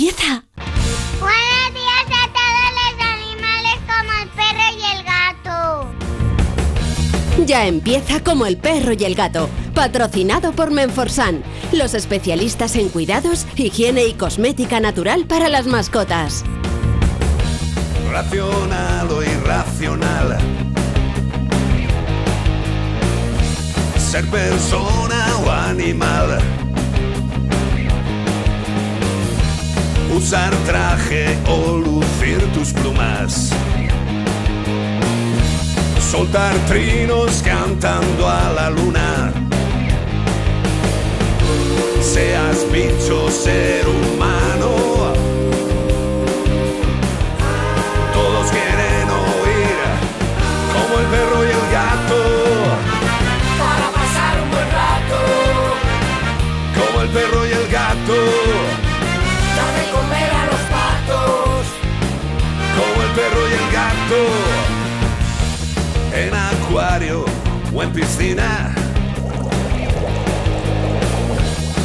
empieza. Buenos días a todos los animales como el perro y el gato. Ya empieza como el perro y el gato, patrocinado por Menforsan, los especialistas en cuidados, higiene y cosmética natural para las mascotas. Racional o irracional. Ser persona o animal. Usar traje o lucir tus plumas. Soltar trinos cantando a la luna. Seas bicho, ser humano. Todos quieren oír como el perro y el En acuario o en piscina.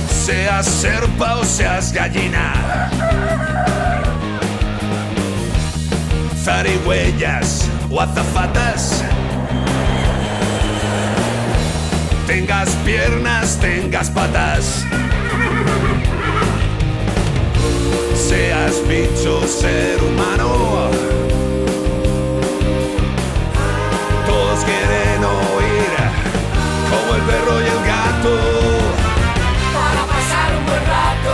Seas serpa o seas gallina. Zarigüeyas o azafatas. Tengas piernas, tengas patas. Seas bicho, ser humano. Quieren oír como el perro y el gato. Para pasar un buen rato,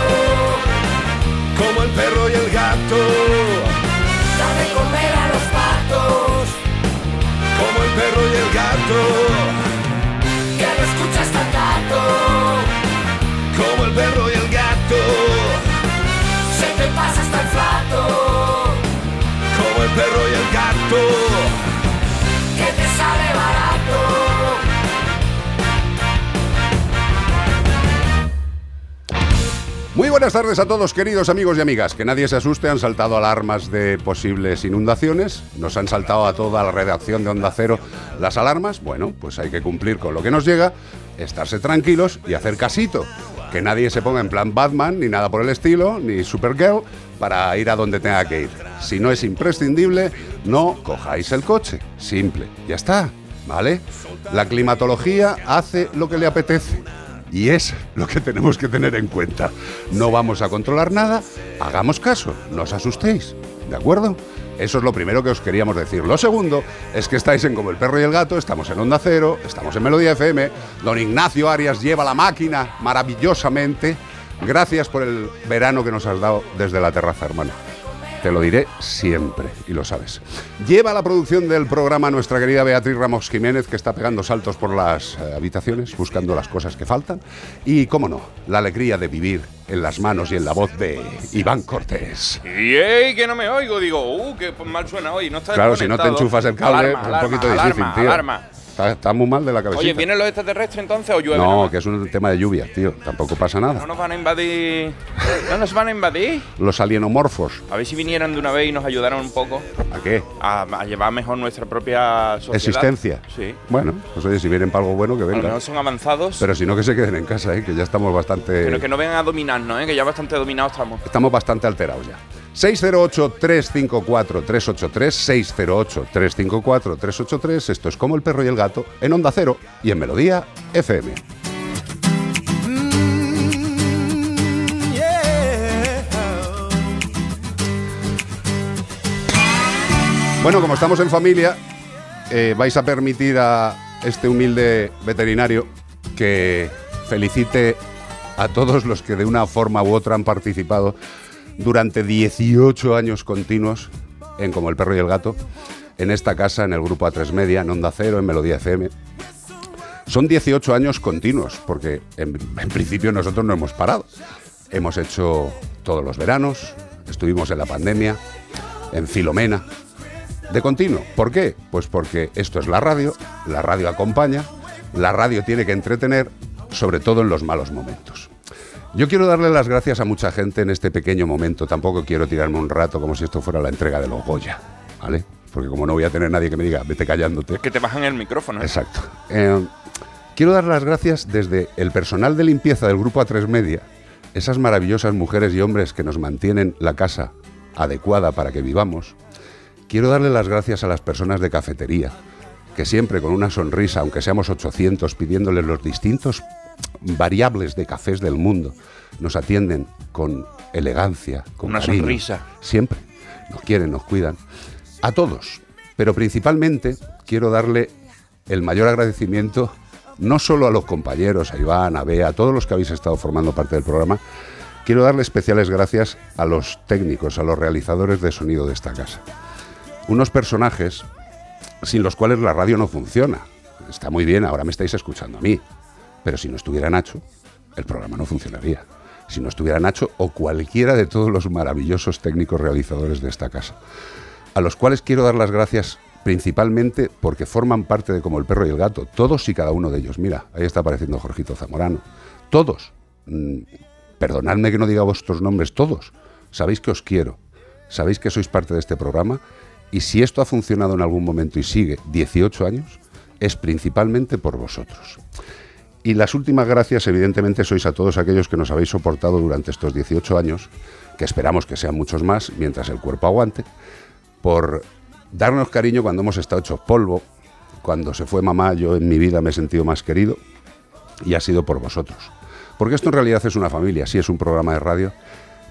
Como el perro y el gato. dame comer a los patos. Como el perro y el gato. Que lo escuchas tan gato, Como el perro y el gato. se te pasa hasta el plato. Como el perro y el gato. Barato. Muy buenas tardes a todos, queridos amigos y amigas. Que nadie se asuste, han saltado alarmas de posibles inundaciones. Nos han saltado a toda la redacción de Onda Cero las alarmas. Bueno, pues hay que cumplir con lo que nos llega, estarse tranquilos y hacer casito. Que nadie se ponga en plan Batman, ni nada por el estilo, ni Supergirl, para ir a donde tenga que ir. Si no es imprescindible, no cojáis el coche. Simple. Ya está. ¿Vale? La climatología hace lo que le apetece. Y es lo que tenemos que tener en cuenta. No vamos a controlar nada, hagamos caso, no os asustéis, ¿de acuerdo? Eso es lo primero que os queríamos decir. Lo segundo es que estáis en Como el Perro y el Gato, estamos en Onda Cero, estamos en Melodía FM, don Ignacio Arias lleva la máquina maravillosamente. Gracias por el verano que nos has dado desde la terraza, hermano. Te lo diré siempre, y lo sabes. Lleva la producción del programa nuestra querida Beatriz Ramos Jiménez, que está pegando saltos por las eh, habitaciones, buscando las cosas que faltan. Y, cómo no, la alegría de vivir en las manos y en la voz de Iván Cortés. Y ey, que no me oigo, digo, uh, que mal suena hoy. No está Claro, si no te enchufas el cable, Alarma, un alarma, poquito alarma, difícil, tío. Está, está muy mal de la cabecita. Oye, ¿vienen los extraterrestres entonces o llueve? No, que es un tema de lluvia, tío. Tampoco pasa No nada. nos van a invadir. No nos van a invadir. Los alienomorfos, A ver si vinieran de una vez y nos ayudaran un poco ¿a qué? a, a llevar mejor nuestra propia sociedad. Existencia. Sí. Bueno, pues oye, si vienen para algo bueno, que vengan. mejor son avanzados, Pero si no, que se queden en casa, ¿eh? que ya estamos bastante... pero que no vengan a dominarnos, ¿eh? que ya bastante dominados estamos. Estamos bastante alterados ya. 608-354-383, 608-354-383. Esto es como el perro y el gato en Onda Cero y en Melodía FM. Bueno, como estamos en familia, eh, vais a permitir a este humilde veterinario que felicite a todos los que de una forma u otra han participado durante 18 años continuos en Como el Perro y el Gato, en esta casa, en el grupo A3 Media, en Onda Cero, en Melodía FM. Son 18 años continuos, porque en, en principio nosotros no hemos parado. Hemos hecho todos los veranos, estuvimos en la pandemia, en Filomena, de continuo. ¿Por qué? Pues porque esto es la radio, la radio acompaña, la radio tiene que entretener, sobre todo en los malos momentos. Yo quiero darle las gracias a mucha gente en este pequeño momento, tampoco quiero tirarme un rato como si esto fuera la entrega de los Goya, ¿vale? Porque como no voy a tener nadie que me diga, vete callándote. Que te bajan el micrófono. ¿eh? Exacto. Eh, quiero dar las gracias desde el personal de limpieza del grupo A3 Media, esas maravillosas mujeres y hombres que nos mantienen la casa adecuada para que vivamos, quiero darle las gracias a las personas de cafetería, que siempre con una sonrisa, aunque seamos 800, pidiéndoles los distintos variables de cafés del mundo, nos atienden con elegancia, con Una cariño. sonrisa. Siempre. Nos quieren, nos cuidan. A todos. Pero principalmente quiero darle el mayor agradecimiento no solo a los compañeros, a Iván, a Bea, a todos los que habéis estado formando parte del programa, quiero darle especiales gracias a los técnicos, a los realizadores de sonido de esta casa. Unos personajes sin los cuales la radio no funciona. Está muy bien, ahora me estáis escuchando a mí, pero si no estuviera Nacho, el programa no funcionaría. Si no estuviera Nacho o cualquiera de todos los maravillosos técnicos realizadores de esta casa, a los cuales quiero dar las gracias principalmente porque forman parte de Como el perro y el gato, todos y cada uno de ellos. Mira, ahí está apareciendo Jorgito Zamorano. Todos. Mm, perdonadme que no diga vuestros nombres, todos. Sabéis que os quiero, sabéis que sois parte de este programa y si esto ha funcionado en algún momento y sigue 18 años, es principalmente por vosotros. Y las últimas gracias, evidentemente, sois a todos aquellos que nos habéis soportado durante estos 18 años, que esperamos que sean muchos más mientras el cuerpo aguante, por darnos cariño cuando hemos estado hechos polvo, cuando se fue mamá, yo en mi vida me he sentido más querido, y ha sido por vosotros. Porque esto en realidad es una familia, sí es un programa de radio,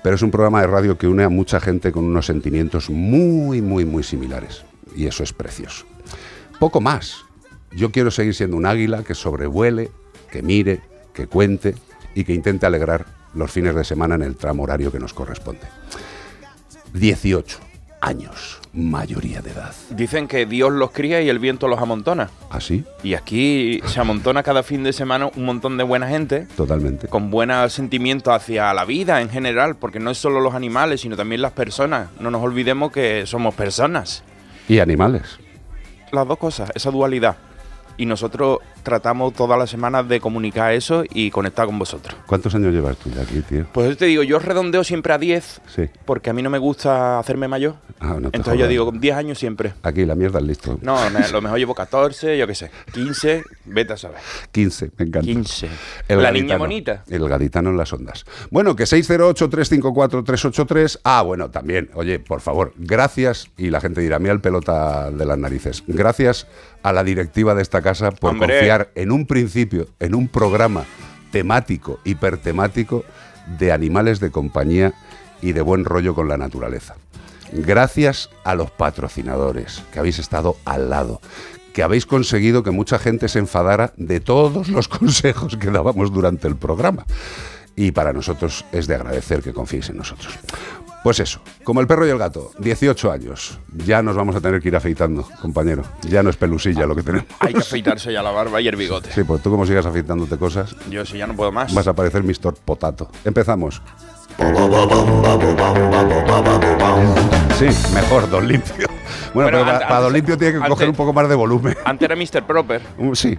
pero es un programa de radio que une a mucha gente con unos sentimientos muy, muy, muy similares. Y eso es precioso. Poco más. Yo quiero seguir siendo un águila que sobrevuele, que mire, que cuente y que intente alegrar los fines de semana en el tramo horario que nos corresponde. 18 años, mayoría de edad. Dicen que Dios los cría y el viento los amontona. ¿Así? Y aquí se amontona cada fin de semana un montón de buena gente Totalmente. con buenos sentimientos hacia la vida en general, porque no es solo los animales, sino también las personas. No nos olvidemos que somos personas. Y animales. Las dos cosas, esa dualidad. Y nosotros tratamos todas las semanas de comunicar eso y conectar con vosotros. ¿Cuántos años llevas tú ya aquí, tío? Pues yo te digo, yo redondeo siempre a 10, Sí. porque a mí no me gusta hacerme mayor. Ah, no te Entonces yo digo, 10 años siempre. Aquí la mierda es listo. No, me- lo mejor llevo 14, yo qué sé, 15, vete a saber. 15, me encanta. 15. El la niña gaditano. bonita. El gaditano en las ondas. Bueno, que 608-354-383. Ah, bueno, también, oye, por favor, gracias. Y la gente dirá, mira el pelota de las narices. Gracias a la directiva de esta casa por Hombre. confiar en un principio, en un programa temático, hipertemático, de animales de compañía y de buen rollo con la naturaleza. Gracias a los patrocinadores que habéis estado al lado, que habéis conseguido que mucha gente se enfadara de todos los consejos que dábamos durante el programa. Y para nosotros es de agradecer que confiéis en nosotros. Pues eso, como el perro y el gato, 18 años. Ya nos vamos a tener que ir afeitando, compañero. Ya no es pelusilla lo que tenemos. Hay que afeitarse ya la barba y el bigote. Sí, pues tú como sigas afeitándote cosas, Yo si ya no puedo más. vas a parecer Mr. Potato. Empezamos. Sí, mejor, Don Limpio. Bueno, Bueno, pero para, para Don Limpio tiene que antes- coger un poco más de volumen. Antes era Mr. Proper. Uh, Sí.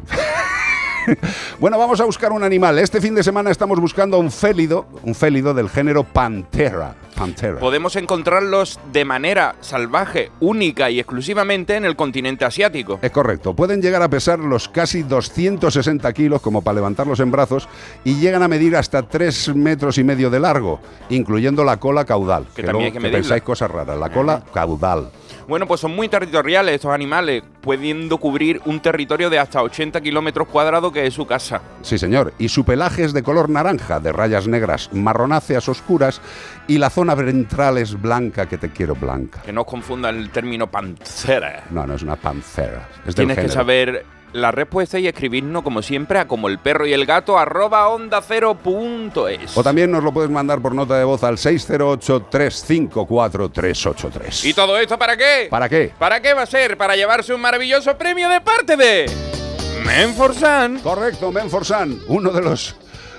bueno, vamos a buscar un animal. Este fin de semana estamos buscando un félido, un félido del género Pantera. Pantera. Podemos encontrarlos de manera salvaje, única y exclusivamente en el continente asiático. Es correcto. Pueden llegar a pesar los casi 260 kilos como para levantarlos en brazos y llegan a medir hasta 3 metros y medio de largo, incluyendo la cola caudal. Que también hay que medirla. pensáis cosas raras. La cola caudal. Bueno, pues son muy territoriales estos animales, pudiendo cubrir un territorio de hasta 80 kilómetros cuadrados que es su casa. Sí, señor. Y su pelaje es de color naranja, de rayas negras marronáceas oscuras, y la zona ventral es blanca, que te quiero blanca. Que no os confunda el término pancera. No, no es una pancera. Es del Tienes que saber la respuesta y escribirnos como siempre a como el perro y el gato arroba onda cero punto es. O también nos lo puedes mandar por nota de voz al 608-354-383. ¿Y todo esto para qué? ¿Para qué? ¿Para qué va a ser? Para llevarse un maravilloso premio de parte de Menforsan. Correcto, Menforsan, uno de los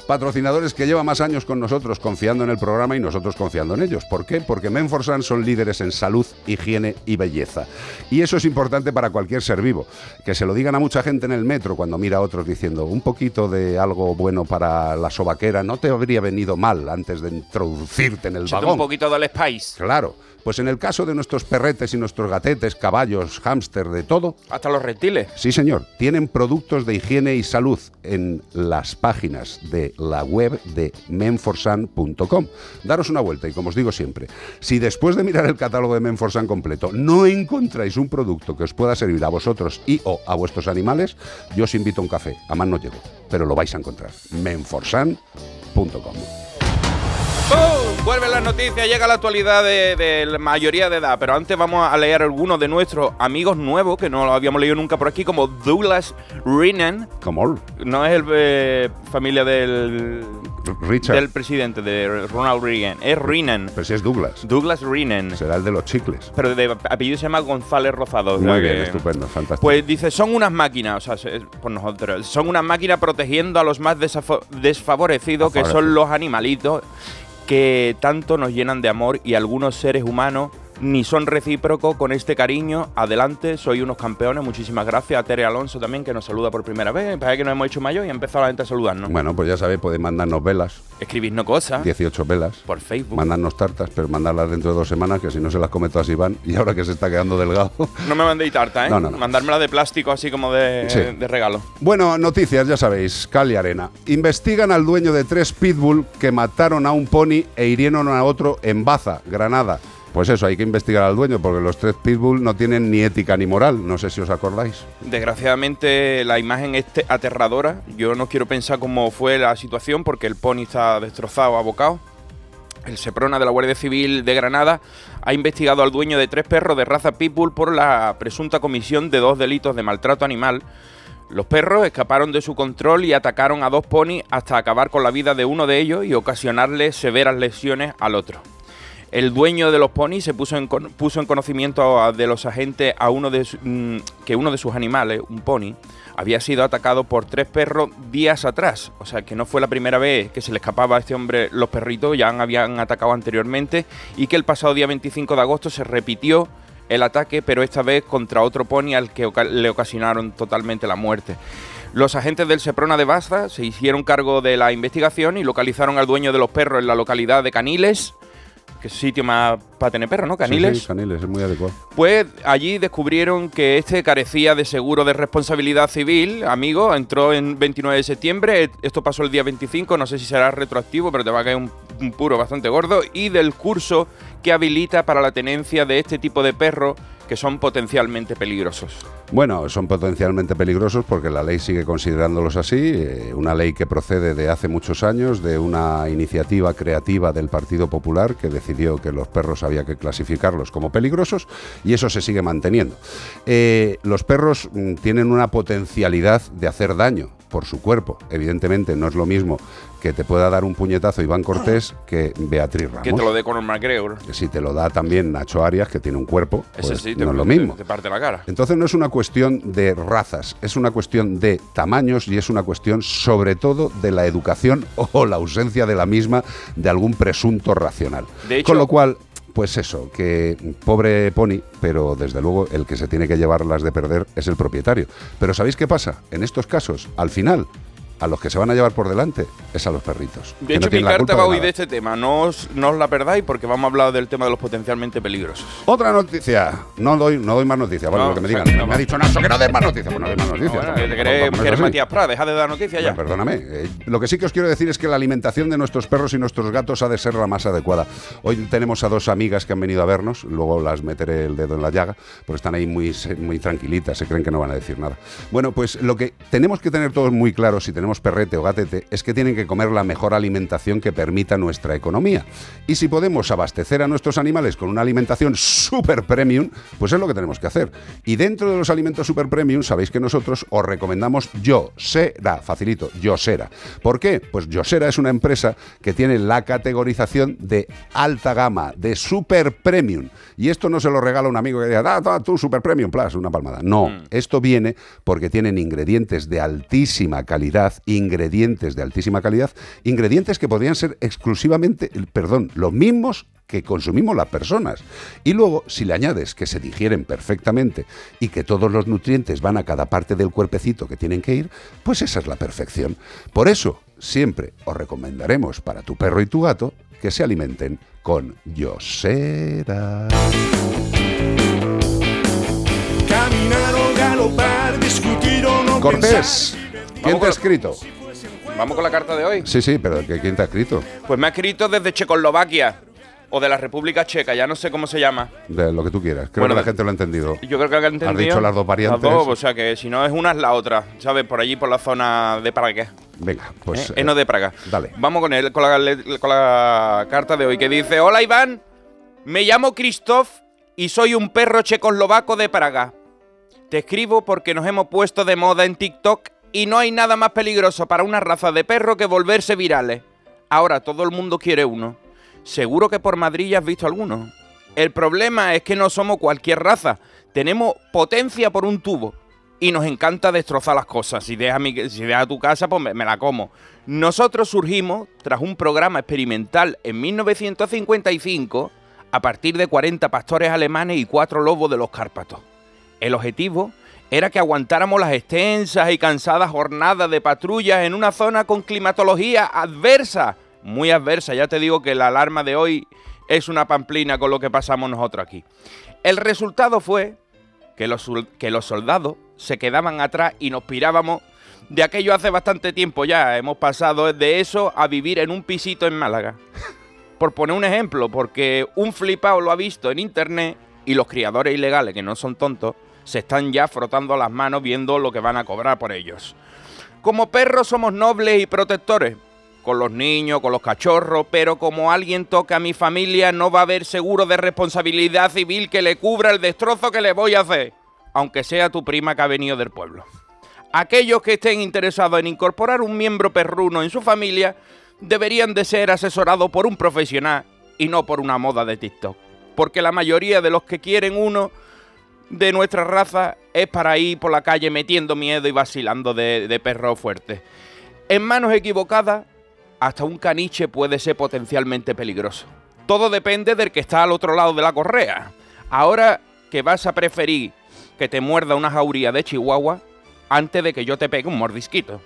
patrocinadores que lleva más años con nosotros confiando en el programa y nosotros confiando en ellos. ¿Por qué? Porque Menforsan son líderes en salud, higiene y belleza. Y eso es importante para cualquier ser vivo. Que se lo digan a mucha gente en el metro cuando mira a otros diciendo un poquito de algo bueno para la sobaquera no te habría venido mal antes de introducirte en el Échate vagón. un poquito del Spice. Claro, Pues en el caso de nuestros perretes y nuestros gatetes, caballos, hámster, de todo, Hasta los reptiles. Sí, señor. Tienen productos de higiene y salud en las páginas de la web de menforsan.com. Daros una vuelta y como os digo siempre, si después de mirar el catálogo de Menforsan completo no encontráis un producto que os pueda servir a vosotros y o a vuestros animales, yo os invito a un café. A más no llego, pero lo vais a encontrar. menforsan.com. ¡Pum! Vuelven las noticias, llega la actualidad de, de la mayoría de edad, pero antes vamos a leer algunos de nuestros amigos nuevos que no lo habíamos leído nunca por aquí, como Douglas Renan, Como no es el eh, familia del, Richard. del presidente, de Ronald Reagan, es Renan, Pero si es Douglas. Douglas Renan, Será el de los chicles. pero de apellido se llama González Rosado. o sea Muy bien, que- estupendo, fantástico. Pues dice, son unas máquinas, o sea, se- por nosotros, son unas máquinas protegiendo a los más desfavorecidos, que son los animalitos que tanto nos llenan de amor y algunos seres humanos ni son recíprocos con este cariño. Adelante, soy unos campeones. Muchísimas gracias a Tere Alonso también, que nos saluda por primera vez. Parece que nos hemos hecho mayor y ha empezado la gente a saludarnos. Bueno, pues ya sabéis, podéis mandarnos velas, Escribirnos cosas 18 velas. por Facebook. Mandarnos tartas, pero mandarlas dentro de dos semanas, que si no se las come todas Iván. Y ahora que se está quedando delgado. No me mandéis tarta, ¿eh? No, no, no. Mandármela de plástico así como de, Sí. de regalo. Bueno, noticias, ya sabéis, Cali Arena. Investigan al dueño de tres pitbull que mataron a un pony e hirieron a otro en Baza, Granada. Pues eso, hay que investigar al dueño, porque los tres pitbull no tienen ni ética ni moral. No sé si os acordáis. Desgraciadamente la imagen es te- aterradora. Yo no quiero pensar cómo fue la situación porque el pony está destrozado, abocado. El Seprona de la Guardia Civil de Granada ha investigado al dueño de tres perros de raza Pitbull por la presunta comisión de dos delitos de maltrato animal. Los perros escaparon de su control y atacaron a dos ponis hasta acabar con la vida de uno de ellos y ocasionarle severas lesiones al otro. El dueño de los ponis se puso en, conocimiento de los agentes a uno de mm, que uno de sus animales, un pony, había sido atacado por tres perros días atrás. O sea que no fue la primera vez que se le escapaba a este hombre los perritos, ya habían atacado anteriormente y que el pasado día 25 de agosto se repitió el ataque, pero esta vez contra otro pony al que le ocasionaron totalmente la muerte. Los agentes del Seprona de Baza se hicieron cargo de la investigación y localizaron al dueño de los perros en la localidad de Caniles, que es sitio más para tener perros, ¿no? Caniles. Sí, sí, Caniles, es muy adecuado. Pues allí descubrieron que este carecía de seguro de responsabilidad civil, amigo, entró en 29 de septiembre, esto pasó el día 25, no sé si será retroactivo, pero te va a caer un, un puro bastante gordo, y del curso que habilita para la tenencia de este tipo de perros que son potencialmente peligrosos. Bueno, son potencialmente peligrosos porque la ley sigue considerándolos así, eh, una ley que procede de hace muchos años, de una iniciativa creativa del Partido Popular que decidió que los perros había que clasificarlos como peligrosos y eso se sigue manteniendo. Eh, los perros mm, tienen una potencialidad de hacer daño por su cuerpo. Evidentemente no es lo mismo que te pueda dar un puñetazo Iván Cortés que Beatriz Ramos. Que te lo dé Conor McGregor. Si te lo da también Nacho Arias, que tiene un cuerpo, Ese pues sí, te, no es lo te- mismo. te parte la cara. Entonces no es una cuestión de razas, es una cuestión de tamaños y es una cuestión sobre todo de la educación o la ausencia de la misma de algún presunto racional. De hecho- Con lo cual, pues eso, que pobre pony, pero desde luego el que se tiene que llevarlas de perder es el propietario. Pero ¿sabéis qué pasa? En estos casos, al final, a los que se van a llevar por delante es a los perritos. De que no hecho, mi carta va hoy de este tema. No os, no os la perdáis porque vamos a hablar del tema de los potencialmente peligrosos. Otra noticia. No doy, no doy más noticias, vale, No, lo que me digan. no, me ha dicho Nacho que no des más noticias. Pues no des más noticias. Bueno, que que eres. Matías Prat, deja de dar noticias ya. Bueno, perdóname. eh, lo que sí que os quiero decir es que la alimentación de nuestros perros y nuestros gatos ha de ser la más adecuada. Hoy tenemos a dos amigas que han venido a vernos, luego las meteré el dedo en la llaga, porque están ahí muy, muy tranquilitas, se creen que no van a decir nada. Bueno, pues lo que tenemos que tener todos muy claro si tenemos perrete o gatete es que tienen que comer la mejor alimentación que permita nuestra economía. Y si podemos abastecer a nuestros animales con una alimentación super premium, pues es lo que tenemos que hacer. Y dentro de los alimentos super premium, sabéis que nosotros os recomendamos Yosera, facilito, Yosera. ¿Por qué? Pues Yosera es una empresa que tiene la categorización de alta gama, de super premium. Y esto no se lo regala un amigo que diga, ah, ah, tú super premium plus, una palmada. No, esto viene porque tienen ingredientes de altísima calidad calidad, ingredientes de altísima calidad, ingredientes que podrían ser exclusivamente, perdón, los mismos que consumimos las personas. Y luego, si le añades que se digieren perfectamente y que todos los nutrientes van a cada parte del cuerpecito que tienen que ir, pues esa es la perfección. Por eso, siempre os recomendaremos para tu perro y tu gato que se alimenten con Yosera. Caminar o galopar, discutir o no Cortés, ¿quién te ha escrito? Vamos con la carta de hoy. Sí, sí, pero ¿que- ¿quién te ha escrito? Pues me ha escrito desde Checoslovaquia o de la República Checa, ya no sé cómo se llama. De lo que tú quieras. Creo Bueno, que la gente lo ha entendido. Yo creo que han entendido. dicho las dos variantes. Las dos, o sea que si no es una es la otra, ¿sabes? Por allí, por la zona de Praga. Venga, pues. ¿eh? Eno de Praga. dale. Vamos con él, con la, le- con la carta de hoy que dice: Hola Iván, me llamo Christoph y soy un perro checoslovaco de Praga. Te escribo porque nos hemos puesto de moda en TikTok y no hay nada más peligroso para una raza de perro que volverse virales. Ahora todo el mundo quiere uno. Seguro que por Madrid ya has visto alguno. El problema es que no somos cualquier raza. Tenemos potencia por un tubo. Y nos encanta destrozar las cosas. Si dejas, mi- si dejas tu casa, pues me, me la como. Nosotros surgimos tras un programa experimental en 1955 a partir de 40 pastores alemanes y 4 lobos de los Cárpatos. El objetivo era que aguantáramos las extensas y cansadas jornadas de patrullas en una zona con climatología adversa. Muy adversa, ya te digo que la alarma de hoy es una pamplina con lo que pasamos nosotros aquí. El resultado fue que los, que los soldados se quedaban atrás y nos pirábamos de aquello hace bastante tiempo ya. Hemos pasado de eso a vivir en un pisito en Málaga. Por poner un ejemplo, porque un flipado lo ha visto en internet y los criadores ilegales, que no son tontos, se están ya frotando las manos viendo lo que van a cobrar por ellos. Como perros somos nobles y protectores, con los niños, con los cachorros, pero como alguien toca a mi familia no va a haber seguro de responsabilidad civil que le cubra el destrozo que le voy a hacer, aunque sea tu prima que ha venido del pueblo. Aquellos que estén interesados en incorporar un miembro perruno en su familia deberían de ser asesorados por un profesional y no por una moda de TikTok. Porque la mayoría de los que quieren uno de nuestra raza es para ir por la calle metiendo miedo y vacilando de, de perro fuerte. En manos equivocadas, hasta un caniche puede ser potencialmente peligroso. Todo depende del que está al otro lado de la correa. Ahora que vas a preferir que te muerda una jauría de chihuahua antes de que yo te pegue un mordisquito.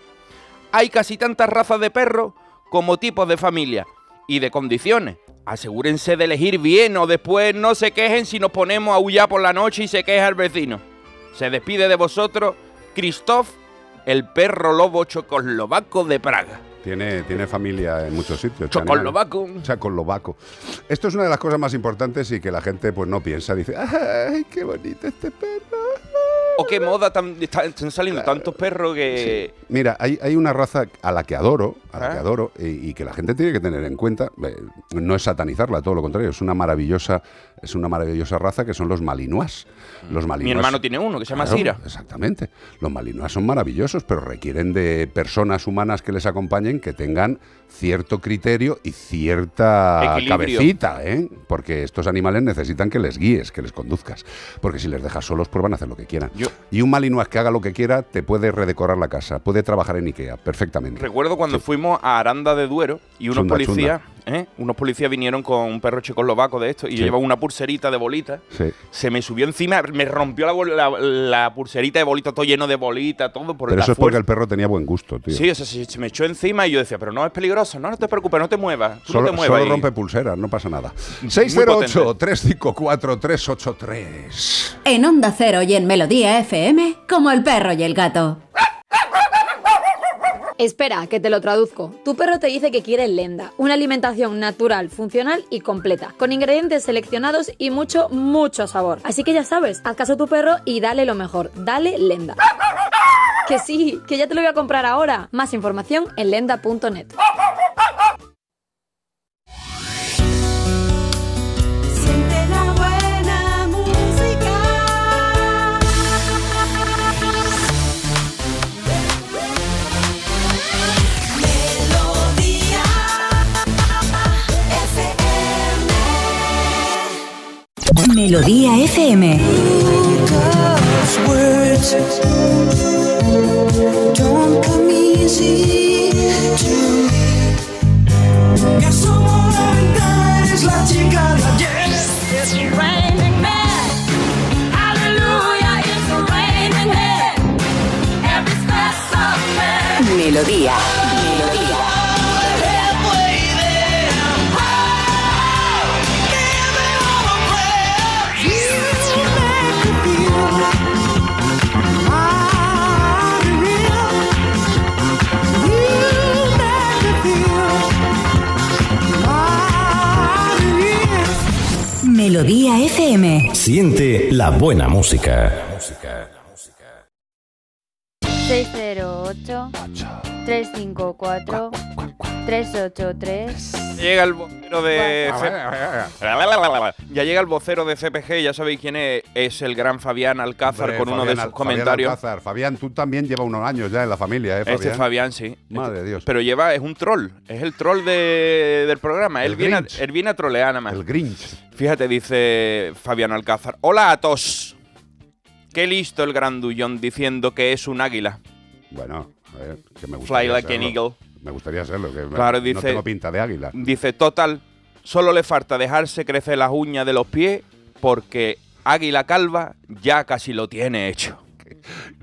Hay casi tantas razas de perros como tipos de familia y de condiciones. Asegúrense de elegir bien o después no se quejen si nos ponemos a aullar por la noche y se queja el vecino. Se despide de vosotros Christoph, el perro lobo chocoslovaco de Praga. Tiene, tiene familia en muchos sitios. este animal. Chocoslovaco. Checoslovaco. Esto es una de las cosas más importantes y que la gente pues no piensa. Dice, ¡ay, qué bonito este perro! O qué moda tan- están saliendo tantos perros que... Mira, hay, hay una raza a la que adoro, a la Ah. que adoro, y, y que la gente tiene que tener en cuenta. eh, no es satanizarla, todo lo contrario, es una maravillosa, es una maravillosa raza que son los malinois. Los malinois. Mi hermano tiene uno que se llama Claro, Sira. Exactamente. Los malinois son maravillosos, pero requieren de personas humanas que les acompañen que tengan cierto criterio y cierta Equilibrio. cabecita, ¿eh? Porque estos animales necesitan que les guíes, que les conduzcas. Porque si les dejas solos, pues van a hacer lo que quieran. Yo- Y un malinois que haga lo que quiera te puede redecorar la casa, puede trabajar en Ikea perfectamente. Recuerdo cuando fuimos a Aranda de Duero y unos Chunda, policías, ¿eh? unos policías vinieron con un perro checoslovaco de esto y Sí. yo llevaba una pulserita de bolitas. Sí. Se me subió encima, me rompió la, bol- la- la pulserita de bolitas, todo lleno de bolitas, todo por Pero la eso es porque el perro tenía buen gusto, tío. Sí, o sea, se, se me echó encima y yo decía, pero no es peligroso, no, no te preocupes, no te muevas, tú Solo, no te muevas. solo Y- rompe pulseras, no pasa nada. potente. 608-354-383. En Onda Cero y en Melodía FM, como el perro y el gato. Espera, que te lo traduzco. Tu perro te dice que quiere lenda, una alimentación natural, funcional y completa, con ingredientes seleccionados y mucho, mucho sabor. Así que ya sabes, haz caso a tu perro y dale lo mejor, dale lenda. Que sí, que ya te lo voy a comprar ahora. Más información en lenda.net. Melodía. Melodía. Melodía FM. Siente la buena música. 608 354 383 Llega el vocero de. Ya llega el vocero de CPG, ya sabéis quién es. Es el gran Fabián Alcázar Hombre, con uno de sus Al- comentarios. Fabián, Alcázar. Fabián, tú también llevas unos años ya en la familia, ¿eh, Fabián? Este Fabián, sí. Madre de Dios. Pero lleva, es un troll. Es el troll de- del programa. El él, viene él viene a trolear nada más. El Grinch. Fíjate, dice Fabián Alcázar. Hola a todos. Qué listo el grandullón diciendo que es un águila. Bueno, a ver, que me Fly gustaría like an eagle. Me gustaría serlo, que me- Claro, no dice- tengo pinta de águila. Dice, total, solo le falta dejarse crecer las uñas de los pies porque Águila Calva ya casi lo tiene hecho.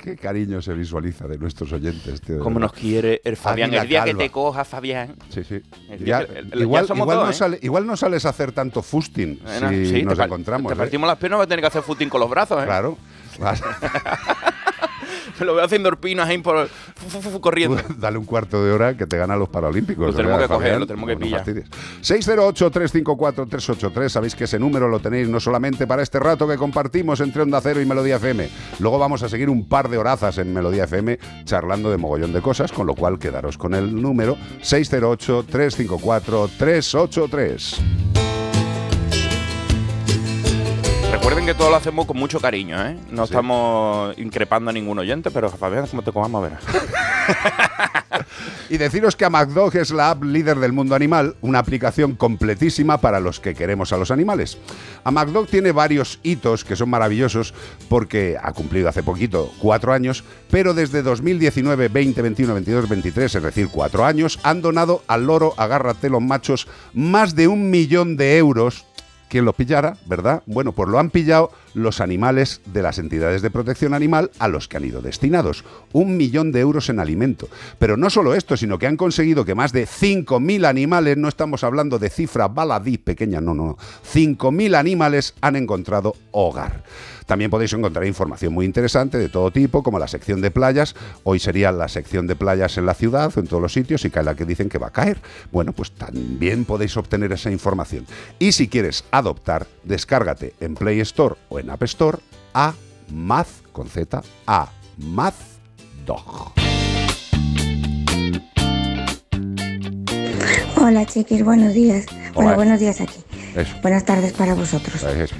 Qué cariño se visualiza de nuestros oyentes, tío. Como nos quiere el Fabián. Águila el día calva. que te coja, Fabián. Sí, sí. Ya- el- el- igual, igual dos, no ¿eh? sale- igual no sales a hacer tanto fusting Bueno, si sí, nos te encontramos. Te ¿eh? partimos las piernas, vas a tener que hacer footing con los brazos, ¿eh? Claro. Lo veo haciendo orpinas ahí por, fu- fu- fu- corriendo. Dale un cuarto de hora que te gana los Paralímpicos. Lo tenemos ¿verdad, que coger, lo tenemos que no pillar. fastidies. 608-354-383. Sabéis que ese número lo tenéis no solamente para este rato que compartimos entre Onda Cero y Melodía FM. Luego vamos a seguir un par de horazas en Melodía FM charlando de mogollón de cosas, con lo cual quedaros con el número 608-354-383. Recuerden que todo lo hacemos con mucho cariño, ¿eh? No estamos increpando a ningún oyente, pero Fabián, como te cojamos a ver. Y deciros que AmagDog es la app líder del mundo animal, una aplicación completísima para los que queremos a los animales. AmagDog tiene varios hitos que son maravillosos porque ha cumplido hace poquito cuatro años, pero desde 2019, 20, 21, 22, 23, es decir, cuatro años, han donado al loro agárrate los machos más de un millón de euros quien los pillara, ¿verdad? Bueno, pues lo han pillado los animales de las entidades de protección animal a los que han ido destinados. Un millón de euros en alimento. Pero no solo esto, sino que han conseguido que más de 5.000 animales, no estamos hablando de cifras baladí pequeñas, no, no, no. 5.000 animales han encontrado hogar. También podéis encontrar información muy interesante de todo tipo, como la sección de playas. Hoy sería la sección de playas en la ciudad o en todos los sitios y cae la que dicen que va a caer. Bueno, pues también podéis obtener esa información. Y si quieres adoptar, descárgate en Play Store o en App Store a Maz con Z a Maz Dog. Hola chiquis, buenos días. Bueno, Hola. buenos días aquí. Eso. Buenas tardes para vosotros. Eso.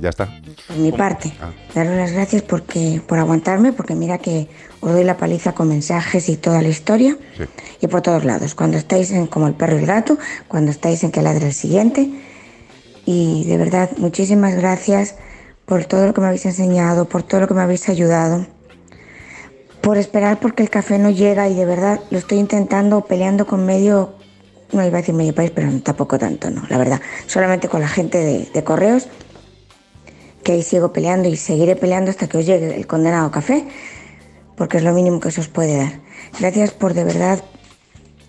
Ya está. Por mi parte, Ah. daros las gracias porque, por aguantarme, porque mira que os doy la paliza con mensajes y toda la historia. Sí. Y por todos lados. Cuando estáis en como el perro y el gato, cuando estáis en que ladre el siguiente. Y de verdad, muchísimas gracias por todo lo que me habéis enseñado, por todo lo que me habéis ayudado. Por esperar porque el café no llega y de verdad lo estoy intentando peleando con medio, no iba a decir medio país, pero tampoco tanto, no, la verdad. Solamente con la gente de, correos, que ahí sigo peleando y seguiré peleando hasta que os llegue el condenado café, porque es lo mínimo que se os puede dar. Gracias por de verdad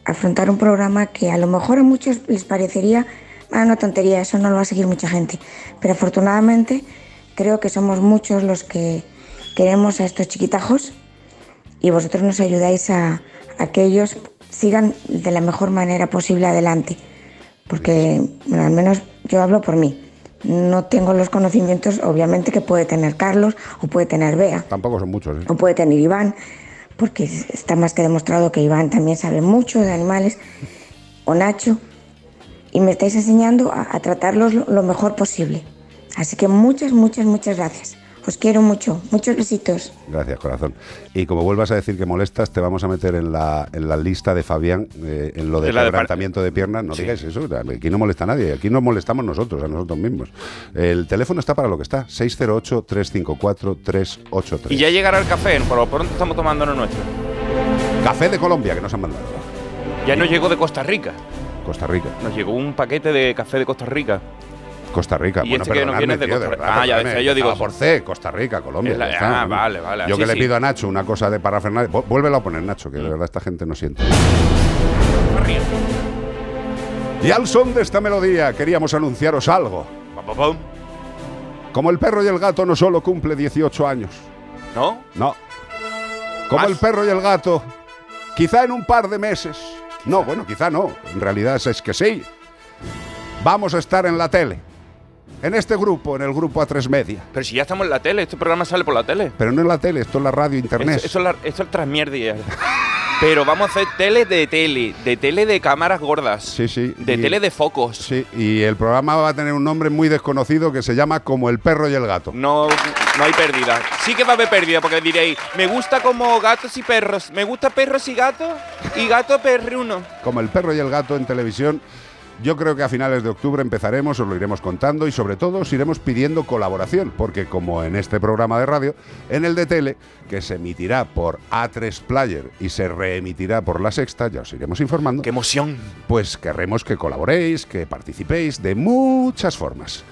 afrontar un programa que a lo mejor a muchos les parecería ah, una tontería, eso no lo va a seguir mucha gente. Pero afortunadamente creo que somos muchos los que queremos a estos chiquitajos y vosotros nos ayudáis a, a que ellos sigan de la mejor manera posible adelante. Porque, bueno, al menos yo hablo por mí. No tengo los conocimientos, obviamente, que puede tener Carlos o puede tener Bea Tampoco son muchos, ¿eh? o puede tener Iván, porque está más que demostrado que Iván también sabe mucho de animales, o Nacho, y me estáis enseñando a, a tratarlos lo, lo mejor posible. Así que muchas, muchas, muchas gracias. Os quiero mucho. Muchos besitos. Gracias, corazón. Y como vuelvas a decir que molestas, te vamos a meter en la, en la lista de Fabián, eh, en lo de En la de piernas. No Sí. digáis eso, aquí no molesta a nadie, aquí nos molestamos nosotros, a nosotros mismos. El teléfono está para lo que está, 608-354-383. Y ya llegará el café, por lo pronto estamos tomando lo nuestro. Café de Colombia que nos han mandado. Ya nos llegó de Costa Rica. Costa Rica. Nos llegó un paquete de café de Costa Rica. Costa Rica. Y este que nos viene de Costa Rica. Ah, ya decía yo, digo- por C, Costa Rica, Colombia. La- está. ah, vale, vale, Yo sí, que le pido a Nacho una cosa de parafernalia. Vu- Vuélvelo a poner, Nacho, que de verdad esta gente no siente. Y al son de esta melodía queríamos anunciaros algo. Como el perro y el gato no solo cumple 18 años. ¿No? No. Como ¿Más? el perro y el gato, quizá en un par de meses. No, bueno, quizá no. En realidad es que sí. Vamos a estar en la tele. En este grupo, en el grupo A3 Media. Pero si ya estamos en la tele, este programa sale por la tele. Pero no en la tele, esto es la radio, internet. Esto es la- esto es. Pero vamos a hacer tele de tele, de tele de cámaras gordas, Sí, sí. de y- tele de focos. Sí, y el programa va a tener un nombre muy desconocido que se llama Como el perro y el gato. No, no hay pérdida. Sí que va a haber pérdida, porque diréis, me gusta como gatos y perros. Me gusta perros y gatos y gato perruno. Como el perro y el gato en televisión. Yo creo que a finales de octubre empezaremos, os lo iremos contando y sobre todo os iremos pidiendo colaboración, porque como en este programa de radio, en el de tele, que se emitirá por A3 Player y se reemitirá por La Sexta, ya os iremos informando. ¡Qué emoción! Pues querremos que colaboréis, que participéis de muchas formas.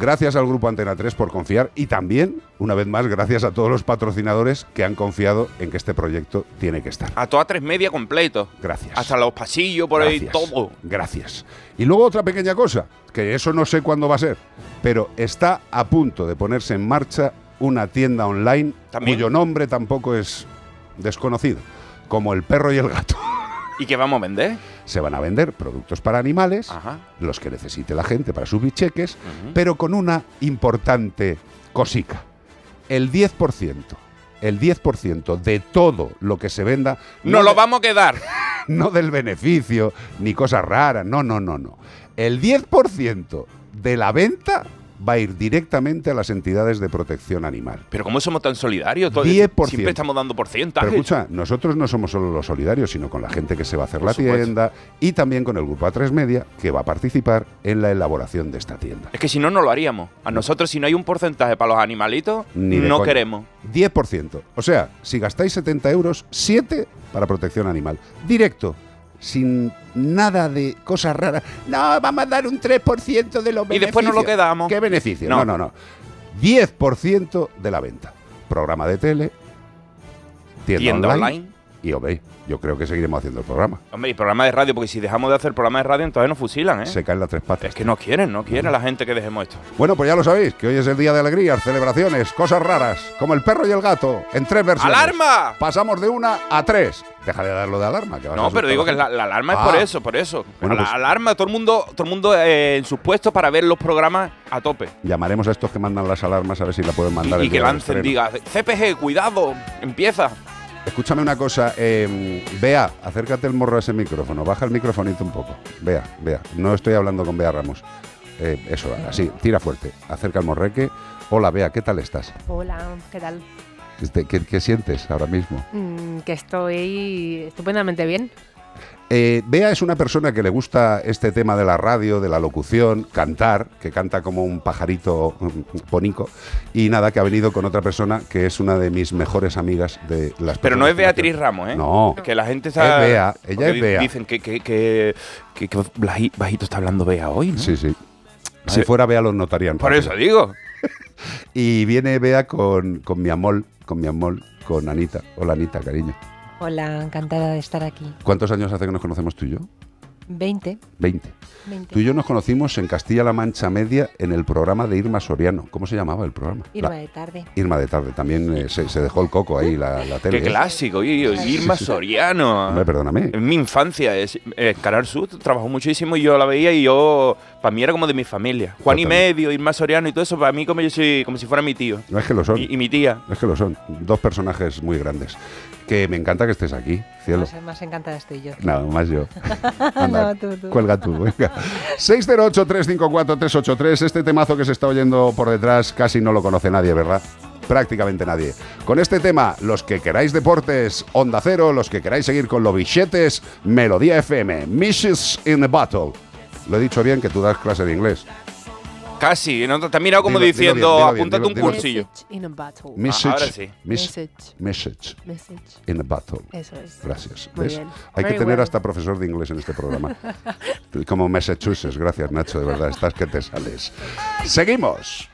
Gracias al Grupo Antena 3 por confiar y también, una vez más, gracias a todos los patrocinadores que han confiado en que este proyecto tiene que estar. A toda tres media completo. Gracias. Hasta los pasillos por ahí, todo. Gracias. Y luego otra pequeña cosa, que eso no sé cuándo va a ser, pero está a punto de ponerse en marcha una tienda online ¿También? cuyo nombre tampoco es desconocido, como el perro y el gato. ¿Y qué vamos a vender? Se van a vender productos para animales, Ajá. los que necesite la gente para sus bicheques, pero con una importante cosica. El 10%, el 10% de todo lo que se venda Nos de- lo vamos a quedar. no del beneficio ni cosas raras, no, no, no, no. El 10% de la venta va a ir directamente a las entidades de protección animal. Pero ¿cómo somos tan solidarios? Todo- 10%. Siempre estamos dando porcentajes. Pero escucha, nosotros no somos solo los solidarios, sino con la gente que se va a hacer Por la supuesto. tienda y también con el grupo A3 Media que va a participar en la elaboración de esta tienda. Es que si no, no lo haríamos. A nosotros, si no hay un porcentaje para los animalitos, Ni no coña. queremos. 10%. O sea, si gastáis 70 euros, 7 para protección animal. Directo. Sin nada de cosas raras. No, vamos a dar un 3% de los Y beneficios. después nos lo quedamos. ¿Qué beneficio? No. No, no, no. 10% de la venta. Programa de tele, tienda, Tienda online, online. Y OB. Yo creo que seguiremos haciendo el programa. Hombre, y programa de radio, porque si dejamos de hacer programa de radio, entonces nos fusilan, ¿eh? Se caen las tres patas. Es que no quieren, no quieren la gente que dejemos esto. Bueno, pues ya lo sabéis, que hoy es el día de alegrías, celebraciones, cosas raras, como el perro y el gato, en tres versiones. ¡Alarma! Pasamos de una a tres. Deja de darlo de alarma. Que No, pero digo que la, alarma es Ah. por eso, por eso. Bueno, la pues- alarma, todo el mundo, todo el mundo eh, en sus puestos para ver los programas a tope. Llamaremos a estos que mandan las alarmas a ver si la pueden mandar. Y, el y que lancen, diga, CPG, cuidado, empieza. Escúchame una cosa, eh, Bea, acércate el morro a ese micrófono, baja el microfonito un poco. Bea, Bea, no estoy hablando con Bea Ramos. Eh, eso, así, tira fuerte, acerca el morreque. Hola Bea, ¿qué tal estás? Hola, ¿qué tal? Este, ¿Qué, qué sientes ahora mismo? Mm, que estoy estupendamente bien. Eh, Bea es una persona que le gusta este tema de la radio, de la locución, cantar, que canta como un pajarito bonico. Y nada, que ha venido con otra persona que es una de mis mejores amigas de las Pero no es Beatriz. Ramos, ¿eh? No. Que la gente está. Es Bea, ella es Bea. Dicen que, que, que, que- que baji- bajito está hablando Bea hoy, ¿no? Sí, sí. Si fuera Bea los notarían. Por rápido. eso digo. Y viene Bea con, con mi amor, con mi amor, con Anita. Hola Anita, cariño. Hola, encantada de estar aquí. ¿Cuántos años hace que nos conocemos tú y yo? 20. 20. 20. Tú y yo nos conocimos en Castilla-La Mancha Media en el programa de Irma Soriano. ¿Cómo se llamaba el programa? Irma La- de tarde. Irma de tarde. También eh, se, se dejó el coco ahí, la, la tele. Qué ¿eh? clásico, oye, oye, Irma Sí, sí. Soriano. Hombre, perdóname. En mi infancia, es, eh, Canal Sur trabajó muchísimo y yo la veía y yo, para mí era como de mi familia. Juan y. Medio, Irma Soriano y todo eso, para mí como, yo soy, como si fuera mi tío No es que lo son. y, y mi tía. Es que lo son. Dos personajes muy grandes. Que me encanta que estés aquí, cielo. Más, más encantada estoy yo. Nada más yo. Anda, No, tú, tú. Cuelga tú, venga. 608-354-383. Este temazo que se está oyendo por detrás casi no lo conoce nadie, ¿verdad? Prácticamente nadie. Con este tema, los que queráis deportes, Onda Cero, los que queráis seguir con los bichetes, Melodía FM, Missions in the Battle. Lo he dicho bien que tú das clase de inglés. Casi, ¿no? te has mirado como Dilo- dilo bien, diciendo, dilo bien, apúntate dilo- un cursillo. Message in a bottle. Message, Ah, ahora sí. mes- Message. message Message. in a bottle. Eso es. Gracias. Muy ¿Ves? bien. Hay que Very tener well. hasta profesor de inglés en este programa. Como Massachusetts. Gracias, Nacho, de verdad. Estás que te sales. Seguimos.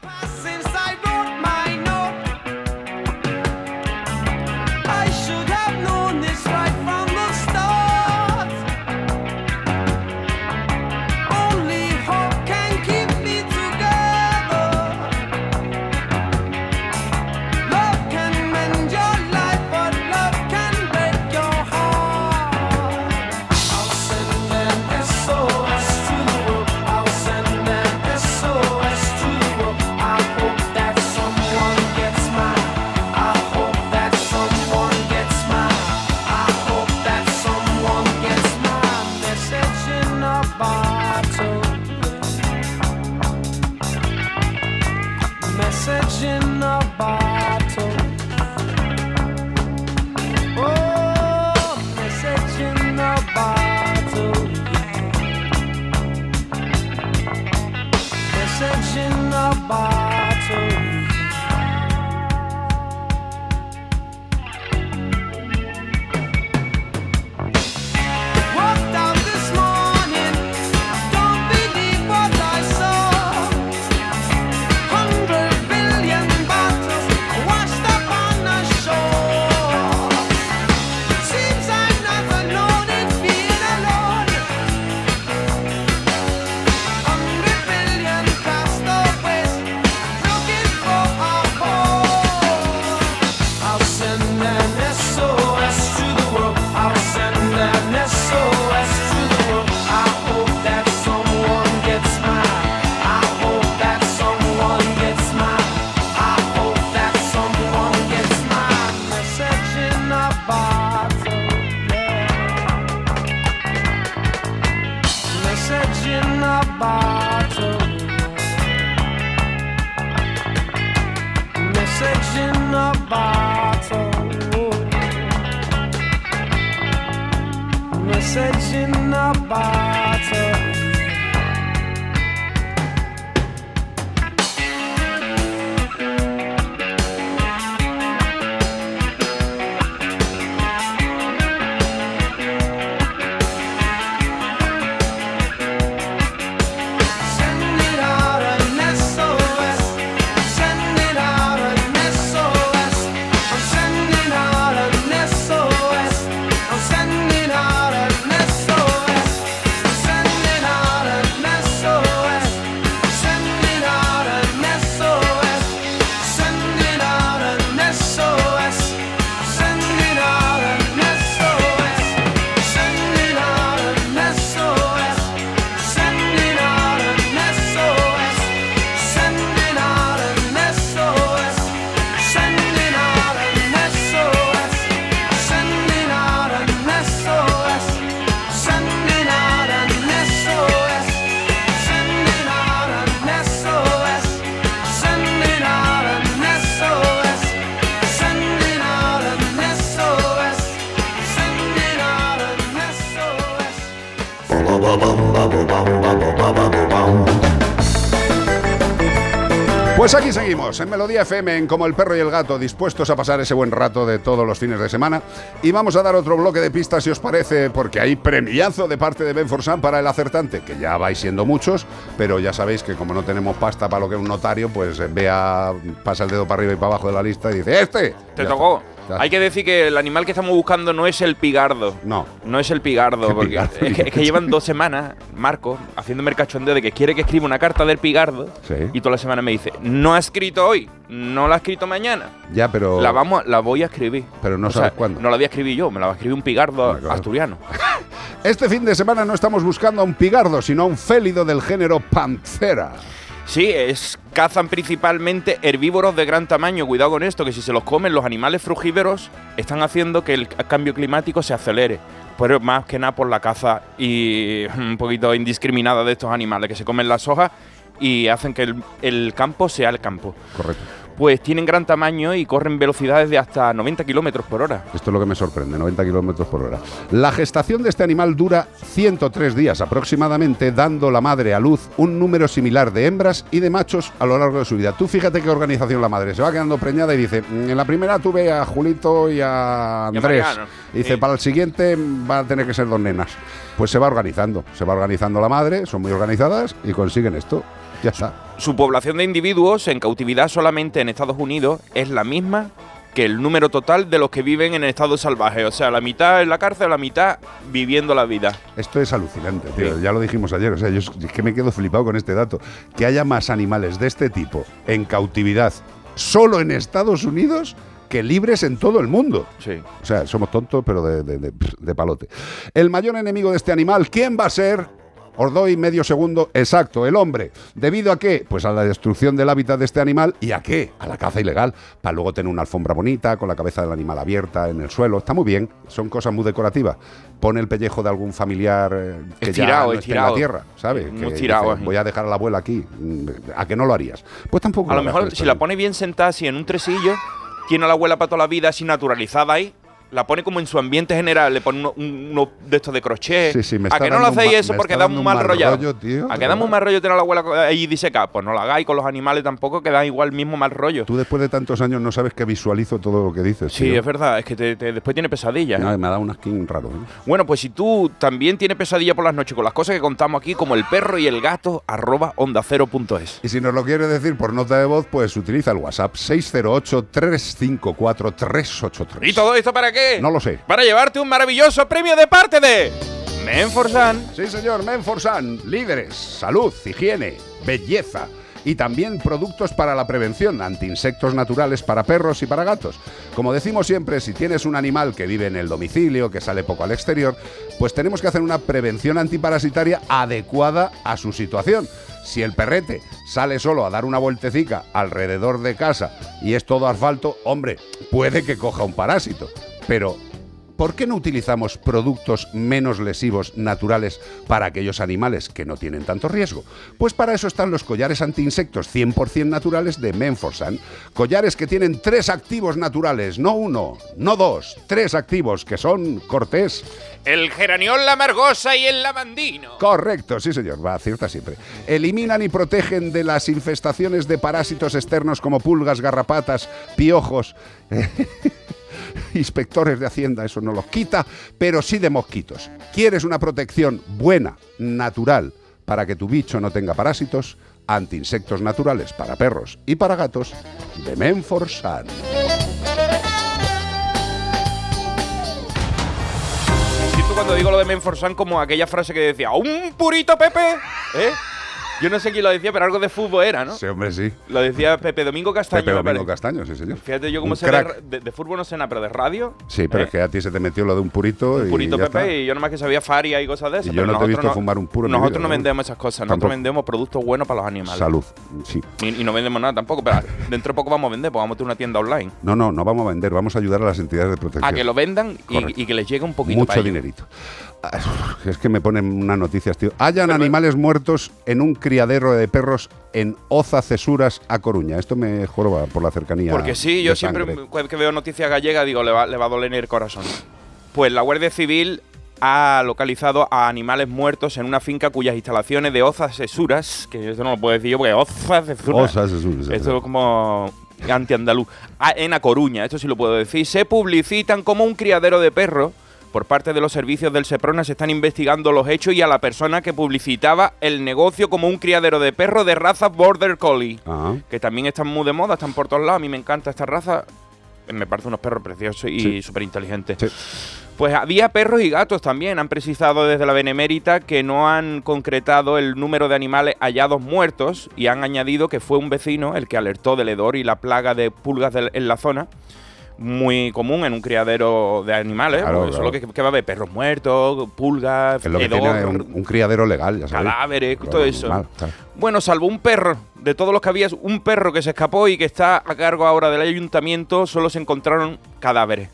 Pues aquí seguimos, en Melodía FM, en Como el Perro y el Gato, dispuestos a pasar ese buen rato de todos los fines de semana. Y vamos a dar otro bloque de pistas, si os parece, porque hay premiazo de parte de Ben Forsan para el acertante, que ya vais siendo muchos, pero ya sabéis que como no tenemos pasta para lo que es un notario, pues eh, vea, pasa el dedo para arriba y para abajo de la lista y dice, ¡este! Te tocó. está. Hay que decir que el animal que estamos buscando no es el pigardo. No. No es el pigardo. ¿Qué Porque pigardo? Es, que, es que llevan dos semanas, Marco, haciéndome el cachondeo de que quiere que escriba una carta del pigardo. Sí. Y toda la semana me dice, no ha escrito hoy, no la ha escrito mañana. Ya, pero... La vamos, la voy a escribir. Pero no O sea, sabes cuándo. No la voy a escribir yo, me la va a escribir un pigardo claro. asturiano. Este fin de semana no estamos buscando a un pigardo, sino a un félido del género Panthera. Sí, es, cazan principalmente herbívoros de gran tamaño. Cuidado con esto, que si se los comen los animales frugívoros, están haciendo que el cambio climático se acelere. Pero más que nada por la caza y un poquito indiscriminada de estos animales que se comen las hojas y hacen que el, el campo sea el campo. Correcto. Pues tienen gran tamaño y corren velocidades de hasta 90 kilómetros por hora. Esto es lo que me sorprende, 90 kilómetros por hora. La gestación de este animal dura 103 días aproximadamente, dando la madre a luz un número similar de hembras y de machos a lo largo de su vida. Tú fíjate qué organización la madre. Se va quedando preñada y dice, "Mm, en la primera tuve a Julito y a Andrés. Y dice, para el siguiente va a tener que ser dos nenas. Pues se va organizando, se va organizando la madre, son muy organizadas y consiguen esto. Ya está. Su población de individuos en cautividad solamente en Estados Unidos es la misma que el número total de los que viven en estado salvaje. O sea, la mitad en la cárcel, la mitad viviendo la vida. Esto es alucinante, tío. Ya lo dijimos ayer. O sea, yo es es que me quedo flipado con este dato. Que haya más animales de este tipo en cautividad solo en Estados Unidos que libres en todo el mundo. Sí. O sea, somos tontos, pero de, de- de- de palote. El mayor enemigo de este animal, ¿quién va a ser? Os doy medio segundo exacto, el hombre. ¿Debido a qué? Pues a la destrucción del hábitat de este animal. ¿Y a qué? A la caza ilegal. Para luego tener una alfombra bonita, con la cabeza del animal abierta en el suelo. Está muy bien. Son cosas muy decorativas. Pone el pellejo de algún familiar eh, que ya Estirado, no esté en la tierra, ¿sabes? Muy Que estirado, dice, así. Voy a dejar a la abuela aquí. Mm, ¿A que no lo harías? Pues tampoco. A lo harás mejor si la pone bien sentada así en un tresillo, tiene a la abuela para toda la vida así naturalizada ahí. La pone como en su ambiente general, le pone uno, un- uno de estos de crochet. Sí, sí, me ¿A está que no lo hacéis eso porque da un mal rollo? rollo, tío, ¿A que da un mal rollo tener a la abuela ahí diseca? Pues no la hagáis con los animales tampoco, que da igual mismo mal rollo. Tú después de tantos años no sabes que visualizo todo lo que dices. Sí, tío. es verdad, es que te- te- después tiene pesadillas. ¿eh? No, me da un skin raro. ¿eh? Bueno, pues si tú también tienes pesadilla por las noches con las cosas que contamos aquí, como el perro y el gato, arroba onda cero punto es. Y si nos lo quieres decir por nota de voz, pues utiliza el WhatsApp 608-354-383. ¿Y todo esto para qué? No lo sé. Para llevarte un maravilloso premio de parte de Menforsan. Sí, señor, Menforsan, líderes, salud, higiene, belleza y también productos para la prevención, antiinsectos naturales para perros y para gatos. Como decimos siempre, si tienes un animal que vive en el domicilio, que sale poco al exterior, pues tenemos que hacer una prevención antiparasitaria adecuada a su situación. Si el perrete sale solo a dar una vueltecica alrededor de casa y es todo asfalto, hombre, puede que coja un parásito. Pero ¿Por qué no utilizamos productos menos lesivos naturales para aquellos animales que no tienen tanto riesgo? Pues para eso están los collares antiinsectos 100% naturales de Menforsan. Collares que tienen tres activos naturales, no uno, no dos, tres activos que son cortés. El geraniol, la margosa y el lavandino. Correcto, sí señor, va, acierta siempre. Eliminan y protegen de las infestaciones de parásitos externos como pulgas, garrapatas, piojos. Inspectores de Hacienda, eso no los quita, pero sí de mosquitos. ¿Quieres una protección buena, natural, para que tu bicho no tenga parásitos? Antiinsectos naturales para perros y para gatos de Menforsan. Siento cuando digo lo de Menforsan como aquella frase que decía, ¡un purito Pepe! ¿Eh? Yo no sé quién lo decía, pero algo de fútbol era, ¿no? Sí, hombre, sí. Lo decía Pepe Domingo Castaño. Pepe Domingo. Castaño, sí señor. Fíjate yo cómo Un sé de, fútbol no sé nada, pero de radio. Sí, pero ¿eh? es que a ti se te metió lo de un purito Un y purito Pepe está. y yo nomás que sabía faria y cosas de esas. Y yo pero no te he visto fumar un puro Nosotros vida, no ¿no? vendemos esas cosas, Tampoco. nosotros vendemos productos buenos para los animales. Salud, sí. Y, y no vendemos nada tampoco, pero dentro de poco vamos a vender, porque vamos a tener una tienda online. No, no, no vamos a vender, vamos a ayudar a las entidades de protección. A que lo vendan y, que les llegue un poquito Mucho para dinerito. Es que me ponen unas noticias, tío. Hayan animales muertos en un criadero de perros en Oza Cesuras, a Coruña. Esto me joroba por la cercanía. Porque sí, yo siempre que veo noticias gallegas digo, le va, le va a doler el corazón. Pues la Guardia Civil ha localizado a animales muertos en una finca cuyas instalaciones de Oza Cesuras, que esto no lo puedo decir yo porque Oza Cesuras. Oza Cesuras, Esto es como anti-andaluz. En A Coruña, esto sí lo puedo decir. Se publicitan como un criadero de perros. Por parte de los servicios del Seprona se están investigando los hechos y a la persona que publicitaba el negocio como un criadero de perros de raza Border Collie que también están muy de moda, están por todos lados. A mí me encanta esta raza. Me parece unos perros preciosos y Sí. súper inteligentes. Sí. Pues había perros y gatos también. Han precisado desde la Benemérita que no han concretado el número de animales hallados muertos y han añadido que fue un vecino el que alertó del hedor y la plaga de pulgas del- en la zona. Muy común en un criadero de animales. Claro, porque claro. Solo que, que va a haber perros muertos, pulgas, es lo que tiene un, un criadero legal, ya sabes. cadáveres, todo eso. normal, claro. Bueno, salvo un perro. De todos los que había, un perro que se escapó y que está a cargo ahora del ayuntamiento, solo se encontraron cadáveres.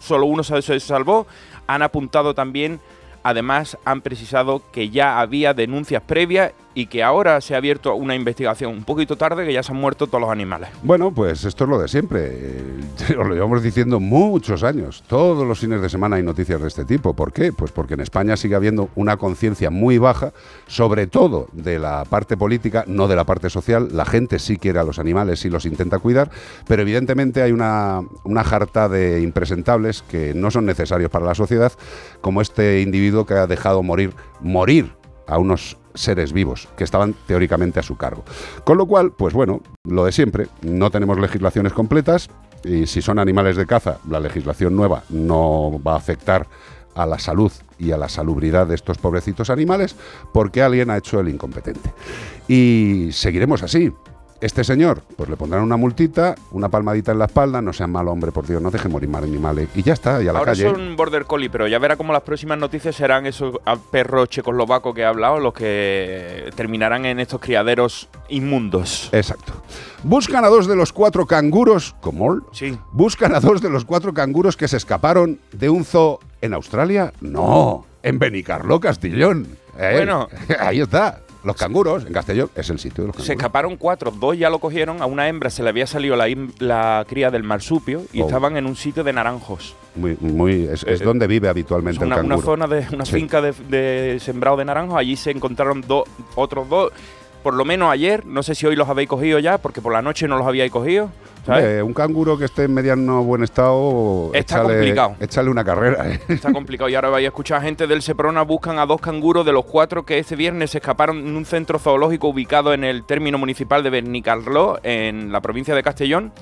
Solo uno se salvó. Han apuntado también, además han precisado que ya había denuncias previas y que ahora se ha abierto una investigación un poquito tarde que ya se han muerto todos los animales. Bueno, pues esto es lo de siempre. Eh, os lo llevamos diciendo muchos años. Todos los fines de semana hay noticias de este tipo. ¿Por qué? Pues porque en España sigue habiendo una conciencia muy baja, sobre todo de la parte política, no de la parte social. La gente sí quiere a los animales y los intenta cuidar, pero evidentemente hay una, una jarta de impresentables que no son necesarios para la sociedad, como este individuo que ha dejado morir, morir a unos seres vivos que estaban teóricamente a su cargo. Con lo cual, pues bueno, lo de siempre, no tenemos legislaciones completas y si son animales de caza, la legislación nueva no va a afectar a la salud y a la salubridad de estos pobrecitos animales porque alguien ha hecho el incompetente. Y seguiremos así. Este señor, pues le pondrán una multita, una palmadita en la espalda, no sea mal hombre, por Dios, no deje morir más animales. Y ya está, y a la Ahora calle. son border collie, pero ya verá como las próximas noticias serán esos perros checoslovacos que he hablado, los que terminarán en estos criaderos inmundos. Exacto. Buscan a dos de los cuatro canguros, ¿cómo? Sí. Buscan a dos de los cuatro canguros que se escaparon de un zoo en Australia. No, en Benicarló, Castillón. Eh, Bueno. ahí está. Los canguros, en Castellón, es el sitio de los Se canguros. escaparon cuatro, dos ya lo cogieron, a una hembra se le había salido la, la cría del marsupio y Oh. estaban en un sitio de naranjos. Muy, muy, es, es Eh, donde vive habitualmente una, el una canguro. zona de una Sí. finca de, de sembrado de naranjos, allí se encontraron dos, otros dos, por lo menos ayer, no sé si hoy los habéis cogido ya, porque por la noche no los habíais cogido, un canguro que esté en mediano buen estado, Está échale, complicado. échale una carrera. ¿eh? Está complicado y ahora vais a escuchar gente del Seprona buscan a dos canguros de los cuatro que este viernes se escaparon en un centro zoológico ubicado en el término municipal de Benicarló, en la provincia de Castellón.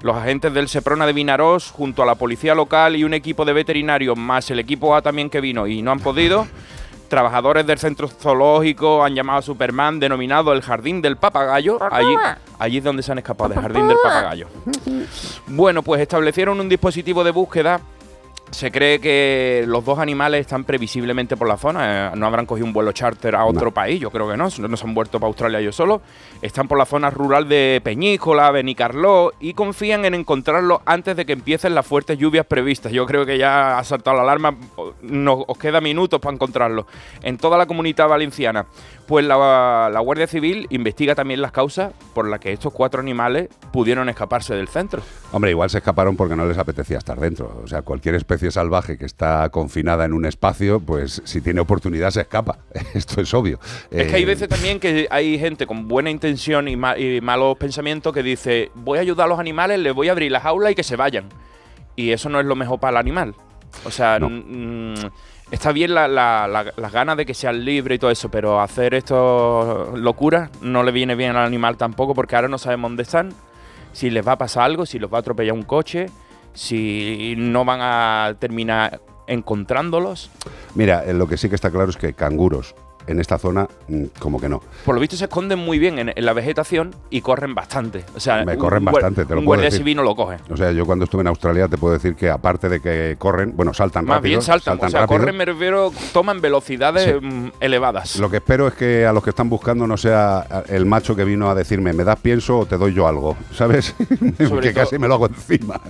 Los agentes del Seprona de Vinarós, junto a la policía local y un equipo de veterinarios, más el equipo A también que vino y no han podido. Trabajadores del centro zoológico han llamado a Superman, denominado el Jardín del Papagayo. Allí, allí es donde se han escapado, del Jardín del Papagayo. Bueno, pues establecieron un dispositivo de búsqueda. Se cree que los dos animales están previsiblemente por la zona. eh, no habrán cogido un vuelo charter a otro país, yo creo que no. No se han vuelto para Australia ellos solos. Están por la zona rural de Peñíscola, Benicarló y confían en encontrarlos antes de que empiecen las fuertes lluvias previstas. Yo creo que ya ha saltado la alarma. Nos, os queda minutos para encontrarlos. En toda la comunidad valenciana. Pues la, la Guardia Civil investiga también las causas por las que estos cuatro animales pudieron escaparse del centro. Hombre, igual se escaparon porque no les apetecía estar dentro. O sea, cualquier especie salvaje que está confinada en un espacio, pues si tiene oportunidad se escapa. Esto es obvio. Es que hay Eh, veces también que hay gente con buena intención y, ma- y malos pensamientos que dice, voy a ayudar a los animales, les voy a abrir la jaula y que se vayan. Y eso no es lo mejor para el animal. O sea, No. Está bien la- la- la- las ganas de que sean libres y todo eso, pero hacer esto locuras no le viene bien al animal tampoco porque ahora no sabemos dónde están, si les va a pasar algo, si los va a atropellar un coche, si no van a terminar encontrándolos. Mira, eh, lo que sí que está claro es que canguros en esta zona, mm, como que no. Por lo visto se esconden muy bien en, en la vegetación y corren bastante. O sea, Me corren un bastante, te lo un puedo decir. civil no lo coge. O sea, yo cuando estuve en Australia te puedo decir que aparte de que corren, bueno, saltan Más rápido. bien saltan, o sea, rápido. corren, me refiero, toman velocidades Sí. mm, elevadas. Lo que espero es que a los que están buscando no sea el macho que vino a decirme, ¿me das pienso o te doy yo algo? ¿Sabes? Que casi me lo hago encima.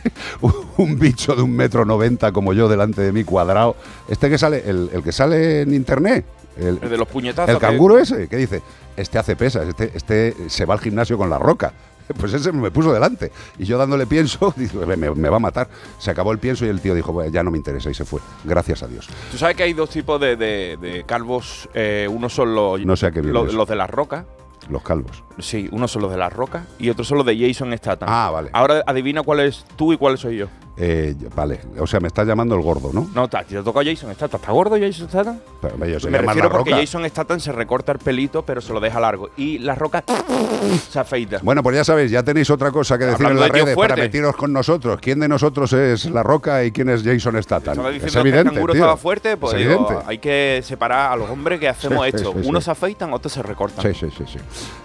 un bicho de un metro noventa como yo delante de mí, cuadrado. Este que sale, el, el que sale en internet. El, El de los puñetazos. el que- canguro ese, que dice, este hace pesas, este, este se va al gimnasio con la roca. Pues ese me puso delante. Y yo dándole pienso, digo, me, me va a matar. Se acabó el pienso y el tío dijo, "Bueno, ya no me interesa y se fue. Gracias a Dios. Tú sabes que hay dos tipos de, de- de calvos. eh, unos son los, No sé a qué viene los, los de las rocas. Los calvos. Sí, unos son los de las rocas y otros son los de Jason Statham. Ah, vale. Ahora adivina cuál es tú y cuál soy yo. Eh, vale, o sea, me estás llamando el gordo, ¿no? No, ta- te toca Jason Statham. ¿Está gordo Jason Statham? Pero, hombre, yo se Me refiero porque roca. Jason Statham se recorta el pelito, pero se lo deja largo. Y la roca se afeita. Bueno, pues ya sabéis, ya tenéis otra cosa que decir Hablando en las de redes para metiros con nosotros. ¿Quién de nosotros es La Roca y quién es Jason Statham? Es diciendo que el evidente, estaba fuerte, pues digo, evidente. hay que separar a los hombres que hacemos Sí, sí, esto. sí, sí. Unos se afeitan, otros se recortan. Sí, sí, sí, sí.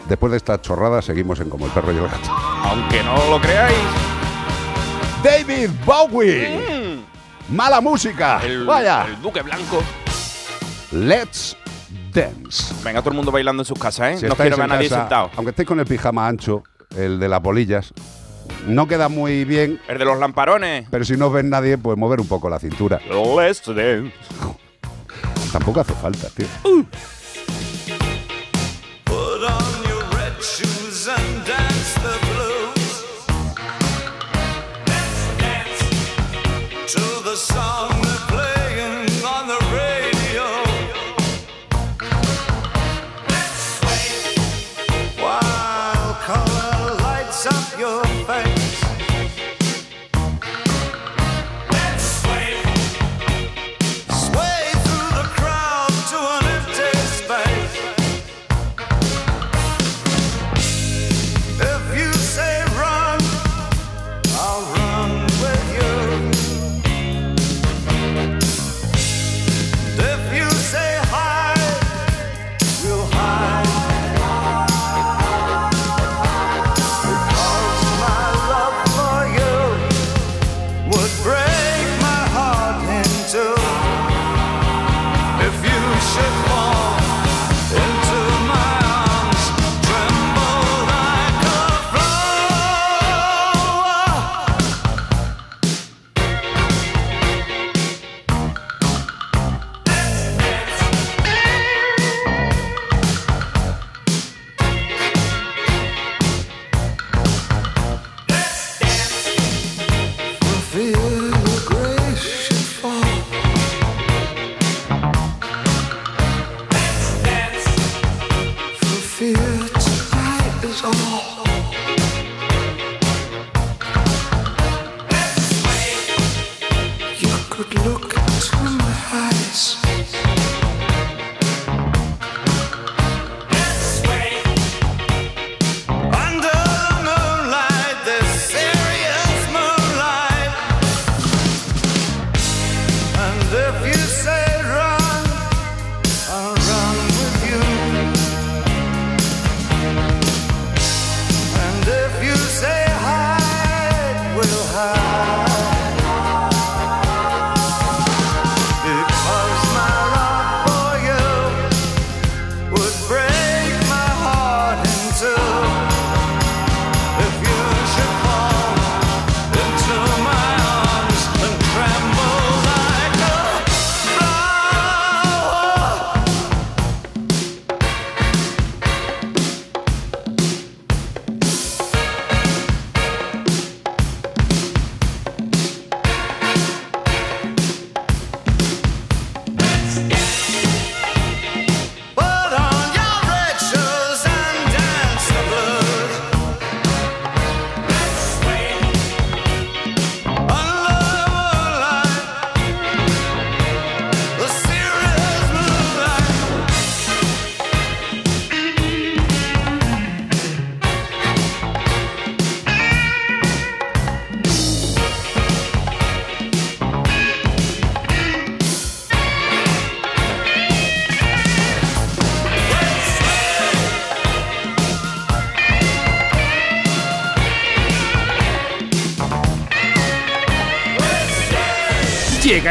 Después de esta chorrada seguimos en Como el perro y el gato. Aunque no lo creáis. David Bowie. Mala música. Mm. El, Vaya. el duque blanco. Let's dance. Venga, todo el mundo bailando en sus casas, ¿eh? Si no quiero ver a nadie casa, sentado. Aunque estéis con el pijama ancho, el de las bolillas, no queda muy bien, El de los lamparones. pero si no ven nadie, pues mover un poco la cintura. Let's dance. Tampoco hace falta, tío. red shoes and dance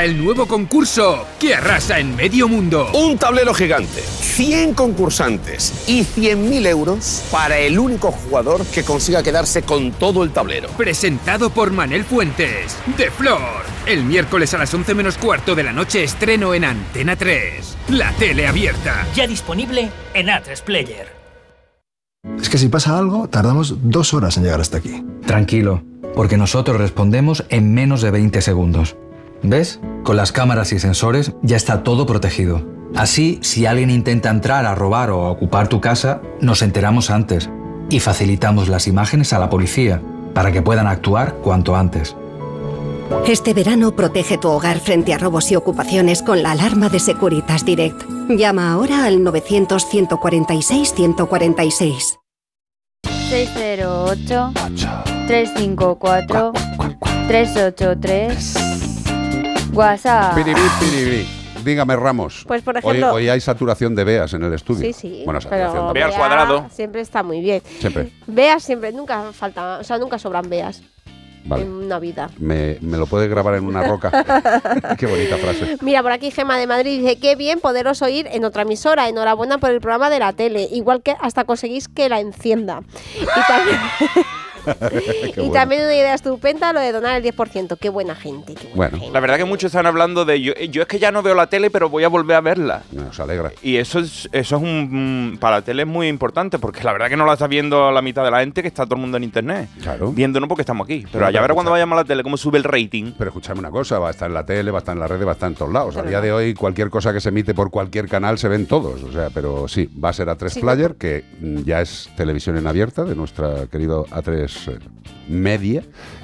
Llega el nuevo concurso que arrasa en medio mundo. Un tablero gigante, 100 concursantes y 100.000 euros para el único jugador que consiga quedarse con todo el tablero. Presentado por Manel Fuentes. De Flor. El miércoles a las 11 menos cuarto de la noche estreno en Antena 3. La tele abierta. Ya disponible en A3 Player. Es que si pasa algo, tardamos dos horas en llegar hasta aquí. Tranquilo, porque nosotros respondemos en menos de 20 segundos. ¿Ves? Con las cámaras y sensores ya está todo protegido. Así, si alguien intenta entrar a robar o a ocupar tu casa, nos enteramos antes y facilitamos las imágenes a la policía para que puedan actuar cuanto antes. Este verano protege tu hogar frente a robos y ocupaciones con la alarma de Securitas Direct. Llama ahora al 900-146-146. 608 354 383 WhatsApp. Piribí, piribí. Dígame, Ramos. Pues, por Hoy- ejemplo- Hoy, hay saturación de beas en el estudio. Sí, sí. Bueno, saturación de al cuadrado. Siempre está muy bien. Siempre. Veas siempre, nunca falta, o sea, nunca sobran veas Vale. en una vida. Me, me lo puedes grabar en una roca. Qué bonita frase. Mira, por aquí Gema de Madrid dice, qué bien poderos oír en otra emisora, enhorabuena por el programa de la tele, igual que hasta conseguís que la encienda. Y también, y bueno. también una idea estupenda lo de donar el 10%. Qué buena gente. qué buena Bueno, La verdad que muchos están hablando de yo, yo es que ya no veo la tele, pero voy a volver a verla. nos alegra. Y eso es, eso es un mm, para la tele es muy importante, porque la verdad que no la está viendo la mitad de la gente que está todo el mundo en internet. Claro. Viéndonos porque estamos aquí. Pero Claro, allá verá cuando vayamos a la tele cómo sube el rating. Pero escuchadme una cosa, va a estar en la tele, va a estar en las redes, va a estar en todos lados. A día de hoy cualquier cosa que se emite por cualquier canal se ven todos. O sea, pero sí, va a ser A3 Sí, Player, que mm, ya es televisión en abierta de nuestra querido A3 eh, Media.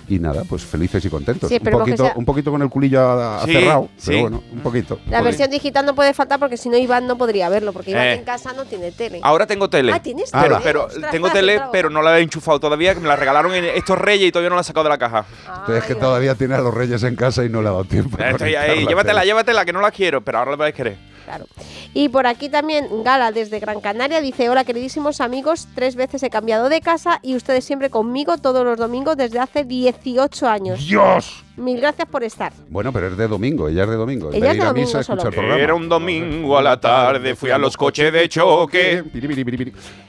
Y nada, pues felices y contentos. Sí, un, poquito, sea- un poquito con el culillo Sí, cerrado, pero bueno, un poquito. La versión digital no puede faltar porque si no Iván no podría verlo, porque Iván Eh. en casa no tiene tele. Ahora tengo tele. Ah, ¿tienes pero, tele? pero Ostras, tengo tele, pero no la he enchufado todavía, que me la regalaron en estos reyes y todavía no la he sacado de la caja. Entonces es que todavía tiene a los reyes en casa y no le ha dado tiempo. Estoy ahí, la llévatela, tele. llévatela, que no la quiero, pero ahora la vais a querer. Claro. Y por aquí también Gala desde Gran Canaria dice, hola queridísimos amigos, tres veces he cambiado de casa y ustedes siempre conmigo todos los domingos desde hace 18 años. ¡Dios! Mil gracias por estar. Bueno, pero es de domingo, ella es de domingo. Ella es ir de a misa, domingo escucha solo. Era un domingo a la tarde, fui a los coches de choque.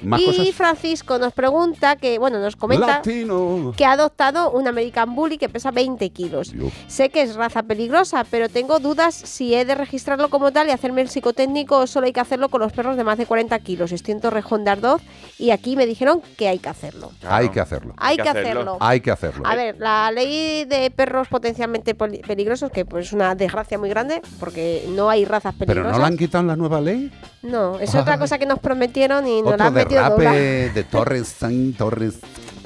Más y cosas. Francisco nos pregunta que, bueno, nos comenta Latino. que ha adoptado un American Bully que pesa 20 kilos. Dios. Sé que es raza peligrosa, pero tengo dudas si he de registrarlo como tal y hacerme el psicotécnico o solo hay que hacerlo con los perros de más de 40 kilos. Estoy en Torrejón de Ardoz y aquí me dijeron que hay que hacerlo. Hay que hacerlo. Hay que hacerlo. Hay que hacerlo. A ver, la ley de perros potencialmente peligrosos, que pues es una desgracia muy grande, porque no hay razas Pero peligrosas. no la han quitado en la nueva ley. No, es otra cosa que nos prometieron y nos la han metido de Torres, Saint Torres.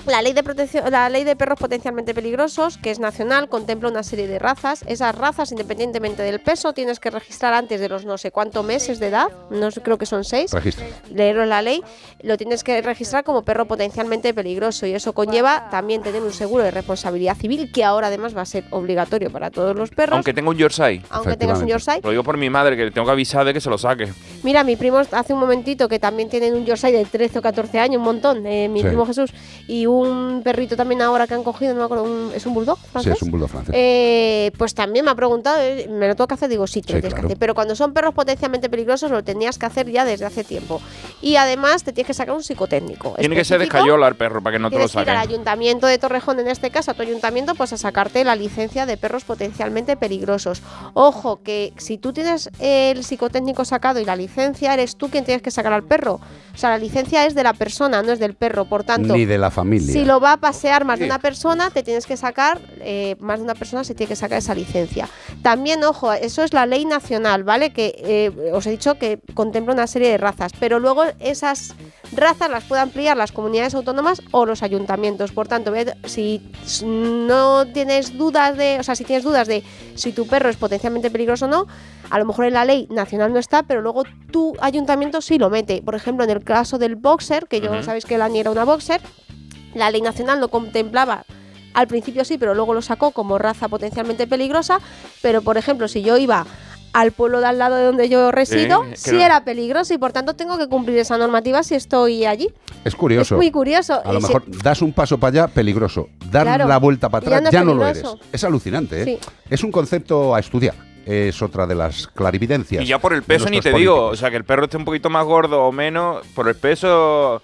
La ley, de protección, la ley de perros potencialmente peligrosos, que es nacional, contempla una serie de razas. Esas razas, independientemente del peso, tienes que registrar antes de los no sé cuántos meses de edad, no sé, creo que son seis. Registra. Leerlo en la ley, lo tienes que registrar como perro potencialmente peligroso y eso conlleva también tener un seguro de responsabilidad civil que ahora además va a ser obligatorio para todos los perros. Aunque tenga un Yorkshire. Aunque tengas un Yorkshire. Lo digo por mi madre, que le tengo que avisar de que se lo saque. Mira, mi primo hace un momentito que también tienen un Yorkshire de 13 o 14 años, un montón, eh, mi Sí. primo Jesús, y un perrito también ahora que han cogido, no me acuerdo, un- ¿es un bulldog Sí, francés? es un bulldog francés. Eh, pues también me ha preguntado, eh, ¿me lo tengo que hacer? Digo, sí, te lo Sí, tienes claro. que hacer. Pero cuando son perros potencialmente peligrosos, lo tenías que hacer ya desde hace tiempo. Y además te tienes que sacar un psicotécnico. Tiene que ser de específico. escayola el perro para que no te lo que ir al saquen. ayuntamiento de Torrejón, en este caso, a tu ayuntamiento, pues a sacarte la licencia de perros potencialmente peligrosos. Ojo, que si tú tienes el psicotécnico sacado y la licencia, eres tú quien tienes que sacar al perro. O sea, la licencia es de la persona, no es del perro. Por tanto, Ni de la familia. si lo va a pasear más de una persona, te tienes que sacar, eh, más de una persona se tiene que sacar esa licencia. También, ojo, eso es la ley nacional, ¿vale? Que eh, os he dicho que contempla una serie de razas, pero luego esas razas las puede ampliar las comunidades autónomas o los ayuntamientos. Por tanto, si no tienes dudas de, o sea, si tienes dudas de si tu perro es potencialmente peligroso o no, a lo mejor en la ley nacional no está, pero luego tu ayuntamiento sí lo mete. Por ejemplo, en el caso del boxer, que yo sabéis que Lani era una boxer, la ley nacional lo contemplaba. Al principio sí, pero luego lo sacó como raza potencialmente peligrosa. Pero, por ejemplo, si yo iba al pueblo de al lado de donde yo resido, sí era peligroso y por tanto tengo que cumplir esa normativa si estoy allí. Es curioso. Es muy curioso. A lo mejor das un paso para allá, peligroso. Dar Claro. la vuelta para ya atrás, no ya no lo eres. Es alucinante, ¿eh? Sí. Es un concepto a estudiar. Es otra de las clarividencias. Y ya por el peso ni te digo, o sea, que el perro esté un poquito más gordo o menos, por el peso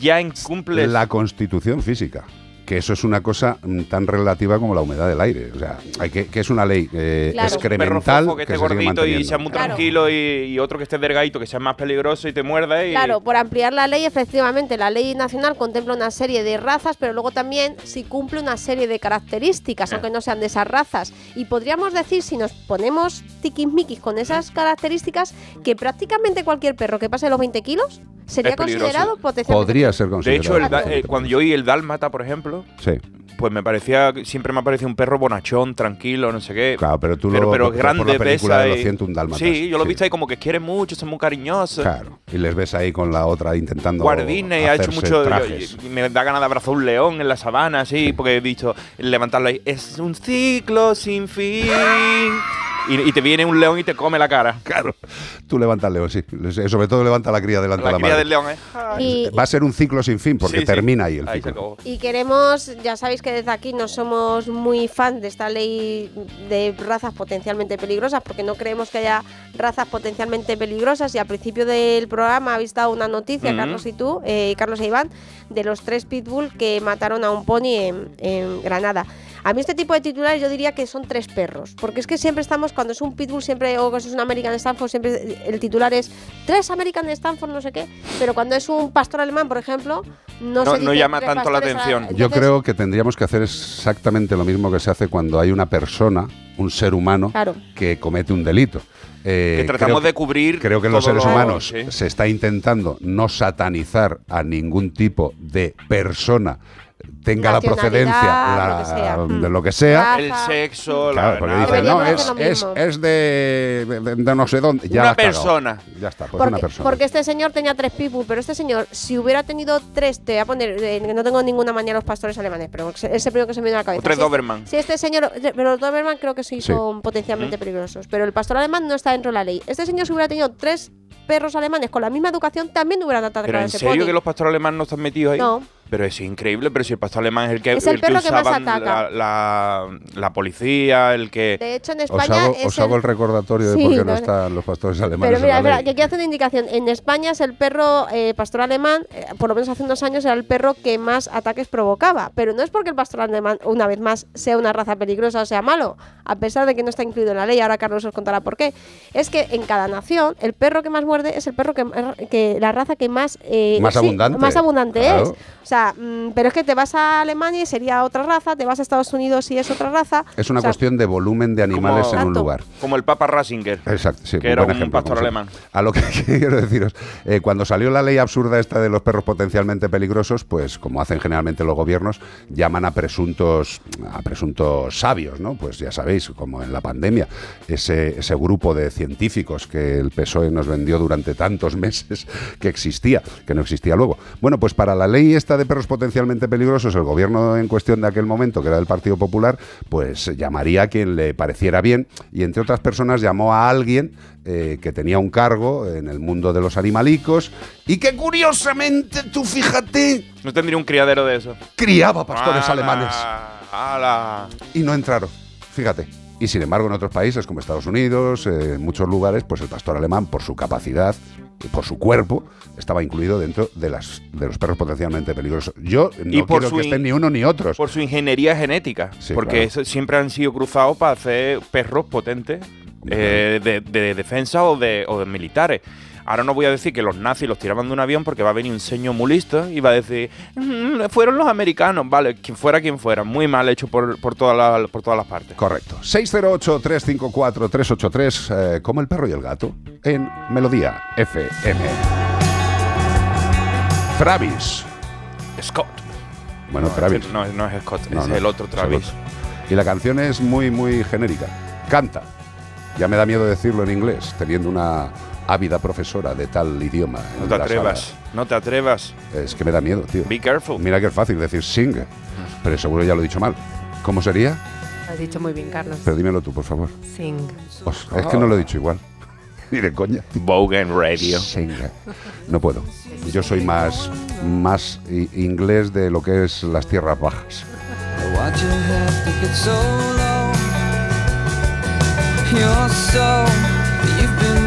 ya incumple. La constitución física. Que eso es una cosa mm, tan relativa como la humedad del aire. O sea, hay que, que es una ley eh, Claro. Un perro excremental fofo que esté gordito y sea muy Claro. tranquilo y, y otro que esté delgadito, que sea más peligroso y te muerda y... Claro, por ampliar la ley, efectivamente, la ley nacional contempla una serie de razas, pero luego también si cumple una serie de características, aunque no sean de esas razas. Y podríamos decir, si nos ponemos tiquismiquis con esas características, que prácticamente cualquier perro que pase los 20 kilos sería considerado potencialmente Podría ser De considerado. hecho, el da- eh, cuando yo oí el dálmata, por ejemplo, Sí, pues me parecía, siempre me ha parecido un perro bonachón, tranquilo, no sé qué. claro, pero tú pero, lo pero por- por grande, la película de los y- 101 dálmatas. Sí, yo lo he Sí. visto ahí como que quiere mucho, son muy cariñosos. Claro. Y les ves ahí con la otra intentando. Guardines, ha hecho mucho. trajes. yo- y me da ganas de abrazar un león en la sabana, así, porque he dicho, levantarlo ahí. Es un ciclo sin fin. Y, y te viene un león y te come la cara. Claro. Tú levanta al león, sí. Sobre todo levanta la cría delante La de la cría madre. del león, ¿eh? Y, Va a ser un ciclo sin fin porque Sí, sí. termina ahí el Ahí ciclo. Y queremos, ya sabéis que desde aquí no somos muy fan de esta ley de razas potencialmente peligrosas porque no creemos que haya razas potencialmente peligrosas y al principio del programa habéis dado una noticia. Carlos y tú, eh, Carlos e Iván, de los tres pitbull que mataron a un pony en, en Granada. A mí este tipo de titulares yo diría que son tres perros, porque es que siempre estamos, cuando es un pitbull siempre, o cuando es un American Stanford, siempre el titular es tres American Stanford, no sé qué, pero cuando es un pastor alemán, por ejemplo, no, No- se no llama tanto la atención. Yo creo que tendríamos que hacer exactamente lo mismo que se hace cuando hay una persona, un ser humano, Claro. que comete un delito. Eh, Que tratamos creo- de cubrir Creo que los todo seres lo- humanos sí. se está intentando no satanizar a ningún tipo de persona, tenga la procedencia la- lo que sea. de lo que sea. El sexo, Claro, la porque nada. dicen, no, es, es, es de, de- de no sé dónde. Ya Una cagado. persona. Ya está, pues porque, una persona. porque este señor tenía tres pitbull, pero este señor, si hubiera tenido tres, te voy a poner, eh, no tengo ninguna manía los pastores alemanes, pero es el primero que se me viene a la cabeza. O tres Si este- Doberman. Si este señor, pero los Doberman creo que sí, Sí. son potencialmente peligrosos, pero el pastor alemán no está dentro de la ley. Este señor si hubiera tenido tres perros alemanes con la misma educación, también hubieran atacado Pero a en ese serio pony. que los pastores alemanes no están metidos ahí. No. Pero es increíble, pero si el pastor alemán es el que, Es el que perro que más ataca. La, la, la policía, el que. De hecho, en Os España hago, es os hago el el- recordatorio de por qué no no, están los pastores alemanes. Pero mira, en la espera, ley. que quiero hacer una indicación. En España es el perro eh, pastor alemán, eh, por lo menos hace unos años era el perro que más ataques provocaba. Pero no es porque el pastor alemán, una vez más, sea una raza peligrosa o sea malo, a pesar de que no está incluido en la ley. Ahora Carlos os contará por qué. Es que en cada nación el perro que más muerde es el perro que, que la raza que más eh, Más abundante. más abundante Claro. es. O sea, mm, pero es que te vas a Alemania y sería otra raza, te vas a Estados Unidos y es otra raza. Es una O sea, cuestión de volumen de animales en un lugar. Como el Papa Ratzinger. Exacto, sí, Que era un ejemplo, pastor alemán. A lo que quiero deciros, eh, cuando salió la ley absurda esta de los perros potencialmente peligrosos, pues como hacen generalmente los gobiernos, llaman a presuntos a presuntos sabios, ¿no? Pues ya sabéis, como en la pandemia, ese, ese grupo de científicos que el PSOE nos vendió durante tantos meses que existía, que no existía luego. Bueno, pues para la ley esta de perros potencialmente peligrosos, el gobierno en cuestión de aquel momento, que era del Partido Popular, pues llamaría a quien le pareciera bien y entre otras personas llamó a alguien eh, que tenía un cargo en el mundo de los animalicos y que curiosamente, tú fíjate, No tendría un criadero de eso. criaba pastores alemanes y no entraron, fíjate. Y sin embargo, en otros países como Estados Unidos, eh, en muchos lugares, pues el pastor alemán, por su capacidad por su cuerpo, estaba incluido dentro de, las, de los perros potencialmente peligrosos. Yo no Y por quiero que estén ni uno ni otros. Por su ingeniería genética. Sí, porque claro. siempre han sido cruzados para hacer perros potentes eh, de, de defensa o de, o de militares. Ahora no voy a decir que los nazis los tiraban de un avión porque va a venir un señor muy listo y va a decir, "Mm, fueron los americanos, vale, quien fuera quien fuera, muy mal hecho por, por, todas las- por todas las partes. Correcto. 608-354-383, eh, como el perro y el gato, en Melodía FM. Travis. Scott. Bueno, No, Travis. No, no es Scott, No, es el otro Travis. Y la canción es muy, muy genérica. Canta. Ya me da miedo decirlo en inglés, teniendo una ávida profesora de tal idioma. No te atrevas, sala. no te atrevas. Es que me da miedo, tío. Be careful. Mira que es fácil decir sing, pero seguro ya lo he dicho mal. ¿Cómo sería? Has dicho muy bien, Carlos. Pero dímelo tú, por favor. Sing. Os- es que no lo he dicho igual. Ni de coña. Bogan Radio. Sing. No puedo. Yo soy más, más i- inglés de lo que es las tierras bajas. You're so you've been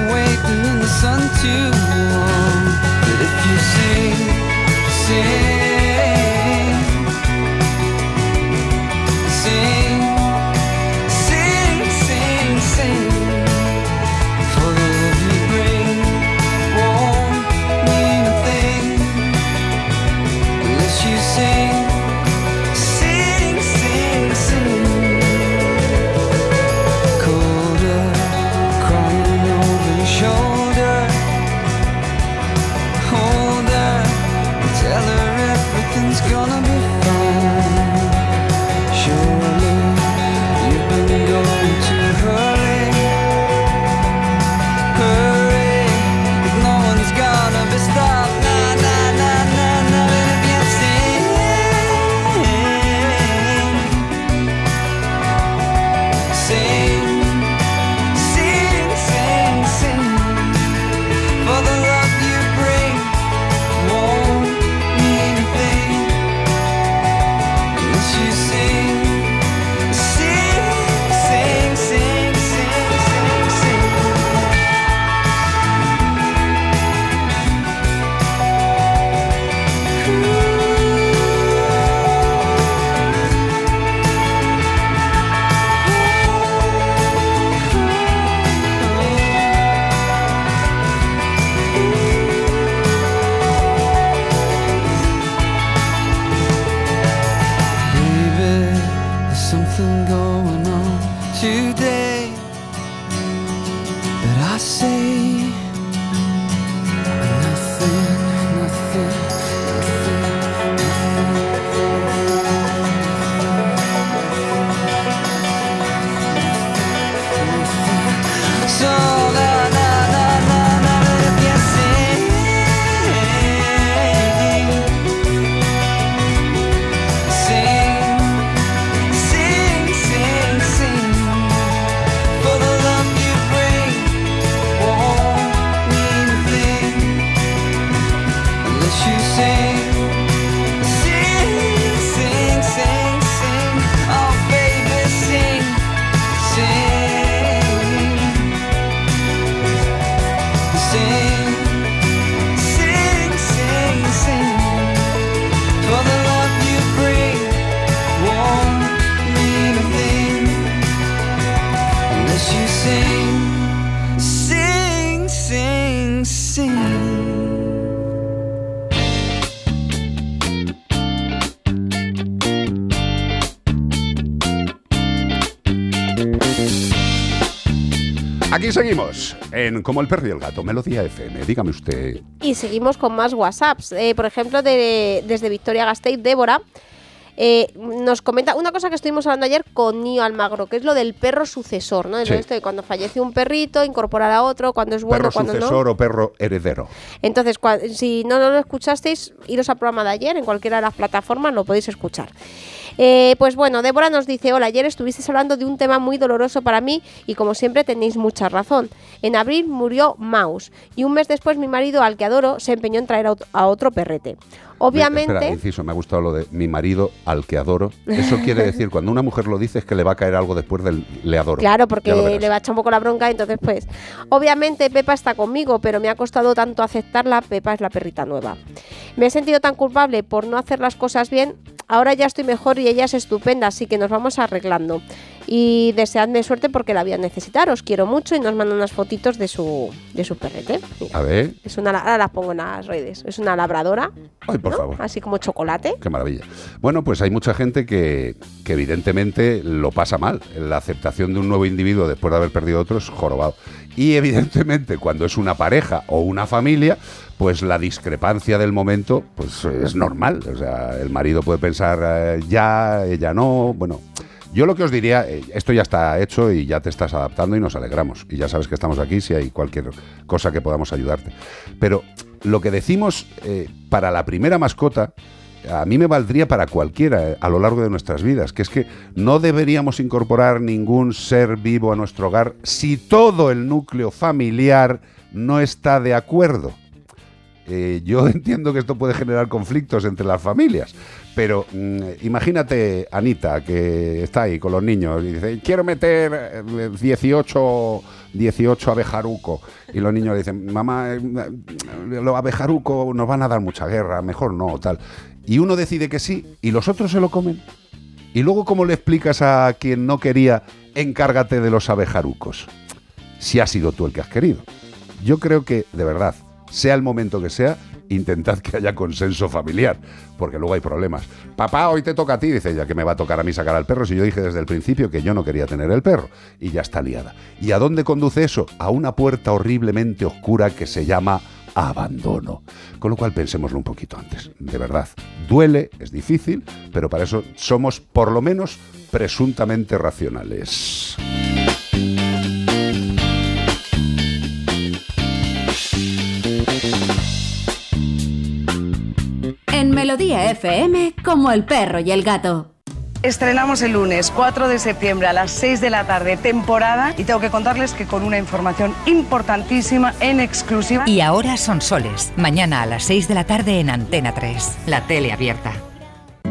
waiting in the sun too long. But if you sing, sing, Seguimos en Como el perro y el gato, Melodía FM. Dígame usted. Y seguimos con más WhatsApps. Eh, por ejemplo, de- desde Victoria Gasteiz, Débora. eh, nos comenta una cosa que estuvimos hablando ayer con Nio Almagro, que es lo del perro sucesor, ¿no? Sí. esto de cuando fallece un perrito, incorporar a otro, cuando es bueno, perro cuando sucesor no. o perro heredero. Entonces, si no lo escuchasteis, iros al programa de ayer, en cualquiera de las plataformas lo podéis escuchar. Eh, pues bueno, Débora nos dice, hola, ayer estuvisteis hablando de un tema muy doloroso para mí y como siempre tenéis mucha razón. En abril murió Maus y un mes después mi marido, al que adoro, se empeñó en traer a ot- a otro perrete. Obviamente... Espera, inciso, me ha gustado lo de mi marido al que adoro. Eso quiere decir, cuando una mujer lo dice, es que le va a caer algo después del le adoro. Claro, porque le va a echar un poco la bronca, entonces pues, obviamente Pepa está conmigo, pero me ha costado tanto aceptarla, Pepa es la perrita nueva. Me he sentido tan culpable por no hacer las cosas bien, ahora ya estoy mejor y ella es estupenda, así que nos vamos arreglando. Y deseadme suerte porque la voy a necesitar, os quiero mucho y nos manda unas fotitos de su, de su perrete. Mira, A ver, es una, ahora las pongo en las redes, es una labradora, ay, por ¿no? favor. así como chocolate. Qué maravilla. Bueno, pues hay mucha gente que, que evidentemente lo pasa mal. La aceptación de un nuevo individuo después de haber perdido otro es jorobado. Y evidentemente cuando es una pareja o una familia, pues la discrepancia del momento pues es normal. O sea, el marido puede pensar eh, ya, ella no. Bueno, yo lo que os diría, eh, esto ya está hecho y ya te estás adaptando y nos alegramos. Y ya sabes que estamos aquí si hay cualquier cosa que podamos ayudarte. Pero lo que decimos eh, para la primera mascota, a mí me valdría para cualquiera a lo largo de nuestras vidas, que es que no deberíamos incorporar ningún ser vivo a nuestro hogar si todo el núcleo familiar no está de acuerdo. Eh, yo entiendo que esto puede generar conflictos entre las familias, pero mm, imagínate Anita que está ahí con los niños y dice, quiero meter eh, 18, 18 abejaruco. Y los niños le dicen, mamá, eh, los abejaruco nos van a dar mucha guerra, mejor no, tal. Y uno decide que sí y los otros se lo comen. Y luego, ¿cómo le explicas a quien no quería, encárgate de los abejarucos? Si has sido tú el que has querido. Yo creo que, de verdad, sea el momento que sea, intentad que haya consenso familiar, porque luego hay problemas. Papá, hoy te toca a ti, dice ya que me va a tocar a mí sacar al perro, si yo dije desde el principio que yo no quería tener el perro, y ya está liada. ¿Y a dónde conduce eso? A una puerta horriblemente oscura que se llama abandono. Con lo cual pensémoslo un poquito antes, de verdad. Duele, es difícil, pero para eso somos por lo menos presuntamente racionales. Melodía FM, como el perro y el gato. Estrenamos el lunes 4 de septiembre a las 6 de la tarde, temporada, y tengo que contarles que con una información importantísima en exclusiva. Y ahora son soles. Mañana a las 6 de la tarde en Antena 3, la tele abierta.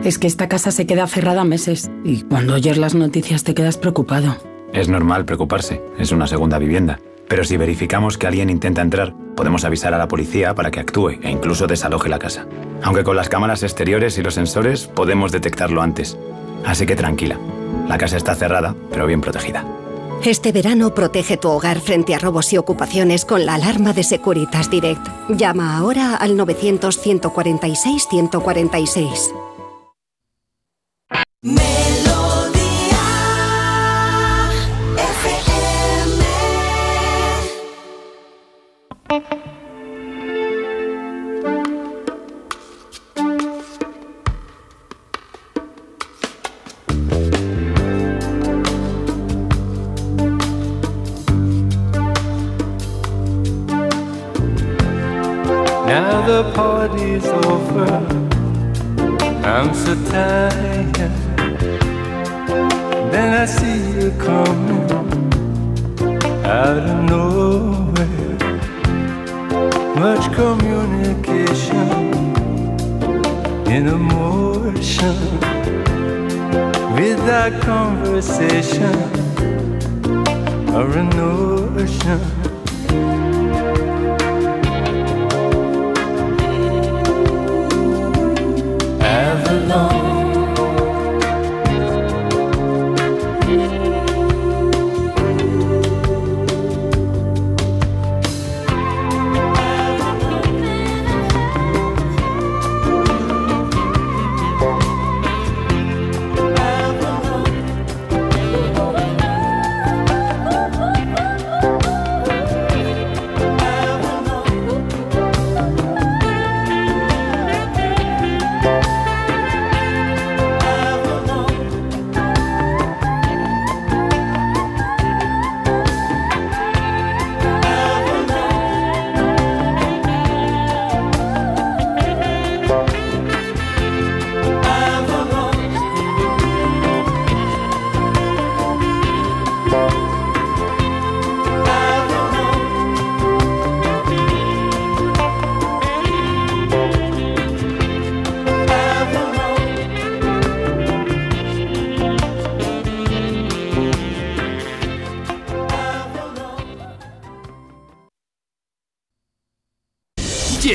Es que esta casa se queda cerrada meses y cuando oyes las noticias te quedas preocupado. Es normal preocuparse, es una segunda vivienda. Pero si verificamos que alguien intenta entrar, podemos avisar a la policía para que actúe e incluso desaloje la casa. Aunque con las cámaras exteriores y los sensores podemos detectarlo antes. Así que tranquila. La casa está cerrada, pero bien protegida. Este verano protege tu hogar frente a robos y ocupaciones con la alarma de Securitas Direct. Llama ahora al 900 146 146.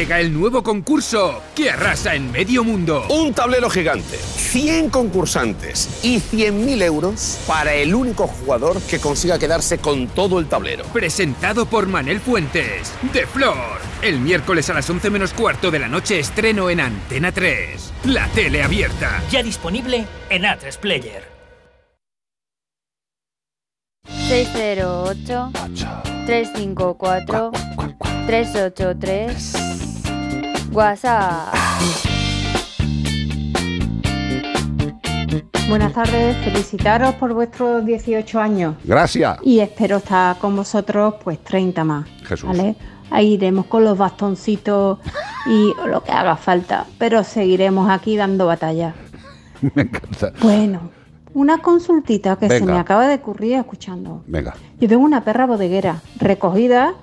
Llega el nuevo concurso que arrasa en medio mundo. Un tablero gigante, 100 concursantes y 100.000 euros para el único jugador que consiga quedarse con todo el tablero. Presentado por Manel Fuentes, de Flor. El miércoles a las 11 menos cuarto de la noche estreno en Antena 3. La tele abierta. Ya disponible en A3 Player. 608 354 383 WhatsApp. Buenas tardes, felicitaros por vuestros 18 años Gracias. y espero estar con vosotros pues 30 más. Jesús. ¿vale? Ahí iremos con los bastoncitos y lo que haga falta, pero seguiremos aquí dando batalla. Me encanta. Bueno, una consultita que se me acaba de ocurrir escuchando. Venga. Yo tengo una perra bodeguera recogida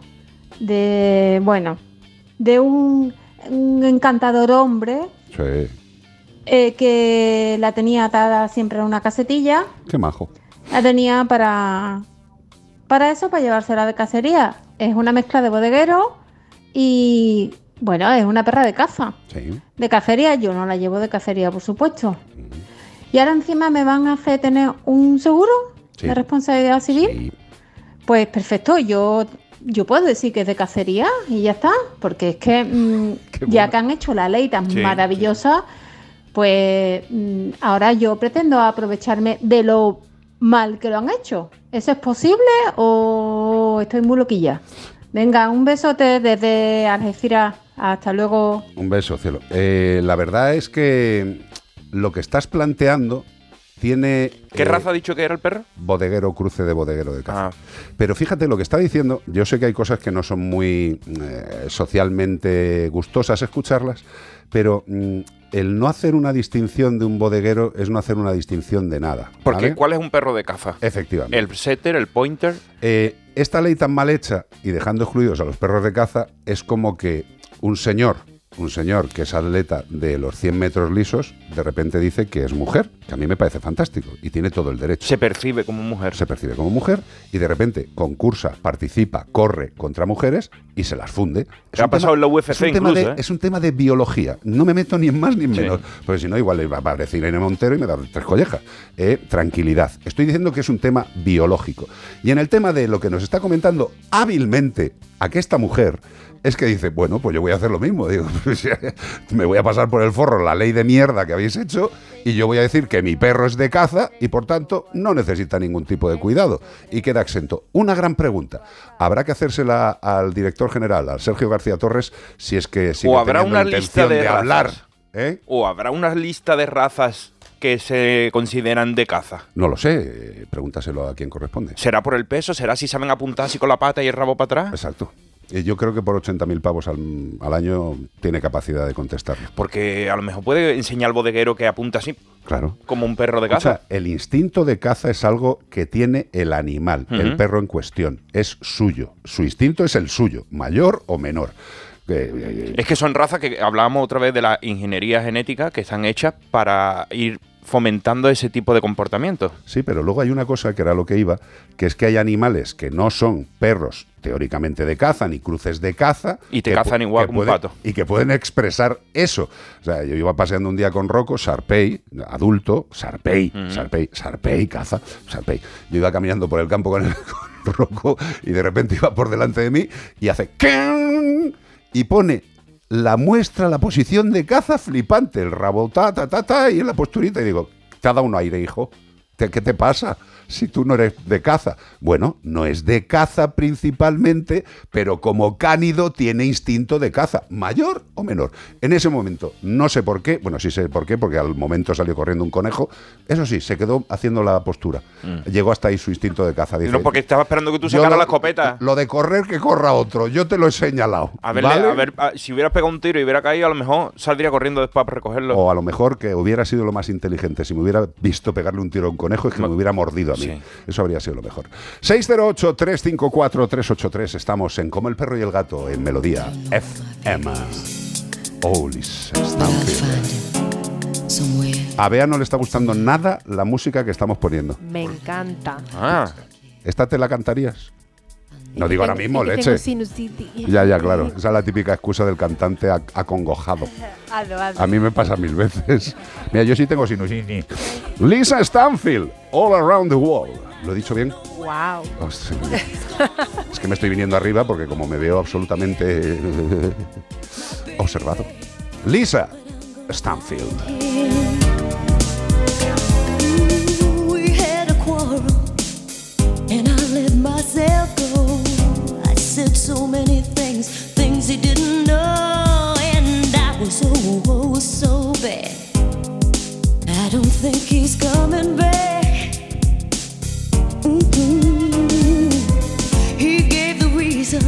de, bueno, de un, un encantador hombre Sí. eh, que la tenía atada siempre a una casetilla. Qué majo. La tenía para, para eso, para llevársela de cacería. Es una mezcla de bodeguero y, bueno, es una perra de caza. Sí. De cacería, yo no la llevo de cacería, por supuesto. Y ahora encima me van a hacer tener un seguro Sí. de responsabilidad civil. Pues perfecto, yo, yo puedo decir que es de cacería y ya está. Porque es que mm, ya que han hecho la ley tan Sí, maravillosa, pues mm, ahora yo pretendo aprovecharme de lo mal que lo han hecho. ¿Eso es posible o estoy muy loquilla? Venga, un besote desde Algeciras. Hasta luego. Un beso, cielo. Eh, la verdad es que lo que estás planteando tiene... ¿Qué eh, raza ha dicho que era el perro? bodeguero, cruce de bodeguero de caza. Ah. Pero fíjate lo que está diciendo, yo sé que hay cosas que no son muy eh, socialmente gustosas escucharlas, pero mm, el no hacer una distinción de un bodeguero es no hacer una distinción de nada. Porque. ¿cuál es un perro de caza? Efectivamente. El setter, el pointer. Eh, esta ley tan mal hecha y dejando excluidos a los perros de caza es como que un señor, un señor que es atleta de los 100 metros lisos, de repente dice que es mujer, que a mí me parece fantástico y tiene todo el derecho. Se percibe como mujer. Se percibe como mujer y de repente concursa, participa, corre contra mujeres y se las funde. Es Ha pasado en la UFC es un tema incluso, de- ¿eh? Es un tema de biología. No me meto ni en más ni en Sí. menos. Porque si no, igual le va a aparecer Irene Montero y me da tres collejas. Eh, tranquilidad. Estoy diciendo que es un tema biológico. Y en el tema de lo que nos está comentando hábilmente aquesta mujer, es que dice, bueno, pues yo voy a hacer lo mismo. Digo, pues, me voy a pasar por el forro la ley de mierda que habéis hecho y yo voy a decir que mi perro es de caza y por tanto no necesita ningún tipo de cuidado y queda exento. Una gran pregunta. Habrá que hacérsela al director general, al Sergio García Torres, si es que sigue o habrá una lista de, de, hablar. ¿eh? O habrá una lista de razas que se consideran de caza. No lo sé, eh, pregúntaselo a quien corresponde. ¿Será por el peso? ¿Será si saben apuntar así con la pata y el rabo para atrás? Exacto. Y yo creo que por 80.000 pavos al, al año tiene capacidad de contestarlo. Porque a lo mejor puede enseñar al bodeguero que apunta así, Claro. como un perro de O caza. sea, el instinto de caza es algo que tiene el animal, el perro en cuestión. Es suyo. Su instinto es el suyo, mayor o menor. Eh, eh, Es que son razas que hablábamos otra vez de la ingeniería genética que están hechas para ir fomentando ese tipo de comportamiento. Sí, pero luego hay una cosa que era lo que iba, que es que hay animales que no son perros teóricamente de caza ni cruces de caza Y te cazan igual que como un pueden- pato. y que pueden expresar eso. O sea, yo iba paseando un día con Rocco, Sarpey, adulto, Sarpey, Sarpey, Sarpey, caza, Sarpey. Yo iba caminando por el campo con, el, con Rocco y de repente iba por delante de mí y hace y pone la muestra, la posición de caza flipante, el rabo ta, ta, ta, ta, y en la posturita. Y digo, te ha dado un aire, hijo. ¿Te- ¿Qué te pasa si tú no eres de caza? Bueno, no es de caza principalmente, pero como cánido tiene instinto de caza, mayor o menor. En ese momento, no sé por qué, bueno, sí sé por qué, porque al momento salió corriendo un conejo. Eso sí, se quedó haciendo la postura. Llegó hasta ahí su instinto de caza. Dice, Mm. no, porque estaba esperando que tú "Yo sacaras la escopeta. Lo de correr que corra otro, yo te lo he señalado. A verle- ¿vale? a ver, a- si hubieras pegado un tiro y hubiera caído, a lo mejor saldría corriendo después para recogerlo. O a lo mejor que hubiera sido lo más inteligente si me hubiera visto pegarle un tiro a un conejo y que me hubiera mordido a mí. Eso habría sido lo mejor. 608-354-383. Estamos en Como el perro y el gato en Melodía FM. Holy A Bea no le está gustando nada la música que estamos poniendo. Me encanta. Ah. ¿Esta te la cantarías? No digo ahora mismo, leche. Ya, ya, claro. Esa es la típica excusa del cantante ac- acongojado. A mí me pasa mil veces. Mira, yo sí tengo sinusitis. Lisa Stanfield, All Around the World. ¿Lo he dicho bien? Wow. Es que me estoy viniendo arriba porque como me veo absolutamente observado. Lisa Stanfield. Said so many things, things he didn't know, and I was oh, oh so bad. I don't think he's coming back. Mhm. He gave the reason,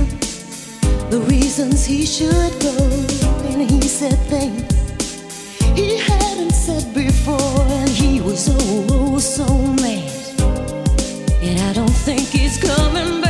the reasons he should go, and he said things he hadn't said before, and he was oh, oh so mad. And I don't think he's coming back,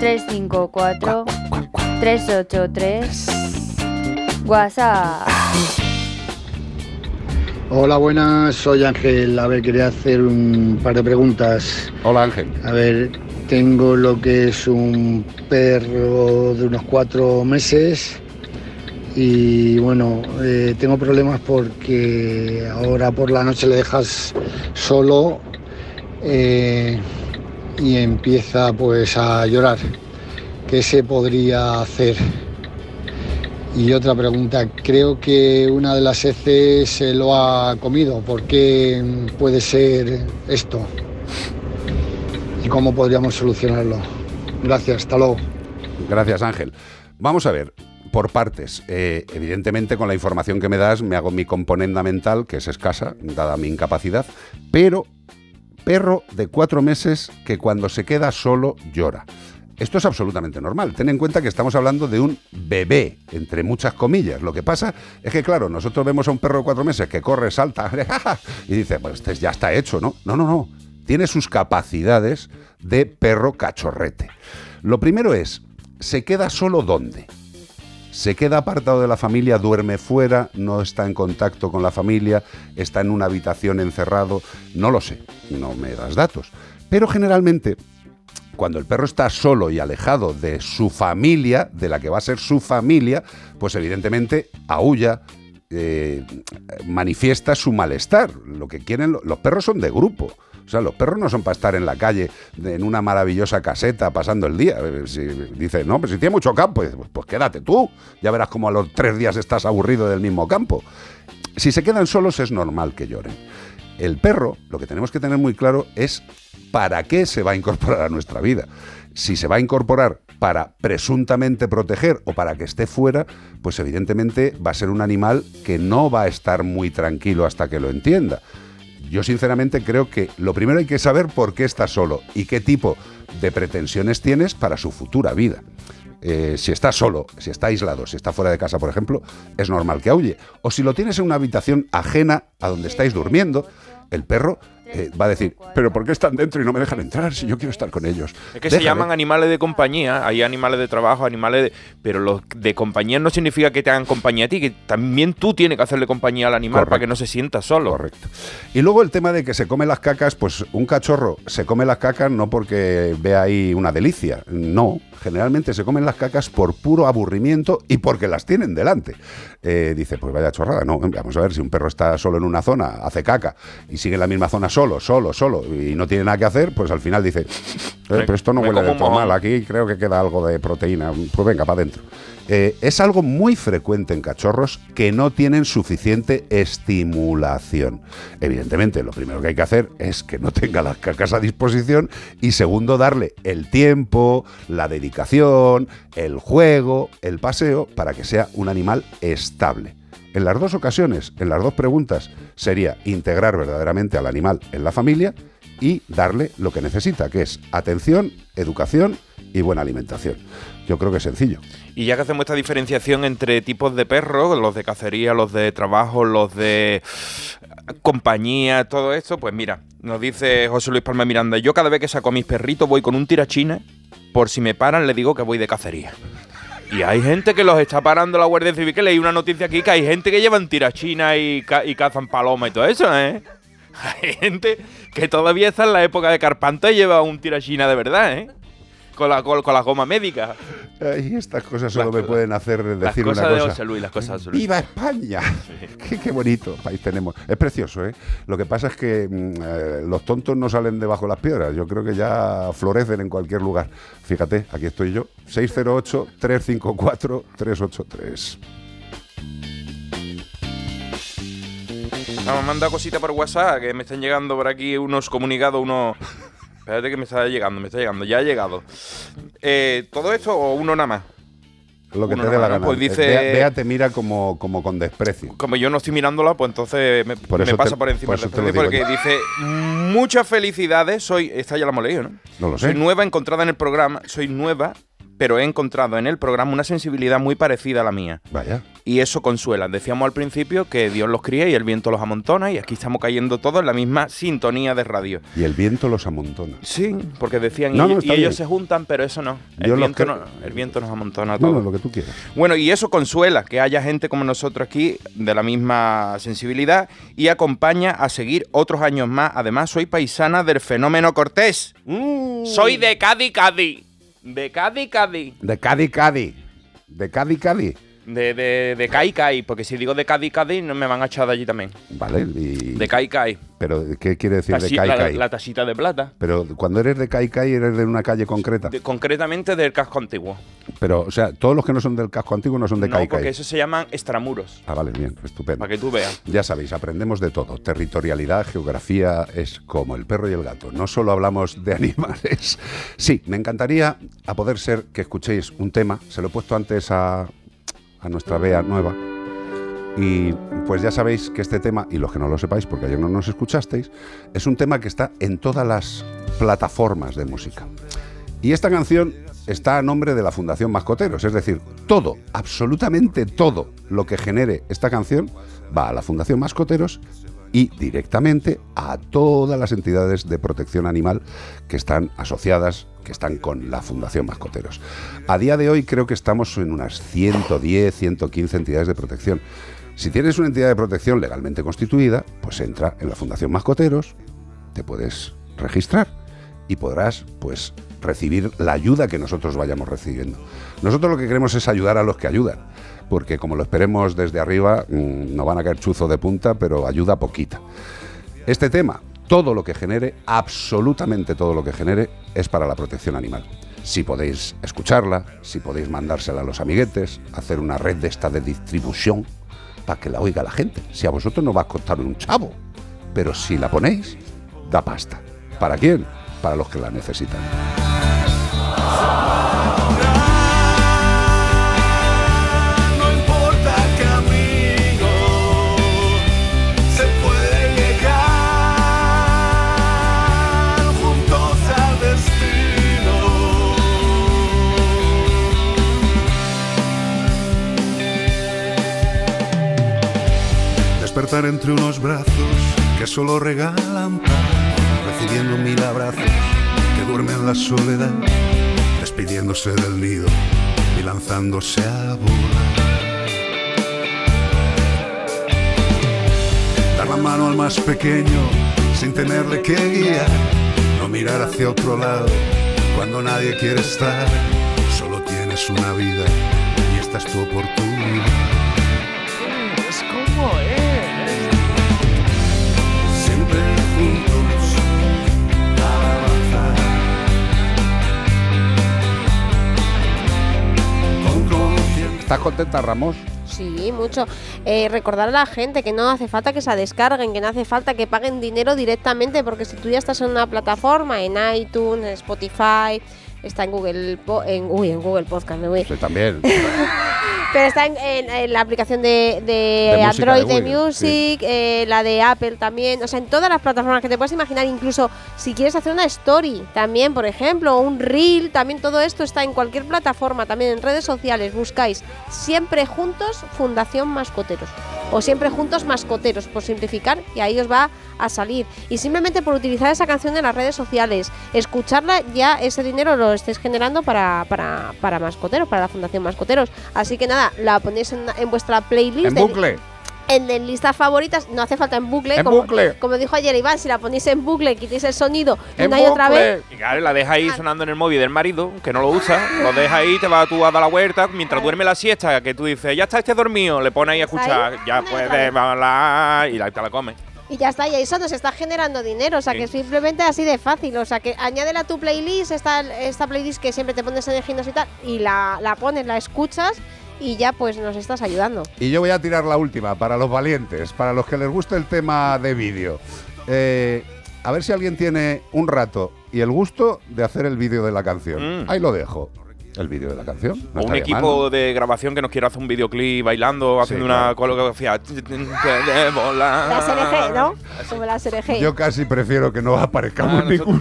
354 383 WhatsApp. Hola, buenas, soy Ángel. A ver, quería hacer un par de preguntas. Hola, Ángel. A ver, tengo lo que es un perro de unos cuatro meses y bueno, eh, tengo problemas porque ahora por la noche le dejas solo eh, y empieza pues a llorar. ¿Qué se podría hacer? Y otra pregunta, creo que una de las heces se lo ha comido. ¿Por qué puede ser esto? ¿Y cómo podríamos solucionarlo? Gracias, hasta luego. Gracias, Ángel. Vamos a ver, por partes. Eh, evidentemente, con la información que me das, me hago mi componenda mental, que es escasa, dada mi incapacidad, pero perro de cuatro meses que cuando se queda solo llora. Esto es absolutamente normal. Ten en cuenta que estamos hablando de un bebé, entre muchas comillas. Lo que pasa es que, claro, nosotros vemos a un perro de cuatro meses que corre, salta, y dice, pues este ya está hecho, ¿no? No, no, no. Tiene sus capacidades de perro cachorrete. Lo primero es, ¿se queda solo dónde? Se queda apartado de la familia, duerme fuera, no está en contacto con la familia, está en una habitación encerrado, no lo sé, no me das datos. Pero generalmente, cuando el perro está solo y alejado de su familia, de la que va a ser su familia, pues evidentemente aúlla, eh, manifiesta su malestar. Lo que quieren, los perros son de grupo. Los perros no son para estar en la calle en una maravillosa caseta pasando el día. Eh, Si dice, no, pero si tiene mucho campo, pues, pues quédate tú. Ya verás cómo a los tres días estás aburrido del mismo campo. Si se quedan solos es normal que lloren. El perro, lo que tenemos que tener muy claro es para qué se va a incorporar a nuestra vida. Si se va a incorporar para presuntamente proteger o para que esté fuera, pues evidentemente va a ser un animal que no va a estar muy tranquilo hasta que lo entienda. Yo sinceramente creo que lo primero hay que saber por qué está solo y qué tipo de pretensiones tienes para su futura vida. Eh, si está solo, si está aislado, si está fuera de casa, por ejemplo, es normal que aulle. O si lo tienes en una habitación ajena a donde estáis durmiendo, el perro eh, va a decir, pero ¿por qué están dentro y no me dejan entrar si yo quiero estar con ellos? Es que se Déjame". llaman animales de compañía, hay animales de trabajo, animales de... Pero los de compañía no significa que te hagan compañía a ti, que también tú tienes que hacerle compañía al animal para que no se sienta solo. Correcto. Y luego el tema de que se come las cacas, pues un cachorro se come las cacas no porque ve ahí una delicia, no. Generalmente se comen las cacas por puro aburrimiento y porque las tienen delante. Eh, dice, pues vaya chorrada, no. Vamos a ver, si un perro está solo en una zona, hace caca y sigue en la misma zona solo, solo, solo y no tiene nada que hacer, pues al final dice, "Eh, pero esto no huele de todo mojón". mal, aquí creo que queda algo de proteína, pues venga, para adentro. Eh, es algo muy frecuente en cachorros que no tienen suficiente estimulación. Evidentemente, lo primero que hay que hacer es que no tenga las cacas a disposición y segundo, darle el tiempo, la dedicación, el juego, el paseo para que sea un animal estable. En las dos ocasiones, en las dos preguntas, sería integrar verdaderamente al animal en la familia y darle lo que necesita, que es atención, educación y buena alimentación. Yo creo que es sencillo. Y ya que hacemos esta diferenciación entre tipos de perros, los de cacería, los de trabajo, los de compañía, todo esto, pues mira, nos dice José Luis Palma Miranda, yo cada vez que saco a mis perritos voy con un tirachina, por si me paran le digo que voy de cacería. Y hay gente que los está parando la Guardia Civil, que leí una noticia aquí, que hay gente que llevan tirachina y, y cazan paloma y todo eso, ¿eh? Hay gente que todavía está en la época de Carpanta y lleva un tirachina de verdad, ¿eh? Con la, con, con la goma médica. Ay, estas cosas solo me pueden hacer Las decir cosas una de cosa. José Luis, las cosas de José Luis. ¡Viva España! qué, qué bonito país tenemos. Es precioso, ¿eh? Lo que pasa es que mm, eh, los tontos no salen debajo de las piedras. Yo creo que ya florecen en cualquier lugar. Fíjate, aquí estoy yo. 608-354-383. Vamos, manda cosita por WhatsApp, que me están llegando por aquí unos comunicados, unos... Espérate que me está llegando, me está llegando, ya ha llegado. Eh, ¿Todo esto o uno nada más? Lo que Uno te dé la gana. Pues dice... Bea, te mira como, como con desprecio. Como yo no estoy mirándola, pues entonces me, Por me eso pasa te- por encima por del eso porque yo. dice muchas felicidades, soy, esta ya la hemos leído, ¿no? No lo Soy sé. nueva encontrada en el programa, soy nueva, pero he encontrado en el programa una sensibilidad muy parecida a la mía. Vaya. Y eso consuela. Decíamos al principio que Dios los cría y el viento los amontona y aquí estamos cayendo todos en la misma sintonía de radio. Y el viento los amontona. Sí, porque decían, No, y, no, y está ellos se juntan, pero eso no. El, viento, no. el viento nos amontona No, no, lo que tú quieras. Bueno, y eso consuela que haya gente como nosotros aquí de la misma sensibilidad y acompaña a seguir otros años más. Además, soy paisana del fenómeno Cortés. Soy de Cádiz, Cádiz. De Cádiz, Cádiz. De Cádiz, Cádiz. De Cádiz, Cádiz. De, de, de porque si digo de Cádiz, Cádiz, no me van a echar de allí también. Vale. Y... De Cai Cai. Pero, ¿qué quiere decir de Kai la, Kai? la tasita de plata. Pero cuando eres de Kai Kai eres de una calle concreta. De- concretamente del casco antiguo. Pero, o sea, todos los que no son del casco antiguo no son de no, Kai porque Kai. eso se llaman extramuros. Ah, vale, bien, estupendo. Para que tú veas. Ya sabéis, aprendemos de todo. Territorialidad, geografía, es como el perro y el gato. No solo hablamos de animales. Sí, me encantaría, a poder ser, que escuchéis un tema. Se lo he puesto antes a, a nuestra Bea nueva. Y pues ya sabéis que este tema, y los que no lo sepáis porque ayer no nos escuchasteis, es un tema que está en todas las plataformas de música. Y esta canción está a nombre de la Fundación Mascoteros. Es decir, todo, absolutamente todo lo que genere esta canción va a la Fundación Mascoteros y directamente a todas las entidades de protección animal que están asociadas, están con la Fundación Mascoteros. A día de hoy creo que estamos en unas 110, 115 entidades de protección. Si tienes una entidad de protección legalmente constituida, pues entra en la Fundación Mascoteros, te puedes registrar y podrás pues recibir la ayuda que nosotros vayamos recibiendo. Nosotros lo que queremos es ayudar a los que ayudan, porque como lo esperemos desde arriba, mm, no van a caer chuzo de punta, pero ayuda poquita. Este tema, todo lo que genere, absolutamente todo lo que genere, es para la protección animal. Si podéis escucharla, si podéis mandársela a los amiguetes, hacer una red de esta de distribución para que la oiga la gente. Si a vosotros no va a costar un chavo, pero si la ponéis, da pasta. ¿Para quién? Para los que la necesitan. Despertar entre unos brazos que solo regalan paz, recibiendo mil abrazos que duermen la soledad, despidiéndose del nido y lanzándose a volar. Dar la mano al más pequeño sin tenerle que guiar, no mirar hacia otro lado cuando nadie quiere estar, solo tienes una vida y esta es tu oportunidad. Es como es. ¿Estás contenta, Ramos? Sí, mucho. Eh, recordar a la gente que no hace falta que se descarguen, que no hace falta que paguen dinero directamente, porque si tú ya estás en una plataforma, en iTunes, en Spotify, está en Google, Po- en, uy, en Google Podcast, me voy. Sí, también. Pero está en, en- en la aplicación de, de Android de de, Google, Music, eh, la de Apple también, o sea, en todas las plataformas que te puedes imaginar, incluso si quieres hacer una story también, por ejemplo, o un reel, también todo esto está en cualquier plataforma, también en redes sociales, buscáis siempre juntos Fundación Mascoteros o siempre juntos Mascoteros, por simplificar, y ahí os va a salir. Y simplemente por utilizar esa canción en las redes sociales, escucharla, ya ese dinero lo estáis generando para, para, para Mascoteros, para la Fundación Mascoteros. Así que nada, la ponéis en, en vuestra playlist. En bucle. En, en listas favoritas, no hace falta en bucle. En como, bucle. como dijo ayer Iván, si la ponéis en bucle, quitéis el sonido En una y otra bucle. vez. Y claro, la deja ahí sonando en el móvil del marido, que no lo usa. Lo deja ahí, te vas tú a dar la vuelta. Mientras duerme la siesta, que tú dices, ya está este dormido, le pones ahí a escuchar, ya puedes hablar y la, te la comes. Y ya está, y eso nos está generando dinero, o sea Sí. que simplemente así de fácil, o sea que añádela a tu playlist, esta, esta playlist que siempre te pones en el gimnasio y tal, y la, la pones, la escuchas y ya pues nos estás ayudando. Y yo voy a tirar la última para los valientes, para los que les guste el tema de vídeo. Eh, a ver si alguien tiene un rato y el gusto de hacer el vídeo de la canción. Ahí lo dejo. El vídeo de la canción. No o un equipo mal. de grabación que nos quiera hacer un videoclip bailando, haciendo una claro. coreografía. De volar. La SRG, ¿no? Como la SRG. Yo casi prefiero que no aparezcamos Ah, ninguno.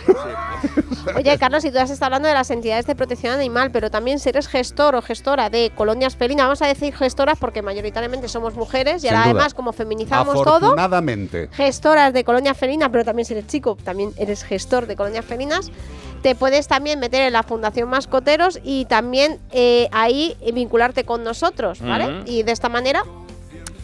Oye, Carlos, si tú has estado hablando de las entidades de protección animal, pero también si eres gestor o gestora de colonias felinas, vamos a decir gestoras porque mayoritariamente somos mujeres y Sin ahora duda. además como feminizamos todo, Afortunadamente. gestoras de colonias felinas, pero también si eres chico, también eres gestor de colonias felinas. Te puedes también meter en la Fundación Mascoteros y también eh, ahí vincularte con nosotros, ¿vale? Y de esta manera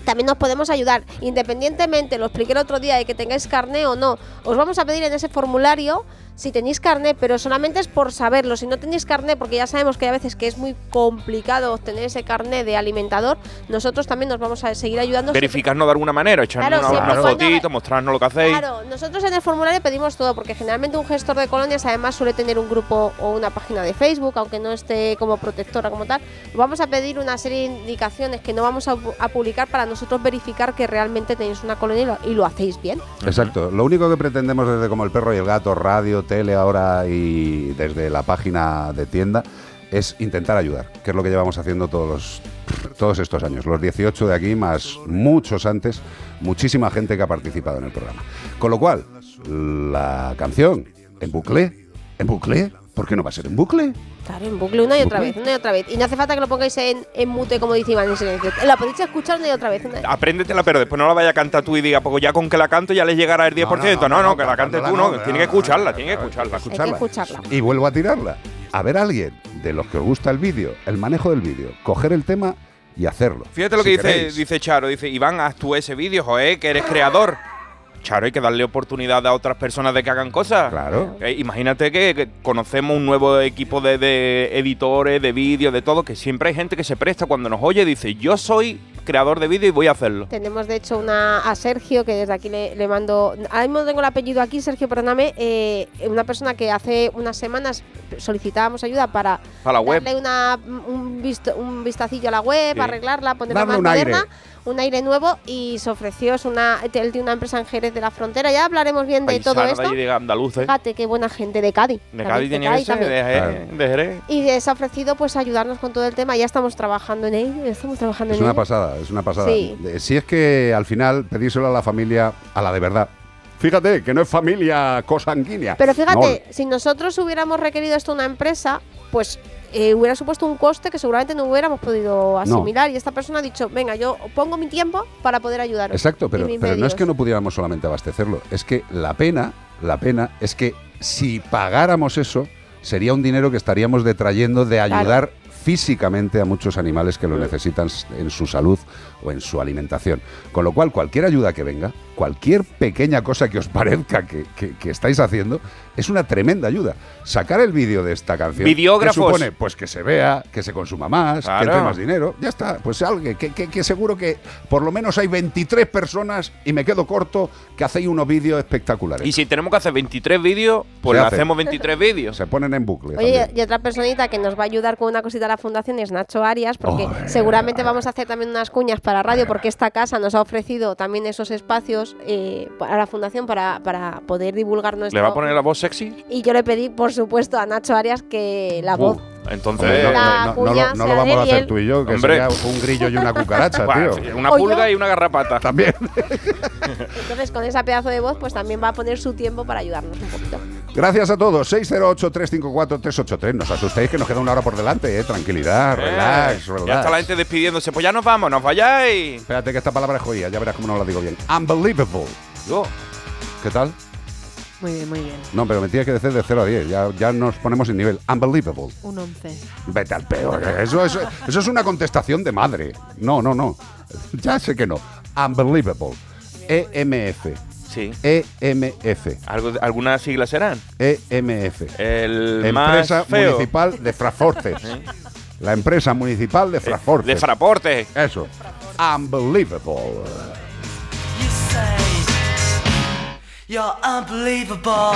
también nos podemos ayudar. Independientemente, lo expliqué el otro día, de que tengáis carné o no, os vamos a pedir en ese formulario si tenéis carné, pero solamente es por saberlo. Si no tenéis carné, porque ya sabemos que hay a veces que es muy complicado obtener ese carné de alimentador, nosotros también nos vamos a seguir ayudando. Verificarnos de alguna manera, echarnos Claro, una, fotito, mostrarnos lo que hacéis. Claro, nosotros en el formulario pedimos todo, porque generalmente un gestor de colonias además suele tener un grupo o una página de Facebook, aunque no esté como protectora como tal. Vamos a pedir una serie de indicaciones que no vamos a publicar para nosotros verificar que realmente tenéis una colonia y lo, y lo hacéis bien. Exacto. Lo único que pretendemos desde como el perro y el gato, radio, tele ahora y desde la página de tienda es intentar ayudar, que es lo que llevamos haciendo todos los- todos estos años, los 18 de aquí más muchos antes, muchísima gente que ha participado en el programa. Con lo cual, la canción en bucle, en bucle, ¿por qué no va a ser en bucle? Claro, en bucle una y otra vez, una y otra vez. Y no hace falta que lo pongáis en, en mute, como dice Iván, en silencio. La podéis escuchar una y otra vez. una- Apréndetela, pero después no la vaya a cantar tú y diga, pues ya con que la canto ya le llegará el 10%. No, no, que la cantes tú, no, tiene que escucharla, tiene que escucharla. Hay que escucharla. Y vuelvo a tirarla. A ver a alguien de los que os gusta el vídeo, el manejo del vídeo, coger el tema y hacerlo. Fíjate lo Si que dice, dice Charo, dice, Iván, haz tú ese vídeo, joder, que eres creador. Charo, hay que darle oportunidad a otras personas de que hagan cosas. Claro. Eh, imagínate que, que conocemos un nuevo equipo de, de editores, de vídeos, de todo, que siempre hay gente que se presta cuando nos oye y dice, yo soy creador de vídeo y voy a hacerlo. Tenemos de hecho una a Sergio, que desde aquí le, le mando. Ahora mismo no tengo el apellido aquí, Sergio, perdóname. eh, una persona que hace unas semanas solicitábamos ayuda para, Para la web. darle una, un, visto, un vistacillo a la web, Sí. arreglarla, ponerla más un aire. moderna, un aire nuevo y se ofreció. Es una, él tiene una empresa en Jerez de la Frontera. Ya hablaremos bien de todo esto. de de Andaluces. Fíjate qué buena gente de Cádiz. De Cádiz tenía que ser, también. de, Jerez- de Jerez. Y se ha ofrecido pues ayudarnos con todo el tema. Ya estamos trabajando en ello. Estamos trabajando Es en una ello. Pasada, es una pasada. Sí. Si es que al final pedírselo a la familia, a la de verdad. Fíjate que no es familia cosanguínea. Pero fíjate, si nosotros hubiéramos requerido esto a una empresa, pues eh, hubiera supuesto un coste que seguramente no hubiéramos podido asimilar. Y esta persona ha dicho, venga, yo pongo mi tiempo para poder ayudaros. Exacto, pero, pero no es que no pudiéramos solamente abastecerlo, es que la pena, la pena es que si pagáramos eso, sería un dinero que estaríamos detrayendo de Claro. Físicamente a muchos animales que lo necesitan en su salud o en su alimentación. Con lo cual, cualquier ayuda que venga, cualquier pequeña cosa que os parezca que, que- que estáis haciendo, es una tremenda ayuda. Sacar el vídeo de esta canción, Videógrafos. que supone pues que se vea, que se consuma más, que Claro. entre más dinero, ya está. Pues algo que, que- que seguro que por lo menos hay 23 personas, y me quedo corto, que hacéis unos vídeos espectaculares. Y si tenemos que hacer 23 vídeos, pues le hacemos 23 vídeos. Se ponen en bucle. Oye, también. y otra personita que nos va a ayudar con una cosita a la fundación es Nacho Arias, porque seguramente vamos a hacer también unas cuñas para radio, porque esta casa nos ha ofrecido también esos espacios eh, para la fundación para, para poder divulgar nuestro. ¿Le va a poner la voz sexy? Y yo le pedí, por supuesto, a Nacho Arias que la voz. Entonces, Hombre, no, La no- lo, no lo sea vamos a hacer tú y yo, que Hombre. sería un grillo y una cucaracha, Bueno, tío. Una pulga y una garrapata. También. Entonces, con esa pedazo de voz, pues también va a poner su tiempo para ayudarnos un poquito. Gracias a todos. 608-354-383. No os asustéis que nos queda una hora por delante, eh. Tranquilidad, relax, Eh, relax. Ya está la gente despidiéndose. Pues ya nos vamos, nos vayáis. Espérate que esta palabra es jodida, ya verás cómo no la digo bien. Unbelievable. ¿Qué tal? Muy bien, muy bien. No, pero me tienes que decir de 0 a 10. Ya, ya nos ponemos en nivel. Unbelievable. Un 11. Vete al peor. Eso, eso, eso es una contestación de madre. No, no, no. Ya sé que no. Unbelievable. EMF. Sí. EMF. ¿Algo, ¿Algunas siglas serán? EMF. El Empresa más feo. Municipal de Frafortes. La empresa municipal de Frafortes. De Fraporte. Eso. Unbelievable. You're unbelievable.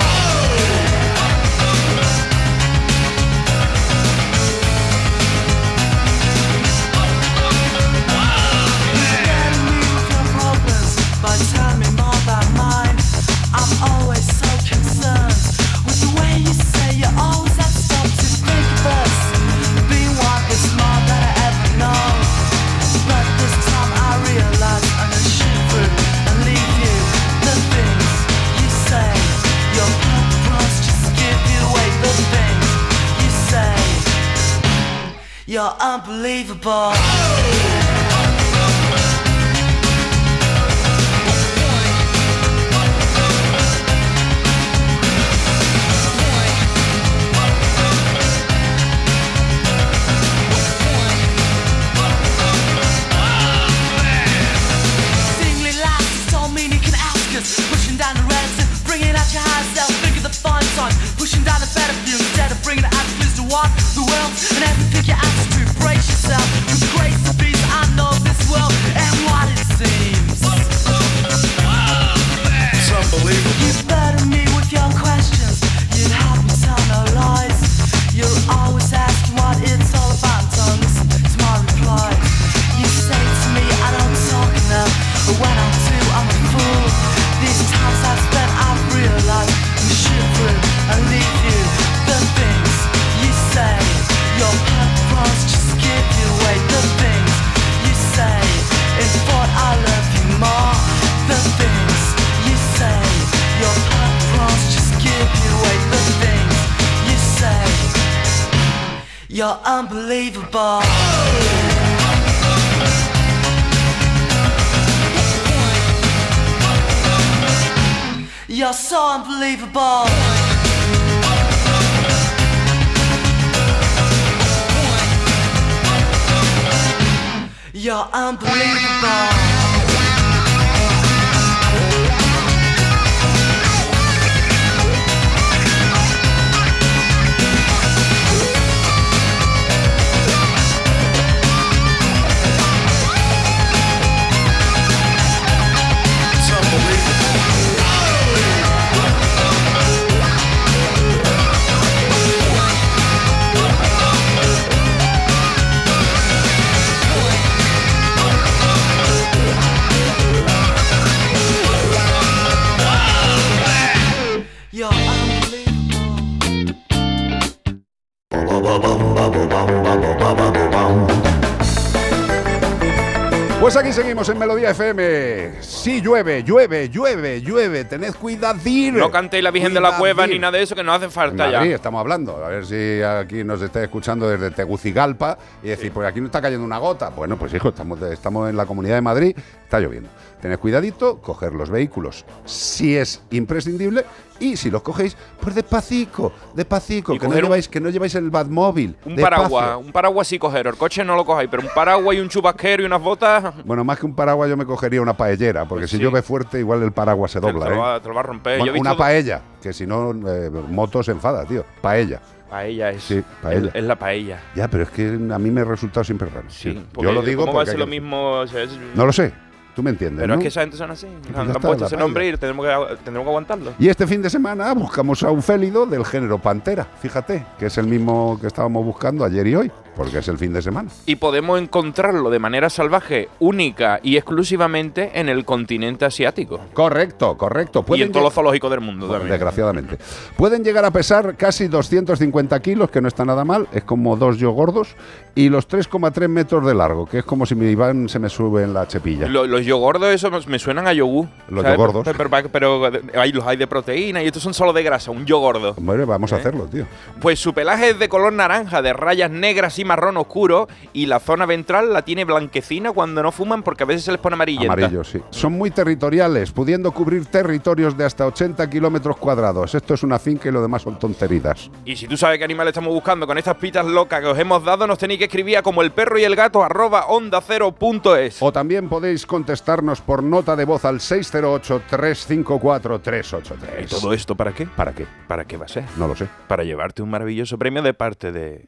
En Melodía FM. Sí, llueve, llueve, llueve, llueve. Tened cuidadín. No cantéis la Virgen de la Cueva ni nada de eso, que nos hace En falta Madrid ya. estamos hablando. A ver si aquí nos estáis escuchando desde Tegucigalpa y decir, pues aquí no está cayendo una gota. Bueno, pues hijo, estamos, estamos en la Comunidad de Madrid, está lloviendo. Tened cuidadito, coger los vehículos si es imprescindible y si los cogéis, pues despacito, despacito, que no, coger lleváis, que no lleváis el Batmóvil. Un despacio. paraguas, un paraguas sí cogeros. El coche no lo cojáis, pero un paraguas y un chubasquero y unas botas. Bueno, más que un paraguas yo me cogería una paellera, porque si Sí. llueve fuerte igual el paraguas se dobla. te lo ¿eh? va, te lo va a romper. Bueno, Yo he una visto paella, que si no, eh, moto se enfada, tío. Paella. Paella es. Sí, paella. Es, la paella. Ya, pero es que a mí me ha resultado siempre raro. Sí, Yo porque lo digo ¿cómo va a porque. ser lo mismo? O sea, es- No lo sé. Tú me entiendes. Pero ¿no? es que esa gente son así. Pues Han, ya han está, puesto ese nombre y tenemos que, tendremos que aguantarlo. Y este fin de semana buscamos a un félido del género pantera, fíjate, que es el mismo que estábamos buscando ayer y hoy, porque es el fin de semana. Y podemos encontrarlo de manera salvaje, única y exclusivamente en el continente asiático. Correcto, correcto. Y en todos los zoológicos del mundo también. Desgraciadamente. Pueden llegar a pesar casi 250 kilos, que no está nada mal, es como dos yo gordos, y los 3,3 metros de largo, que es como si mi Iván se me sube en la chepilla. Lo- los yogordos, eso me- suenan a yogur. Los ¿sabes? yogordos. Pero, pero- pero hay, los hay de proteína y estos son solo de grasa, un yogordo. Hombre, vamos a ¿Eh? hacerlo, tío. Pues su pelaje es de color naranja, de rayas negras y marrón oscuro, y la zona ventral la tiene blanquecina cuando no fuman porque a veces se les pone amarillenta. Amarillo, sí. Son muy territoriales, pudiendo cubrir territorios de hasta 80 kilómetros cuadrados. Esto es una finca y lo demás son tonterías. Y si tú sabes qué animal estamos buscando con estas pitas locas que os hemos dado, nos tenéis que escribir a como el perro y el gato arroba onda cero punto es. O también podéis contestarnos por nota de voz al 608-354-383. ¿Y todo esto para qué? ¿Para qué? ¿Para qué va a ser? No lo sé. Para llevarte un maravilloso premio de parte de...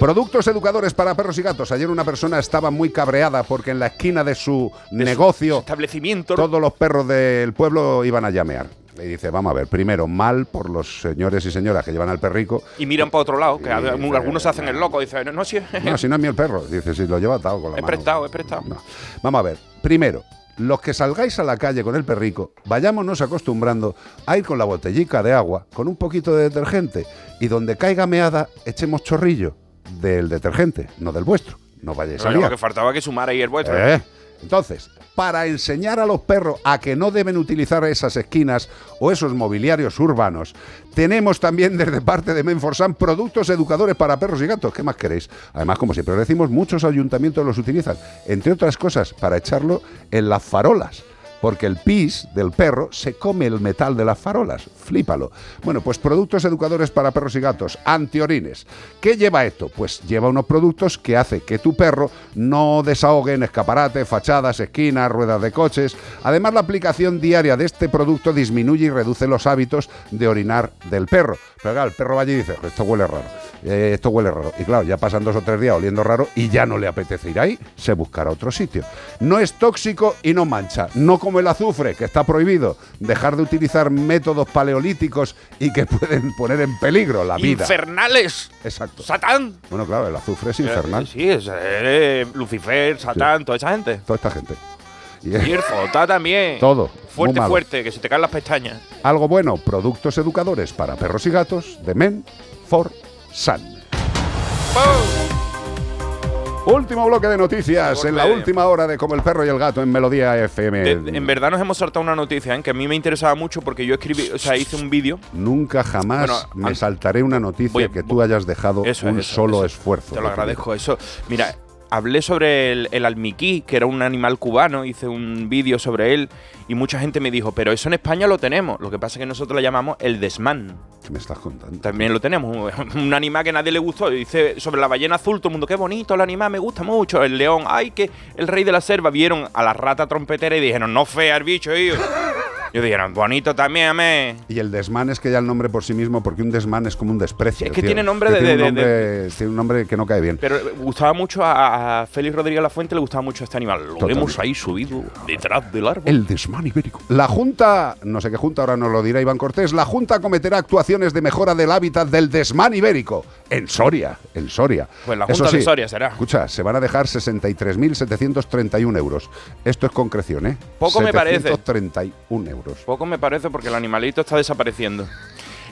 Productos educadores para perros y gatos. Ayer una persona estaba muy cabreada porque en la esquina de su negocio establecimiento todos los perros del pueblo iban a llamear. Y dice, vamos a ver, primero, mal por los señores y señoras que llevan al perrico. Y miran para otro lado, que Y a- dice, algunos se hacen el loco, dicen, no, no, si No, si no es mío el perro. Dice, si lo lleva atado con la es mano. prestado, es prestado. Vamos a ver, primero, los que salgáis a la calle con el perrico, vayámonos acostumbrando a ir con la botellica de agua, con un poquito de detergente, y donde caiga meada, echemos chorrillo del detergente, no del vuestro. No vayáis a lo que faltaba que sumara ahí el vuestro. Eh, Entonces, para enseñar a los perros a que no deben utilizar esas esquinas o esos mobiliarios urbanos, tenemos también desde parte de Menforsan productos educadores para perros y gatos. ¿Qué más queréis? Además, como siempre os decimos, muchos ayuntamientos los utilizan, entre otras cosas, para echarlo en las farolas. Porque el pis del perro se come el metal de las farolas. Flípalo. Bueno, pues productos educadores para perros y gatos, antiorines. ¿Qué lleva esto? Pues lleva unos productos que hace que tu perro no desahogue en escaparates, fachadas, esquinas, ruedas de coches. Además, la aplicación diaria de este producto disminuye y reduce los hábitos de orinar del perro. Pero claro, el perro va allí y dice, esto huele raro, eh, esto huele raro. Y claro, ya pasan dos o tres días oliendo raro y ya no le apetece ir ahí, se buscará otro sitio. No es tóxico y no mancha, no como el azufre, que está prohibido. Dejar de utilizar métodos paleolíticos y que pueden poner en peligro la vida. ¡Infernales! Exacto. ¡Satán! Bueno, claro, el azufre es infernal. Sí, es eh, Lucifer, Satán, toda esa gente. Toda esta gente. Y- Jota también. Todo, Fuerte, fuerte, que se te caen las pestañas. Algo bueno, productos educadores para perros y gatos de Men for Sun. Último bloque de noticias en la última hora de Como el perro y el gato en Melodía FM. De- en verdad nos hemos saltado una noticia ¿eh? que a mí me interesaba mucho porque yo escribí, o sea, hice un vídeo. Nunca jamás Bueno, me saltaré una noticia Voy- que tú hayas dejado Eso un eso, solo eso. esfuerzo. Te lo agradezco. Eso, mira, hablé sobre el, el almiquí, que era un animal cubano, hice un vídeo sobre él y mucha gente me dijo, pero eso en España lo tenemos. Lo que pasa es que nosotros lo llamamos el desmán. ¿Qué me estás contando? También lo tenemos. Un animal que nadie le gustó. Dice sobre la ballena azul, todo el mundo, qué bonito el animal, me gusta mucho. El león, ay, que el rey de la selva. Vieron a la rata trompetera y dijeron, no fea el bicho, hijo. Yo dijeron, bonito también, amé. Y el desmán es que ya el nombre por sí mismo, porque un desmán es como un desprecio. Es que tío. tiene nombre de- tiene, de- un de- nombre, tiene un nombre que no cae bien. Pero eh, gustaba mucho a, a Félix Rodríguez Lafuente, le gustaba mucho este animal. Lo Totalmente. vemos ahí subido detrás del árbol. El desmán ibérico. La Junta, no sé qué Junta, ahora nos lo dirá Iván Cortés, la Junta cometerá actuaciones de mejora del hábitat del desmán ibérico en Soria, en Soria. Pues la Junta de Soria será. Escucha, se van a dejar 63.731 euros. Esto es concreción, ¿eh? Poco me parece. 731 euros. Poco me parece porque el animalito está desapareciendo.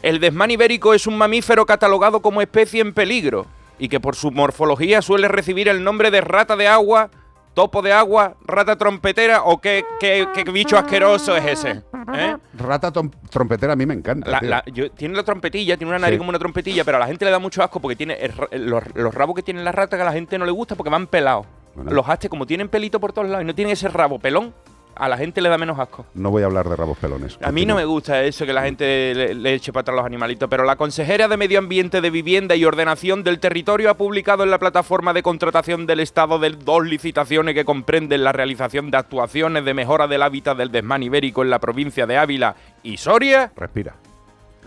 El desmán ibérico es un mamífero catalogado como especie en peligro y que por su morfología suele recibir el nombre de rata de agua, topo de agua, rata trompetera o qué, qué- qué bicho asqueroso es ese. ¿eh? Rata trompetera a mí me encanta. La- tío. la- yo- tiene la trompetilla, tiene una nariz Sí. como una trompetilla, pero a la gente le da mucho asco porque tiene el los, los rabos que tiene la rata que a la gente no le gusta porque van pelados. Los hastes, como tienen pelito por todos lados y no tienen ese rabo pelón, a la gente le da menos asco. No voy a hablar de rabos pelones. A mí no me gusta eso que la gente le, le eche para atrás los animalitos, pero la consejera de Medio Ambiente de Vivienda y Ordenación del Territorio ha publicado en la plataforma de contratación del Estado de dos licitaciones que comprenden la realización de actuaciones de mejora del hábitat del desmán ibérico en la provincia de Ávila y Soria. Respira.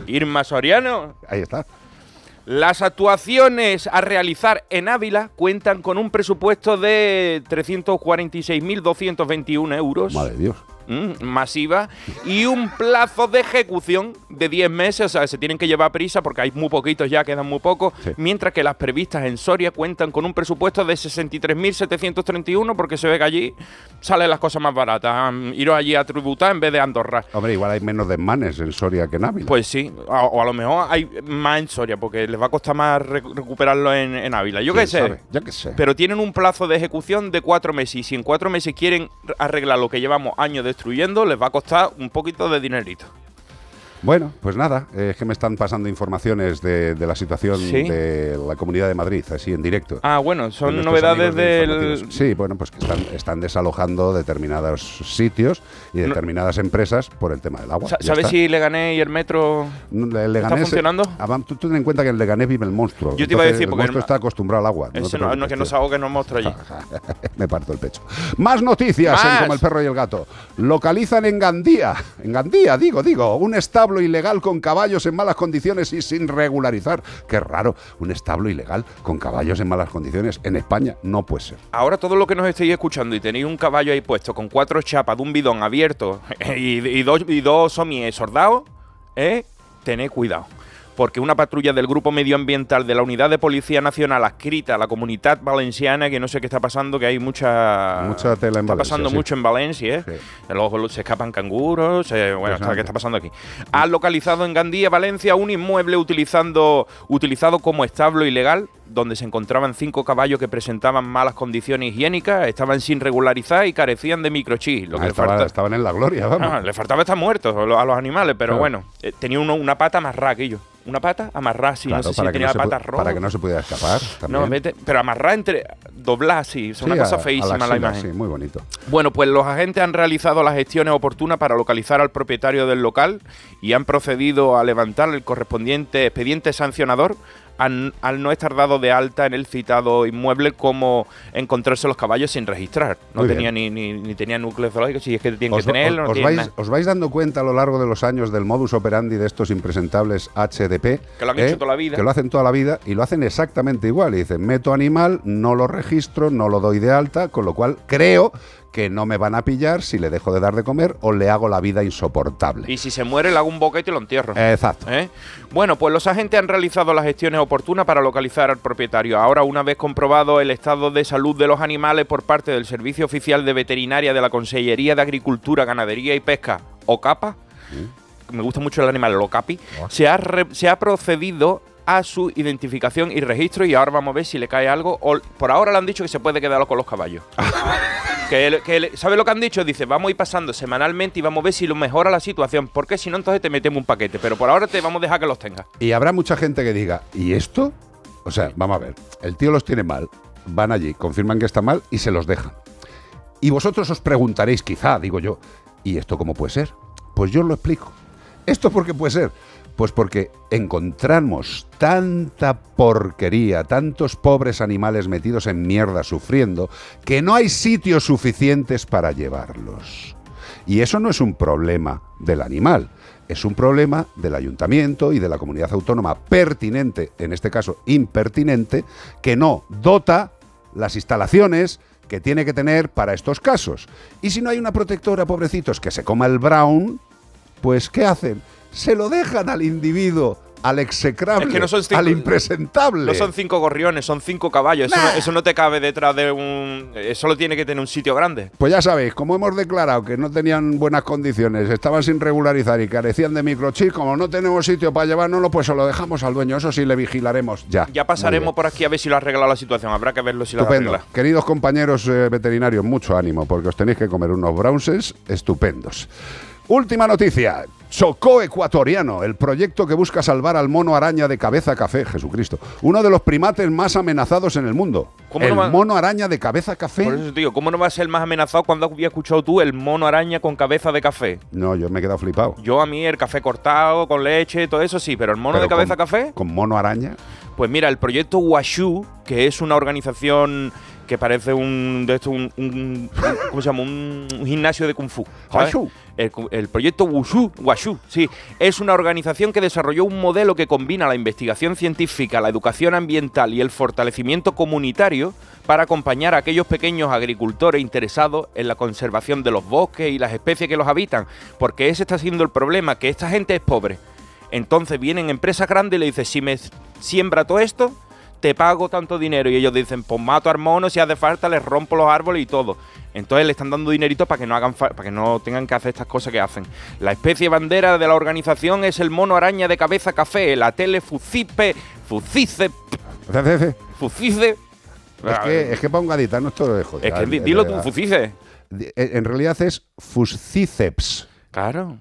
Irma Soriano. Ahí está. Las actuaciones a realizar en Ávila cuentan con un presupuesto de 346.221 euros. Madre Dios. Mm, masiva y un plazo de ejecución de 10 meses, o sea, se tienen que llevar prisa porque hay muy poquitos ya, quedan muy pocos, mientras que las previstas en Soria cuentan con un presupuesto de 63.731 porque se ve que allí salen las cosas más baratas, iros allí a tributar en vez de Andorra. Hombre, igual hay menos desmanes en Soria que en Ávila. Pues sí, o, o a lo mejor hay más en Soria porque les va a costar más re- recuperarlo en, en Ávila. Yo ¿Quién qué sé. sabe? Yo qué sé. Pero tienen un plazo de ejecución de cuatro meses y si en cuatro meses quieren arreglar lo que llevamos años destruyendo, les va a costar un poquito de dinerito. Bueno, pues nada, eh, es que me están pasando informaciones de, de la situación ¿Sí? de la Comunidad de Madrid, así en directo. Ah, bueno, son novedades de del... Sí, bueno, pues que están, están desalojando determinados sitios y No- determinadas empresas por el tema del agua. ¿Sabes si Leganés y el metro Le- el está Leganés- funcionando? Ah, tú ten en cuenta que en Leganés vive el monstruo. Yo te iba a decir, porque El monstruo el- está acostumbrado al agua. Ese no, no, que no se ahogue, no monstruo allí. Me parto el pecho. Más noticias en. Como el perro y el gato. Localizan en Gandía, en Gandía, digo, digo, un establo ilegal con caballos en malas condiciones y sin regularizar. Qué raro, un establo ilegal con caballos en malas condiciones en España no puede ser. Ahora todo lo que nos estéis escuchando y tenéis un caballo ahí puesto con cuatro chapas de un bidón abierto y, dos, y dos sordados, ¿eh? tened cuidado. Porque una patrulla del Grupo Medioambiental de la Unidad de Policía Nacional adscrita a la Comunidad Valenciana, que no sé qué está pasando, que hay mucha... Mucha tela en Está Valencia, pasando sí. mucho en Valencia, ¿eh? Luego se escapan canguros, bueno. ¿qué está pasando aquí? Ha localizado en Gandía, Valencia, un inmueble utilizando, utilizado como establo ilegal, donde se encontraban cinco caballos que presentaban malas condiciones higiénicas, estaban sin regularizar y carecían de microchip. Lo Ah, que le estaba- falta- estaban en la gloria, vamos. Ah, le faltaba estar muertos a los animales, pero Claro. bueno, eh, tenía uno- una pata amarrada, aquello. Una pata amarrada, sí, Claro, no sé si tenía no la pata roja. para que no se pudiera escapar. No, vete, pero amarrada entre. doblada así, es Sí, una a- cosa a la feísima la, axila, imagen. Sí, muy bonito. Bueno, pues los agentes han realizado las gestiones oportunas para localizar al propietario del local y han procedido a levantar el correspondiente expediente sancionador al, al no estar dado de alta en el citado inmueble como encontrarse los caballos sin registrar. No Muy tenía ni, ni, ni tenía núcleo zoológico, si es que tienen Os, que tenerlo, os- no os tienen vais, nada. os vais dando cuenta a lo largo de los años del modus operandi de estos impresentables HDP. Que lo han hecho toda la vida. Que lo hacen toda la vida y lo hacen exactamente igual. Y dicen, meto animal, no lo registro, no lo doy de alta, con lo cual creo que no me van a pillar si le dejo de dar de comer o le hago la vida insoportable. Y si se muere, le hago un boquete y lo entierro. Exacto. ¿Eh? Bueno, pues los agentes han realizado las gestiones oportunas para localizar al propietario. Ahora, una vez comprobado el estado de salud de los animales por parte del Servicio Oficial de Veterinaria de la Consellería de Agricultura, Ganadería y Pesca, OCAPA, me gusta mucho el animal, el OCAPI, se ha, re- se ha procedido a su identificación y registro y ahora vamos a ver si le cae algo. O, por ahora le han dicho que se puede quedar con los caballos. que él- que él- ¿Sabe lo que han dicho? Dice, vamos a ir pasando semanalmente y vamos a ver si lo mejora la situación. Porque si no, entonces te metemos un paquete. Pero por ahora te vamos a dejar que los tengas. Y habrá mucha gente que diga, ¿y esto? O sea, vamos a ver, el tío los tiene mal, van allí, confirman que está mal y se los dejan. Y vosotros os preguntaréis, quizá, digo yo, ¿y esto cómo puede ser? Pues yo os lo explico. ¿Esto por qué puede ser? Pues porque encontramos tanta porquería, tantos pobres animales metidos en mierda sufriendo, que no hay sitios suficientes para llevarlos. Y eso no es un problema del animal, es un problema del ayuntamiento y de la comunidad autónoma pertinente, en este caso impertinente, que no dota las instalaciones que tiene que tener para estos casos. Y si no hay una protectora, pobrecitos, que se coma el brown, pues ¿qué hacen? Se lo dejan al individuo, al execrable, Es que no son cinco- al impresentable. No son cinco gorriones, son cinco caballos. Eso, no, eso no te cabe detrás de un. Solo tiene que tener un sitio grande. Pues ya sabéis, como hemos declarado que no tenían buenas condiciones, estaban sin regularizar y carecían de microchip, como no tenemos sitio para llevárnoslo, pues se lo dejamos al dueño. Eso sí, le vigilaremos ya. Ya pasaremos por aquí a ver si lo ha arreglado la situación. Habrá que verlo si lo Estupendo. arreglado. Queridos compañeros eh, veterinarios, mucho ánimo, porque os tenéis que comer unos brownses estupendos. Última noticia. Chocó ecuatoriano, el proyecto que busca salvar al mono araña de cabeza café, Jesucristo. Uno de los primates más amenazados en el mundo. ¿Cómo el no va- mono araña de cabeza café. Por eso, tío, ¿cómo no va a ser más amenazado cuando había escuchado tú el mono araña con cabeza de café? No, yo me he quedado flipado. Yo a mí el café cortado, con leche, todo eso sí, pero el mono Pero de cabeza con- café. Con mono araña. Pues mira, el proyecto Washu, que es una organización que parece un de esto un, un- un- ¿cómo se llama? Un, un gimnasio de kung fu. ¿sabes? El proyecto Wushu, Washu, sí, es una organización que desarrolló un modelo que combina la investigación científica, la educación ambiental y el fortalecimiento comunitario para acompañar a aquellos pequeños agricultores interesados en la conservación de los bosques y las especies que los habitan, porque ese está siendo el problema, que esta gente es pobre. Entonces vienen empresas grandes y le dicen, si me siembra todo esto, te pago tanto dinero. Y ellos dicen, pues mato al mono, si hace falta, les rompo los árboles y todo. Entonces le están dando dinerito para que no hagan para que no tengan que hacer estas cosas que hacen. La especie bandera de la organización es el mono araña de cabeza café, la tele fucipe, fucice, fucice. Es que, es que para un gaditano esto es joder. Es que dilo tú, fucice. En realidad es fuscíceps. Claro.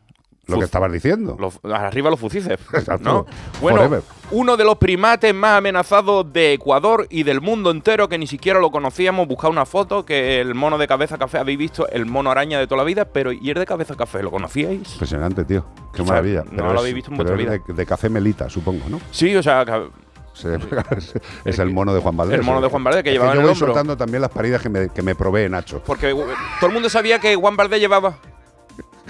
Lo que estabas diciendo. Los- arriba los fucices. Exacto. ¿no? Bueno, Forever. uno de los primates más amenazados de Ecuador y del mundo entero que ni siquiera lo conocíamos. Buscad una foto que el mono de cabeza café habéis visto, el mono araña de toda la vida, pero ¿y el de cabeza café? ¿Lo conocíais? Impresionante, tío. Qué O sea, maravilla. no Pero lo es- habéis visto en vuestra es De, de café melita, supongo, ¿no? Sí, o sea, que- Se- es el mono de Juan Valdés. El mono de Juan Valdés que Es llevaba en yo el voy hombro. soltando también las paridas que me, que me provee Nacho. porque uh, todo el mundo sabía que Juan Valdés llevaba.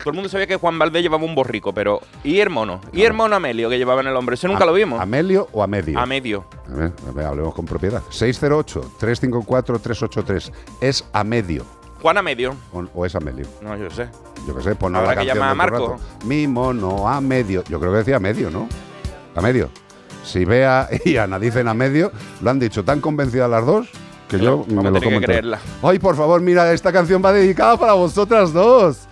Todo el mundo sabía que Juan Valdés llevaba un borrico, pero. ¿Y el mono? ¿Y el mono Amelio que llevaba en el hombro? Ese nunca A- lo vimos. ¿Amelio o a medio? A medio. A ver, a ver, hablemos con propiedad. 608-354-383. Es a medio. Juan Amedio. O, o es Amelio. No, yo sé. Yo qué sé, pon la que canción llamar a Marco. Mi mono a medio. Yo creo que decía a medio, ¿no? A medio. Si Bea y Ana dicen a medio, lo han dicho tan convencidas las dos que yo me lo creerla. Ay, por favor, mira, esta canción va dedicada para vosotras dos.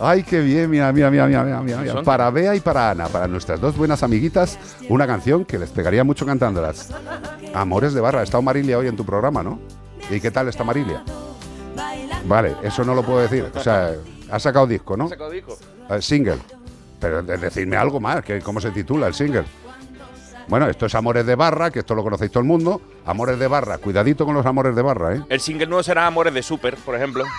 Ay, qué bien, mira, mira, mira, mira, mira, mira. Son- Para Bea y para Ana, para nuestras dos buenas amiguitas, una canción que les pegaría mucho cantándolas. Amores de barra. Ha estado Marilia hoy en tu programa, ¿no? ¿Y qué tal está Marilia? Vale, eso no lo puedo decir. O sea, ha sacado disco, ¿no? Eh, single. Pero de- decidme algo más, que ¿cómo se titula el single? Bueno, esto es Amores de Barra, que esto lo conocéis todo el mundo. Amores de Barra, cuidadito con los Amores de Barra, ¿eh? El single nuevo será Amores de Super, por ejemplo.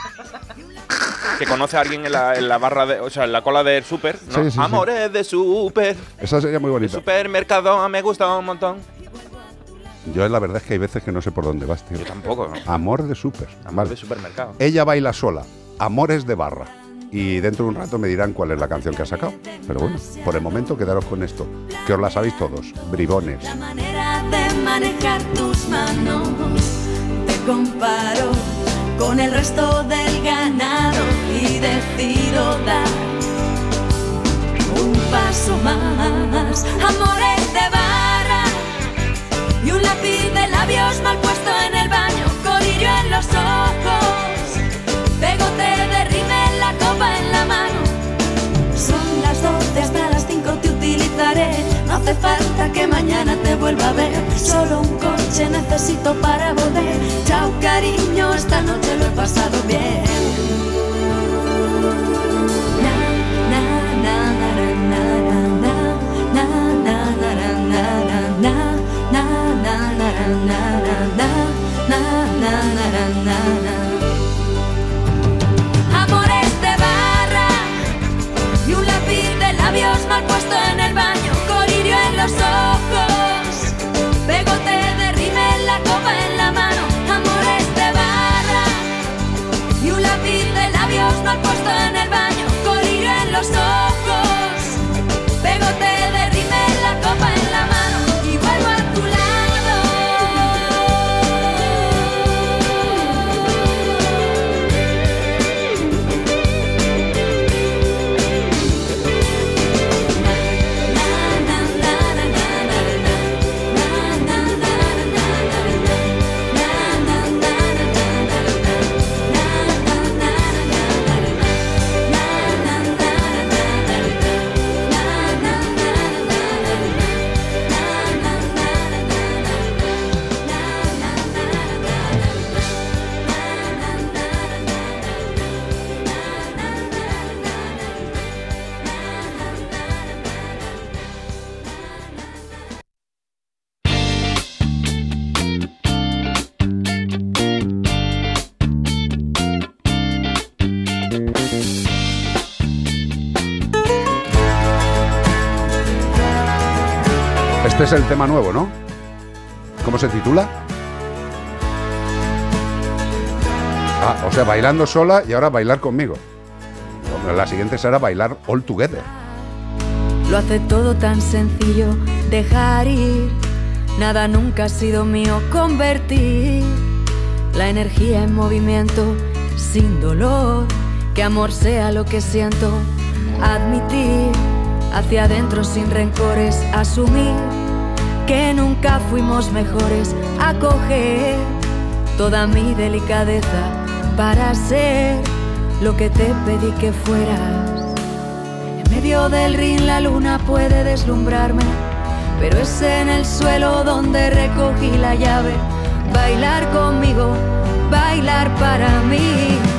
Que conoce a alguien en la, en la barra de. O sea, en la cola del Super. ¿no? Sí, sí, sí. Amores de Super. Esa sería muy bonita. Supermercado, me gusta un montón. Yo la verdad es que hay veces que no sé por dónde vas, tío. Yo tampoco. ¿no? Amor de Super. Amor vale. de supermercado. Ella baila sola, Amores de Barra. Y dentro de un rato me dirán cuál es la canción que ha sacado. Pero bueno, por el momento quedaros con esto, que os la sabéis todos, bribones. La manera de manejar tus manos te comparo con el resto del ganado y decido dar un paso más. Amores de barra y un lápiz de labios mal puesto en el baño, colillo en los ojos, pegote de rímel, la copa en la mano. Son las 12 hasta las 5 te utilizaré. No hace falta que mañana te vuelva a ver. Solo un coche necesito para volver. Chao cariño, esta noche pasado bien. Na, na, na, na, na, Este es el tema nuevo, ¿no? ¿Cómo se titula? Ah, o sea, bailando sola y ahora bailar conmigo. La siguiente será bailar all together. Lo hace todo tan sencillo, dejar ir. Nada nunca ha sido mío, convertir la energía en movimiento, sin dolor. Que amor sea lo que siento, admitir hacia adentro sin rencores, asumir que nunca fuimos mejores, acoger toda mi delicadeza para ser lo que te pedí que fueras. En medio del ring la luna puede deslumbrarme, pero es en el suelo donde recogí la llave. Bailar conmigo, bailar para mí.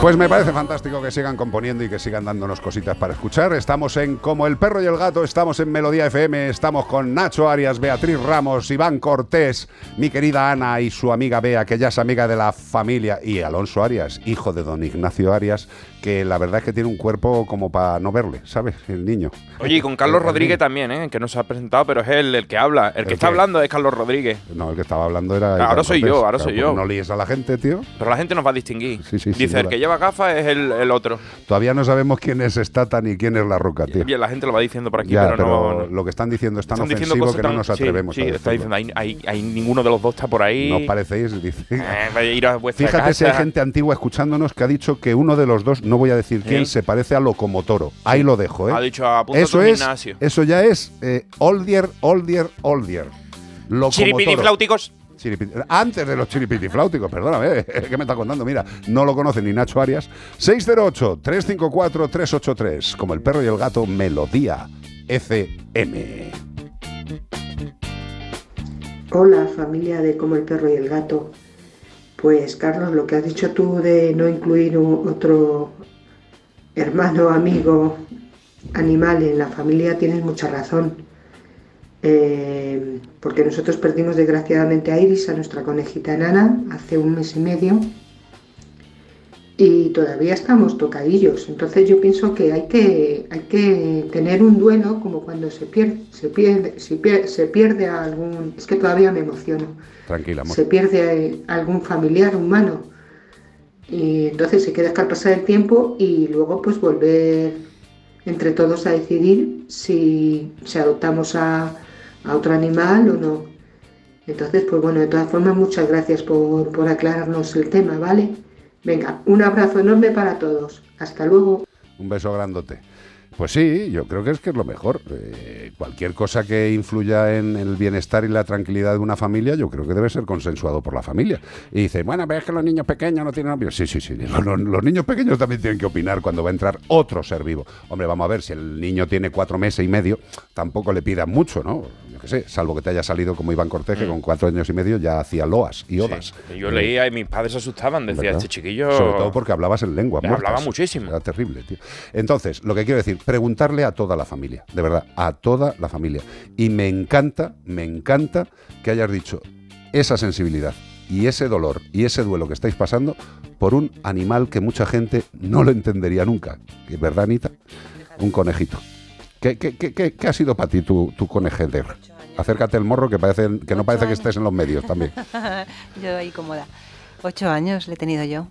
Pues me parece fantástico que sigan componiendo y que sigan dándonos cositas para escuchar. Estamos en Como el perro y el gato, estamos en Melodía FM, estamos con Nacho Arias, Beatriz Ramos, Iván Cortés, mi querida Ana y su amiga Bea, que ya es amiga de la familia, y Alonso Arias, hijo de don Ignacio Arias, que la verdad es que tiene un cuerpo como para no verle, ¿sabes? El niño. Oye, y con Carlos Rodríguez también, ¿eh? que no se ha presentado, pero es él el que habla. El que ¿El está hablando es Carlos Rodríguez. No, el que estaba hablando era... Ahora soy Cortés. yo, ahora Claro, soy pues yo. No líes a la gente, tío. Pero la gente nos va a distinguir. Sí, sí, Dice, el que lleva gafas es el, el otro. Todavía no sabemos quién es Stata ni quién es La Roca, tío. Bien, la gente lo va diciendo por aquí, Ya, pero, no, no- lo que están diciendo es tan están diciendo ofensivo cosas que no nos atrevemos Sí, a está diciendo, ahí, ahí- ahí ninguno de los dos está por ahí. ¿No parecéis? Dice. Eh, ir a Fíjate si hay casa. gente antigua escuchándonos que ha dicho que uno de los dos, no voy a decir Sí. quién, se parece a Locomotoro. Ahí lo dejo, ¿eh? Ha dicho, apunta eso tu es, gimnasio. Eso ya es eh, oldier, oldier, oldier. Locomotoro. Chiripitifláuticos. Chiripiti- Antes de los chiripitifláuticos, perdóname, ¿qué me está contando? Mira, no lo conoce ni Nacho Arias. 608-354-383, como el perro y el gato, Melodía FM. Hola familia de Como el perro y el gato. Pues Carlos, lo que has dicho tú de no incluir otro hermano, amigo, animal en la familia, tienes mucha razón. Eh, porque nosotros perdimos desgraciadamente a Iris, a nuestra conejita enana, hace un mes y medio. Y todavía estamos tocadillos. Entonces yo pienso que hay que, hay que tener un duelo como cuando se pierde, se pierde, se pierde, se pierde a algún. Es que todavía me emociono Tranquila, amor. se pierde algún familiar humano. Y entonces se queda al pasar el tiempo y luego pues volver entre todos a decidir si, si adoptamos a, a otro animal o no. Entonces, pues bueno, de todas formas, muchas gracias por, por aclararnos el tema, ¿vale? Venga, un abrazo enorme para todos. Hasta luego. Un beso grandote. Pues sí, yo creo que es que es lo mejor. Eh, cualquier cosa que influya en el bienestar y la tranquilidad de una familia, yo creo que debe ser consensuado por la familia. Y dice, bueno, ves que los niños pequeños no tienen opinión. Sí, sí, sí. Los, niños pequeños también tienen que opinar cuando va a entrar otro ser vivo. Hombre, vamos a ver, si el niño tiene cuatro meses y medio, tampoco le pidan mucho, ¿no? Yo qué sé, salvo que te haya salido como Iván Cortés, que con cuatro años y medio ya hacía loas y odas. Yo leía y mis padres se asustaban, decía, ¿Verdad? este chiquillo... Sobre todo porque hablabas en lengua. Le hablaba muchísimo. Era terrible, tío. Entonces, lo que quiero decir, preguntarle a toda la familia, de verdad, a toda la familia. Y me encanta, me encanta que hayas dicho esa sensibilidad y ese dolor y ese duelo que estáis pasando por un animal que mucha gente no lo entendería nunca. ¿Verdad, Anita? Un conejito. ¿Qué, qué, qué- qué- qué ha sido para ti tu, tu conejete? Acércate el morro que, parece, que no parece que estés en los medios también. yo ahí cómoda. Ocho años le he tenido yo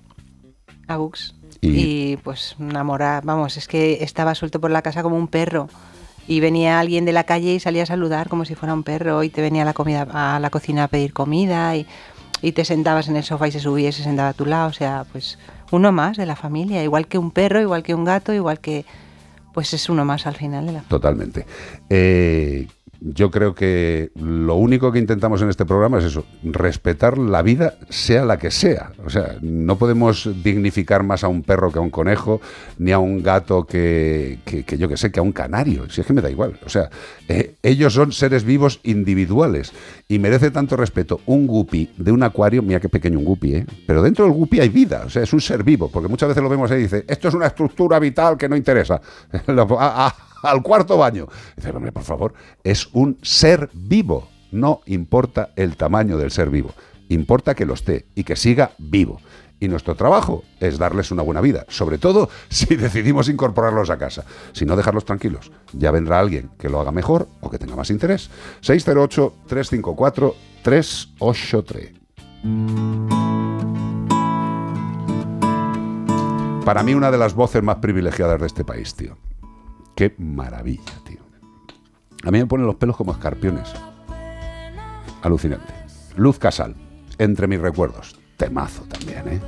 a Bux. Y- Y, pues enamorada, vamos, es que estaba suelto por la casa como un perro. Y venía alguien de la calle y salía a saludar como si fuera un perro. Y te venía a la, comida, a la cocina a pedir comida. Y, y te sentabas en el sofá y se subía y se sentaba a tu lado. O sea, pues uno más de la familia. Igual que un perro, igual que un gato, igual que... Pues es uno más al final de la Totalmente. Eh, yo creo que lo único que intentamos en este programa es eso, respetar la vida sea la que sea. O sea, no podemos dignificar más a un perro que a un conejo, ni a un gato que, que- yo que sé, que a un canario. Si es que me da igual. O sea, eh, ellos son seres vivos individuales y merece tanto respeto un guppy de un acuario, mira qué pequeño un guppy, ¿eh? pero dentro del guppy hay vida, o sea, es un ser vivo, porque muchas veces lo vemos ahí y dice, esto es una estructura vital que no interesa. Al cuarto baño. Dice, hombre, por favor, es un ser vivo. No importa el tamaño del ser vivo, importa que lo esté y que siga vivo. Y nuestro trabajo es darles una buena vida, sobre todo si decidimos incorporarlos a casa. Si no, dejarlos tranquilos. Ya vendrá alguien que lo haga mejor o que tenga más interés. 608-354-383. Para mí, una de las voces más privilegiadas de este país, tío. Qué maravilla, tío. A mí me ponen los pelos como escarpiones. Alucinante. Luz Casal, entre mis recuerdos. Temazo también, ¿eh?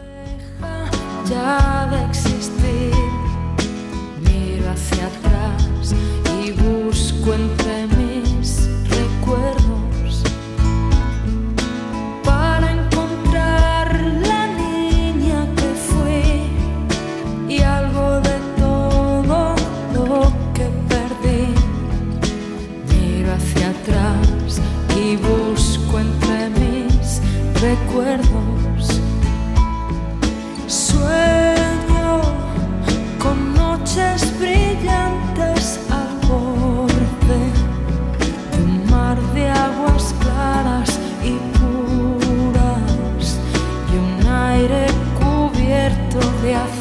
ya de existir. Miro hacia atrás y busco entre recuerdos. Sueño con noches brillantes al borde de un mar de aguas claras y puras y un aire cubierto de azar.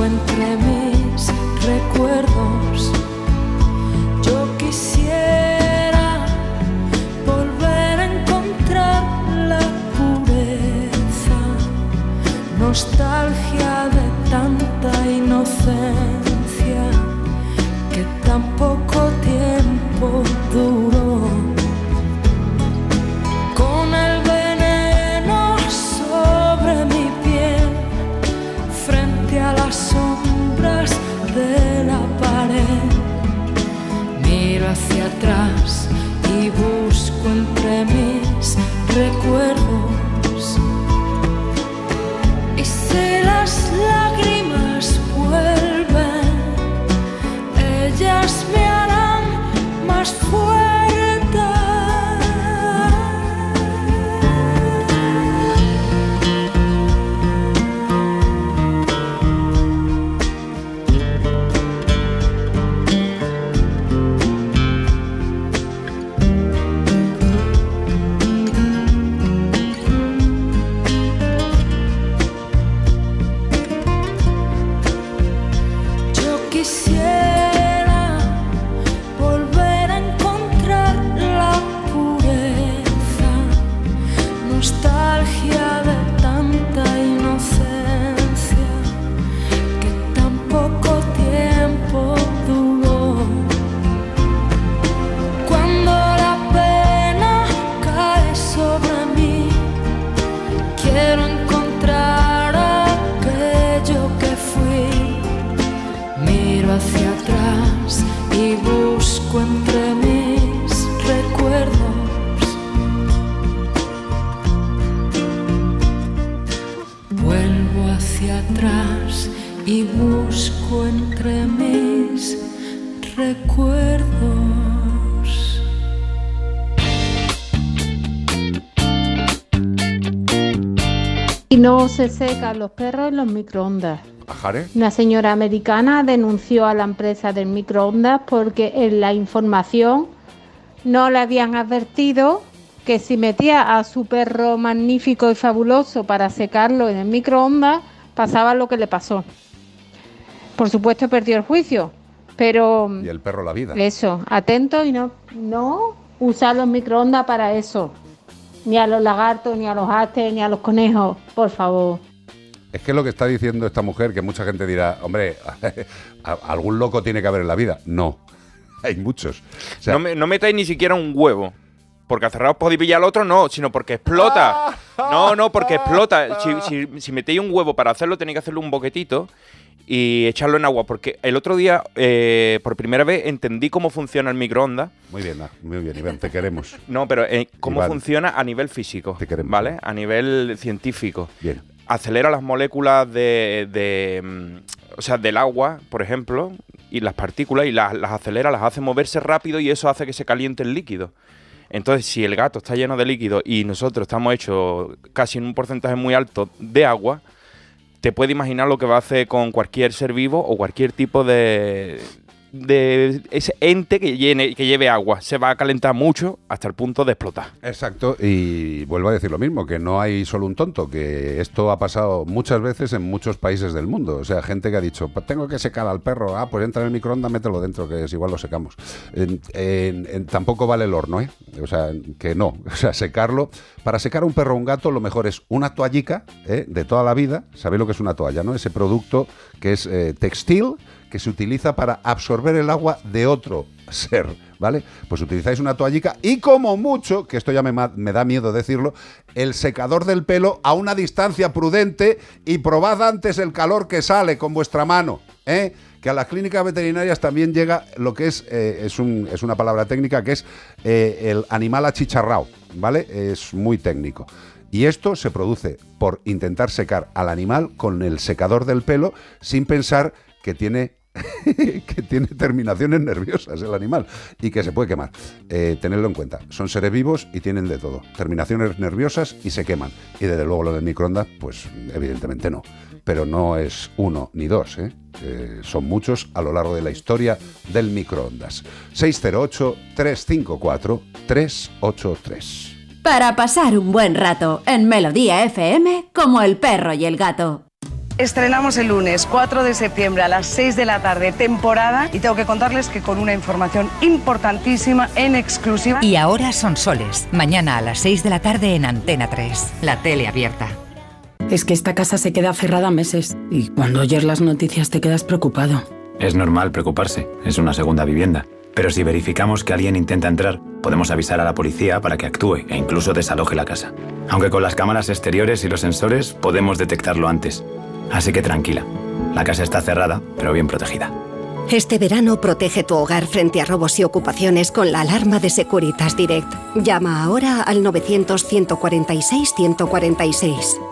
entre mis recuerdos. Yo quisiera volver a encontrar la pureza, nostalgia de tanta inocencia que tan poco tiempo dura. entre mis recuerdos. Se secan los perros en los microondas. Ajare. Una señora americana denunció a la empresa del microondas porque en la información no le habían advertido que si metía a su perro magnífico y fabuloso para secarlo en el microondas, pasaba lo que le pasó. Por supuesto perdió el juicio, pero Y el perro la vida. eso, atento y no, no usar los microondas para eso. Ni a los lagartos, ni a los hastes, ni a los conejos, por favor. Es que lo que está diciendo esta mujer, que mucha gente dirá, hombre, algún loco tiene que haber en la vida. No, hay muchos. O sea, no, me- no metáis ni siquiera un huevo. Porque acerrados podéis pillar al otro, no, sino porque explota. No, no, porque explota. Si, si- si metéis un huevo para hacerlo, tenéis que hacerlo un boquetito y echarlo en agua. Porque el otro día, eh, por primera vez, entendí cómo funciona el microondas. Muy bien, ah, muy bien, Iván, te queremos. No, pero eh, cómo Iván. funciona a nivel físico, ¿vale? A nivel científico. Bien. Acelera las moléculas de, de, mm, o sea, del agua, por ejemplo, y las partículas, y las, las acelera, las hace moverse rápido y eso hace que se caliente el líquido. Entonces, si el gato está lleno de líquido y nosotros estamos hechos casi en un porcentaje muy alto de agua, te puedes imaginar lo que va a hacer con cualquier ser vivo o cualquier tipo de, de ese ente que, llene, que lleve agua. Se va a calentar mucho hasta el punto de explotar. Exacto, y vuelvo a decir lo mismo, que no hay solo un tonto, que esto ha pasado muchas veces en muchos países del mundo. O sea, gente que ha dicho, "Pues tengo que secar al perro, ah, pues entra en el microondas, mételo dentro, que es igual lo secamos. Tampoco vale el horno, ¿eh? O sea, que no. O sea, secarlo. Para secar a un perro o un gato, lo mejor es una toallica ¿eh? de toda la vida. ¿Sabéis lo que es una toalla, no? Ese producto que es eh, textil que se utiliza para absorber el agua de otro ser, ¿vale? Pues utilizáis una toallica y como mucho, que esto ya me, me da miedo decirlo, el secador del pelo a una distancia prudente y probad antes el calor que sale con vuestra mano, ¿eh? Que a las clínicas veterinarias también llega lo que es, eh, es, un- es una palabra técnica, que es eh, el animal achicharrao, ¿vale? Es muy técnico. Y esto se produce por intentar secar al animal con el secador del pelo sin pensar que tiene que tiene terminaciones nerviosas el animal y que se puede quemar. Eh, tenedlo en cuenta. Son seres vivos y tienen de todo. Terminaciones nerviosas y se queman. Y desde luego lo del microondas, pues evidentemente no. Pero no es uno ni dos, ¿eh? Eh, son muchos a lo largo de la historia del microondas. 608-354-383. Para pasar un buen rato en Melodía FM como el perro y el gato. Estrenamos el lunes 4 de septiembre a las 6 de la tarde temporada y tengo que contarles que con una información importantísima en exclusiva. Y ahora son soles. Mañana a las 6 de la tarde en Antena 3, la tele abierta. Es que esta casa se queda cerrada meses y cuando oyes las noticias te quedas preocupado. Es normal preocuparse, es una segunda vivienda. Pero si verificamos que alguien intenta entrar, podemos avisar a la policía para que actúe e incluso desaloje la casa. Aunque con las cámaras exteriores y los sensores podemos detectarlo antes. Así que tranquila, la casa está cerrada, pero bien protegida. Este verano protege tu hogar frente a robos y ocupaciones con la alarma de Securitas Direct. Llama ahora al 900-146-146. When I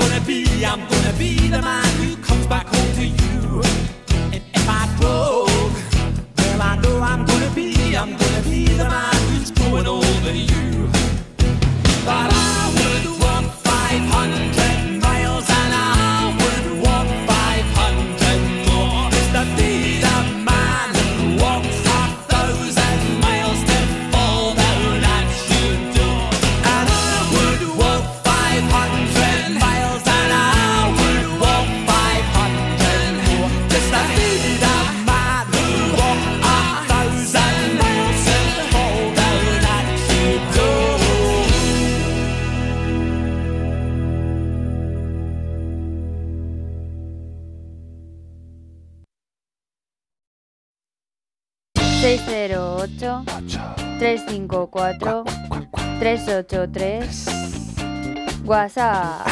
I'm gonna be the man who comes back home to you. And if I broke, well, I know I'm gonna be, I'm gonna be the man who's going over 608 354 383 WhatsApp.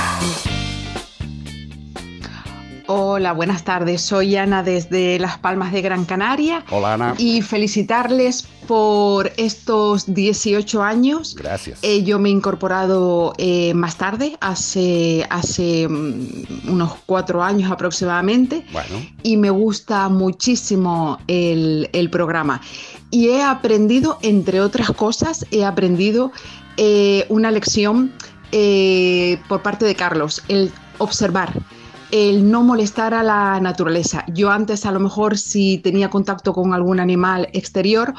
Hola, buenas tardes. Soy Ana desde Las Palmas de Gran Canaria. Hola, Ana. Y felicitarles por estos 18 años. Gracias. Eh, yo me he incorporado eh, más tarde, hace, hace mm, unos cuatro años aproximadamente. Bueno. Y me gusta muchísimo el, el programa. Y he aprendido, entre otras cosas, he aprendido eh, una lección por parte de Carlos, el observar el no molestar a la naturaleza. Yo antes a lo mejor si tenía contacto con algún animal exterior,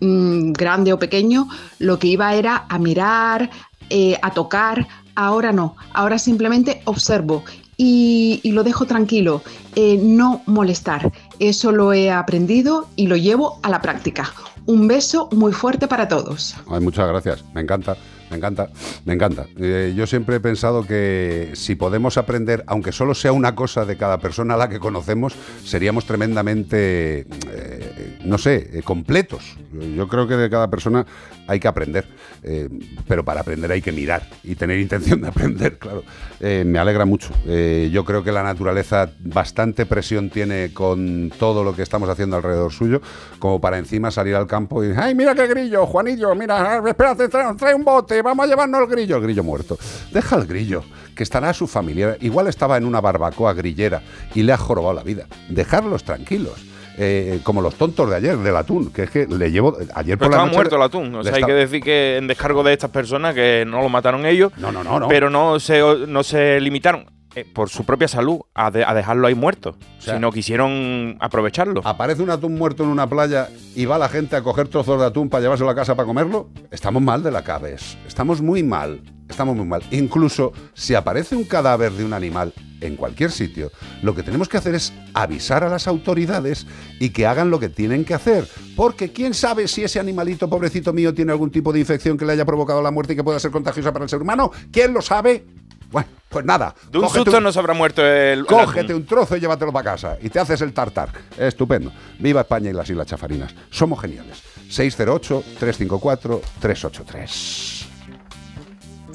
mm, grande o pequeño, lo que iba era a mirar, eh, a tocar. Ahora no, ahora simplemente observo y, lo dejo tranquilo, eh, no molestar. Eso lo he aprendido y lo llevo a la práctica. Un beso muy fuerte para todos. Ay, muchas gracias, me encanta. Me encanta, me encanta. Eh, yo siempre he pensado que si podemos aprender, aunque solo sea una cosa de cada persona a la que conocemos, seríamos tremendamente, eh, no sé, eh, completos. Yo creo que de cada persona hay que aprender, eh, pero para aprender hay que mirar y tener intención de aprender, claro. Eh, me alegra mucho. Yo creo que la naturaleza bastante presión tiene con todo lo que estamos haciendo alrededor suyo, como para encima salir al campo y, ¡ay, mira qué grillo, Juanillo! Mira, espérate, trae, trae un bote, vamos a llevarnos el grillo, grillo muerto. Deja el grillo, que estará su familia. Igual estaba en una barbacoa grillera y le ha jorobado la vida. Dejarlos tranquilos. Eh, como los tontos de ayer, del atún, que es que le llevo ayer por la noche muerto el atún. O sea, hay que decir que en descargo de estas personas que no lo mataron ellos. No, no, no, no. Pero no se, no se limitaron eh, por su propia salud a, de- a dejarlo ahí muerto. sino quisieron aprovecharlo. Aparece un atún muerto en una playa y va la gente a coger trozos de atún para llevárselo a casa para comerlo. Estamos mal de la cabeza. Estamos muy mal. Estamos muy mal. Incluso si aparece un cadáver de un animal en cualquier sitio, lo que tenemos que hacer es avisar a las autoridades y que hagan lo que tienen que hacer. Porque quién sabe si ese animalito, pobrecito mío, tiene algún tipo de infección que le haya provocado la muerte y que pueda ser contagiosa para el ser humano. ¿Quién lo sabe? Bueno, pues nada. De un susto no se habrá muerto el. Cógete un trozo y llévatelo para casa. Y te haces el tartar. Estupendo. Viva España y las Islas Chafarinas. Somos geniales. 608-354-383.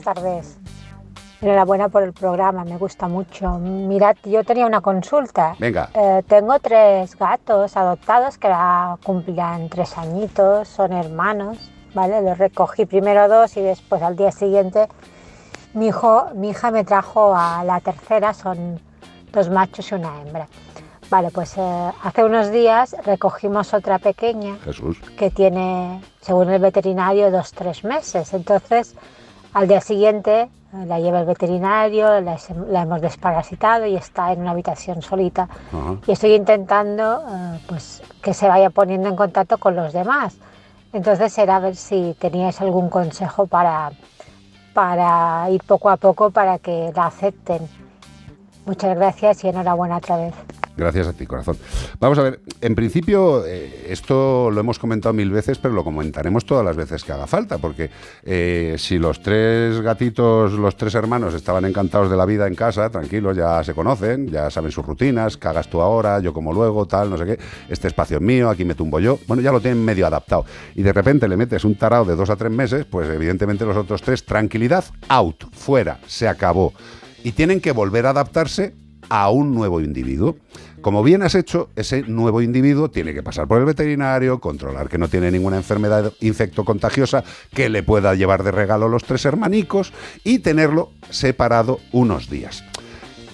Buenas tardes. Enhorabuena por el programa, me gusta mucho. Mirad, yo tenía una consulta. Venga. Eh, tengo tres gatos adoptados que ahora cumplirán tres añitos, son hermanos, ¿vale? Los recogí primero dos y después al día siguiente mi, hijo, mi hija me trajo a la tercera, son dos machos y una hembra. Vale, pues eh, hace unos días recogimos otra pequeña Jesús. que tiene, según el veterinario, dos, tres meses. Entonces, al día siguiente eh, la lleva el veterinario, la, la hemos desparasitado y está en una habitación solita. Y estoy intentando eh, pues, que se vaya poniendo en contacto con los demás. Entonces era ver si teníais algún consejo para, para ir poco a poco para que la acepten. Muchas gracias y enhorabuena otra vez. Gracias a ti, corazón. Vamos a ver, en principio, eh, esto lo hemos comentado mil veces, pero lo comentaremos todas las veces que haga falta, porque eh, si los tres gatitos, los tres hermanos estaban encantados de la vida en casa, tranquilos, ya se conocen, ya saben sus rutinas, cagas tú ahora, yo como luego, tal, no sé qué, este espacio es mío, aquí me tumbo yo, bueno, ya lo tienen medio adaptado. Y de repente le metes un tarao de dos a tres meses, pues evidentemente los otros tres, tranquilidad, out, fuera, se acabó. Y tienen que volver a adaptarse a un nuevo individuo. Como bien has hecho, ese nuevo individuo tiene que pasar por el veterinario, controlar que no tiene ninguna enfermedad infectocontagiosa que le pueda llevar de regalo los tres hermanicos y tenerlo separado unos días.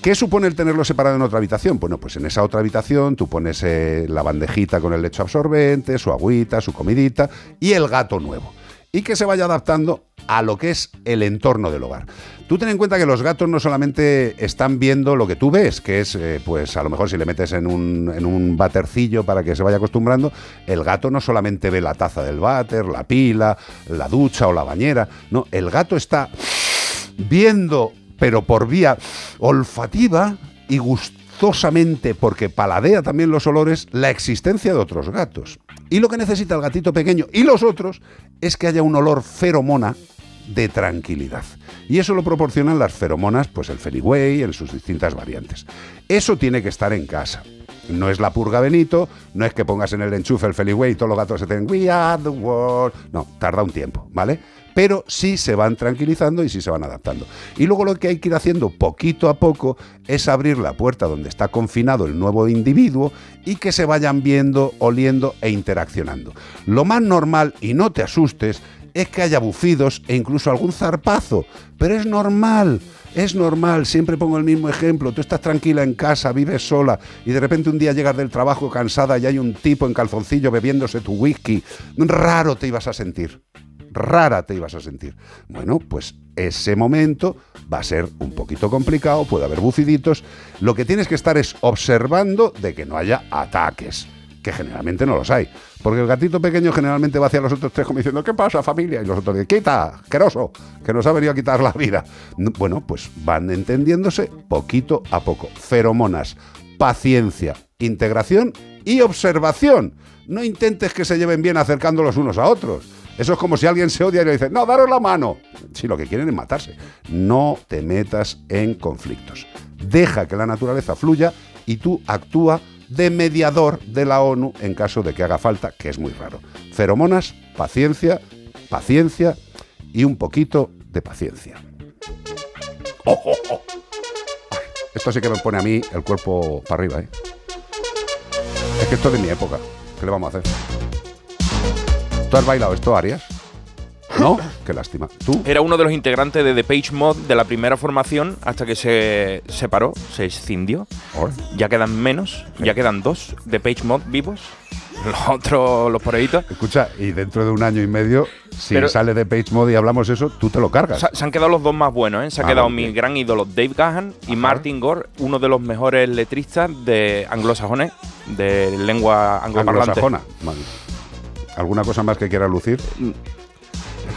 ¿Qué supone el tenerlo separado en otra habitación? Bueno, pues en esa otra habitación tú pones eh, la bandejita con el lecho absorbente, su agüita, su comidita y el gato nuevo. Y que se vaya adaptando a lo que es el entorno del hogar. Tú ten en cuenta que los gatos no solamente están viendo lo que tú ves, que es, eh, pues a lo mejor si le metes en un, en un batercillo para que se vaya acostumbrando, el gato no solamente ve la taza del váter, la pila, la ducha o la bañera, no, el gato está viendo, pero por vía olfativa y porque paladea también los olores, la existencia de otros gatos. Y lo que necesita el gatito pequeño y los otros es que haya un olor feromona de tranquilidad. Y eso lo proporcionan las feromonas, pues el feliway en sus distintas variantes. Eso tiene que estar en casa. No es la purga Benito, no es que pongas en el enchufe el Feliway y todos los gatos se tengan We are the world. No, tarda un tiempo, ¿vale? Pero sí se van tranquilizando y sí se van adaptando. Y luego lo que hay que ir haciendo poquito a poco es abrir la puerta donde está confinado el nuevo individuo y que se vayan viendo, oliendo e interaccionando. Lo más normal, y no te asustes, es que haya bufidos e incluso algún zarpazo, pero es normal. Es normal, siempre pongo el mismo ejemplo. Tú estás tranquila en casa, vives sola y de repente un día llegas del trabajo cansada y hay un tipo en calzoncillo bebiéndose tu whisky. Raro te ibas a sentir. Rara te ibas a sentir. Bueno, pues ese momento va a ser un poquito complicado, puede haber bufiditos. Lo que tienes que estar es observando de que no haya ataques que generalmente no los hay. Porque el gatito pequeño generalmente va hacia los otros tres como diciendo, ¿qué pasa familia? Y los otros dicen, quita, asqueroso, que nos ha venido a quitar la vida. No, Bueno, pues van entendiéndose poquito a poco. Feromonas, paciencia, integración y observación. No intentes que se lleven bien acercándolos unos a otros. Eso es como si alguien se odia y le dice, no, daros la mano. Si lo que quieren es matarse. No te metas en conflictos. Deja que la naturaleza fluya y tú actúa de mediador de la ONU en caso de que haga falta, que es muy raro. Feromonas, paciencia, paciencia y un poquito de paciencia. Oh, oh, Esto sí que me pone a mí el cuerpo para arriba, ¿eh? Es que esto es de mi época. ¿Qué le vamos a hacer? ¿Tú has bailado esto, Arias? ¿No? Qué lástima. ¿Tú? Era uno de los integrantes de The Page Mod de la primera formación hasta que se separó, se escindió. Ya quedan menos, ya quedan dos de Page Mod vivos. Los otros, los poreitos. Escucha, y dentro de un año y medio, si Pero- sale de Page Mode y hablamos eso, tú te lo cargas. Se, se han quedado los dos más buenos, ¿eh? Se ha Ah, quedado mi gran ídolo Dave Gahan y Martin Gore, uno de los mejores letristas de anglosajones, de lengua angloparlante. Anglosajona. ¿Alguna cosa más que quiera lucir?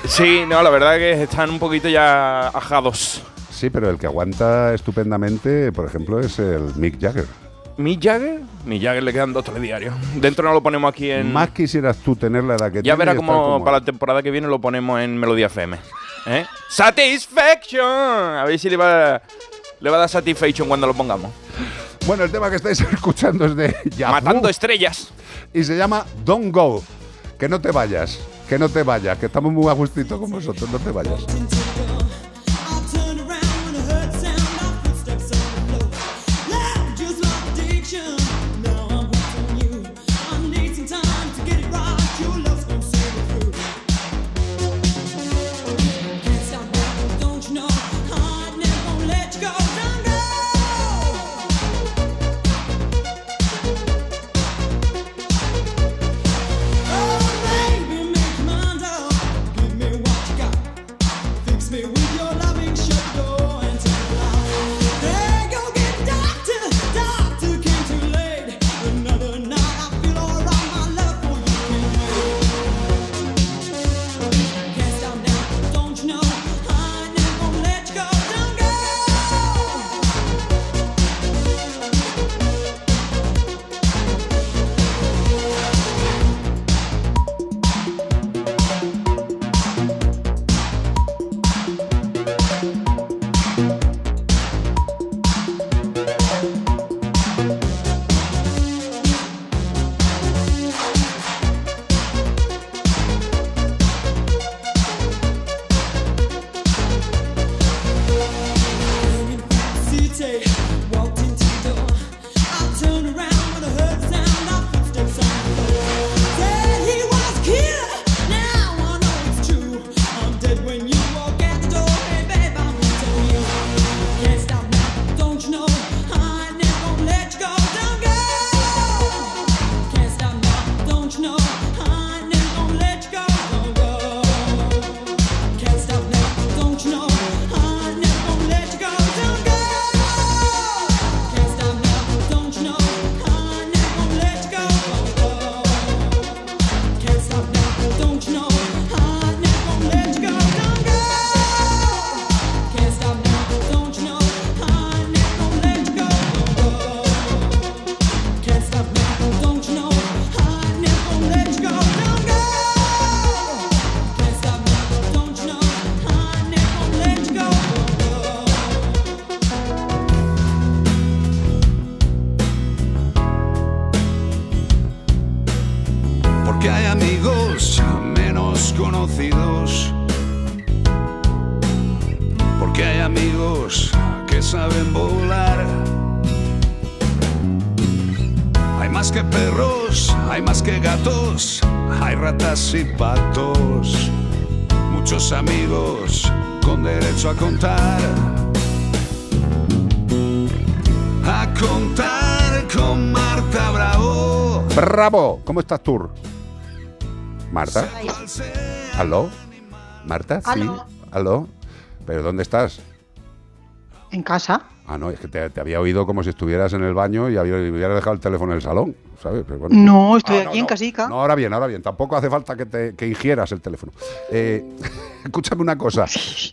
Sí, no, la verdad que están un poquito ya ajados. Sí, pero el que aguanta estupendamente, por ejemplo, es el Mick Jagger. Mick Jagger, Mick Jagger le quedan dos telediarios. Dentro no lo ponemos aquí en. Más quisieras tú tener la edad que ya tiene verá y estar cómo como para la temporada que viene lo ponemos en Melodía FM. ¿Eh? ¡Satisfaction! A ver si le va, le va a dar satisfaction cuando lo pongamos. Bueno, el tema que estáis escuchando es de Yahoo Matando estrellas. y se llama Don't Go. Que no te vayas, que no te vayas, que estamos muy a gustito con vosotros, no te vayas. Bravo, ¿cómo estás tú? Marta, ¿aló? Marta, sí, Aló. ¿aló? ¿Pero dónde estás? En casa. Ah, no, es que te, te había oído como si estuvieras en el baño y había- hubieras dejado el teléfono en el salón, ¿sabes? Pero bueno. No, estoy Ah, aquí en casica. No, ahora bien, ahora bien. Tampoco hace falta que, te, que ingieras el teléfono. Eh, escúchame una cosa.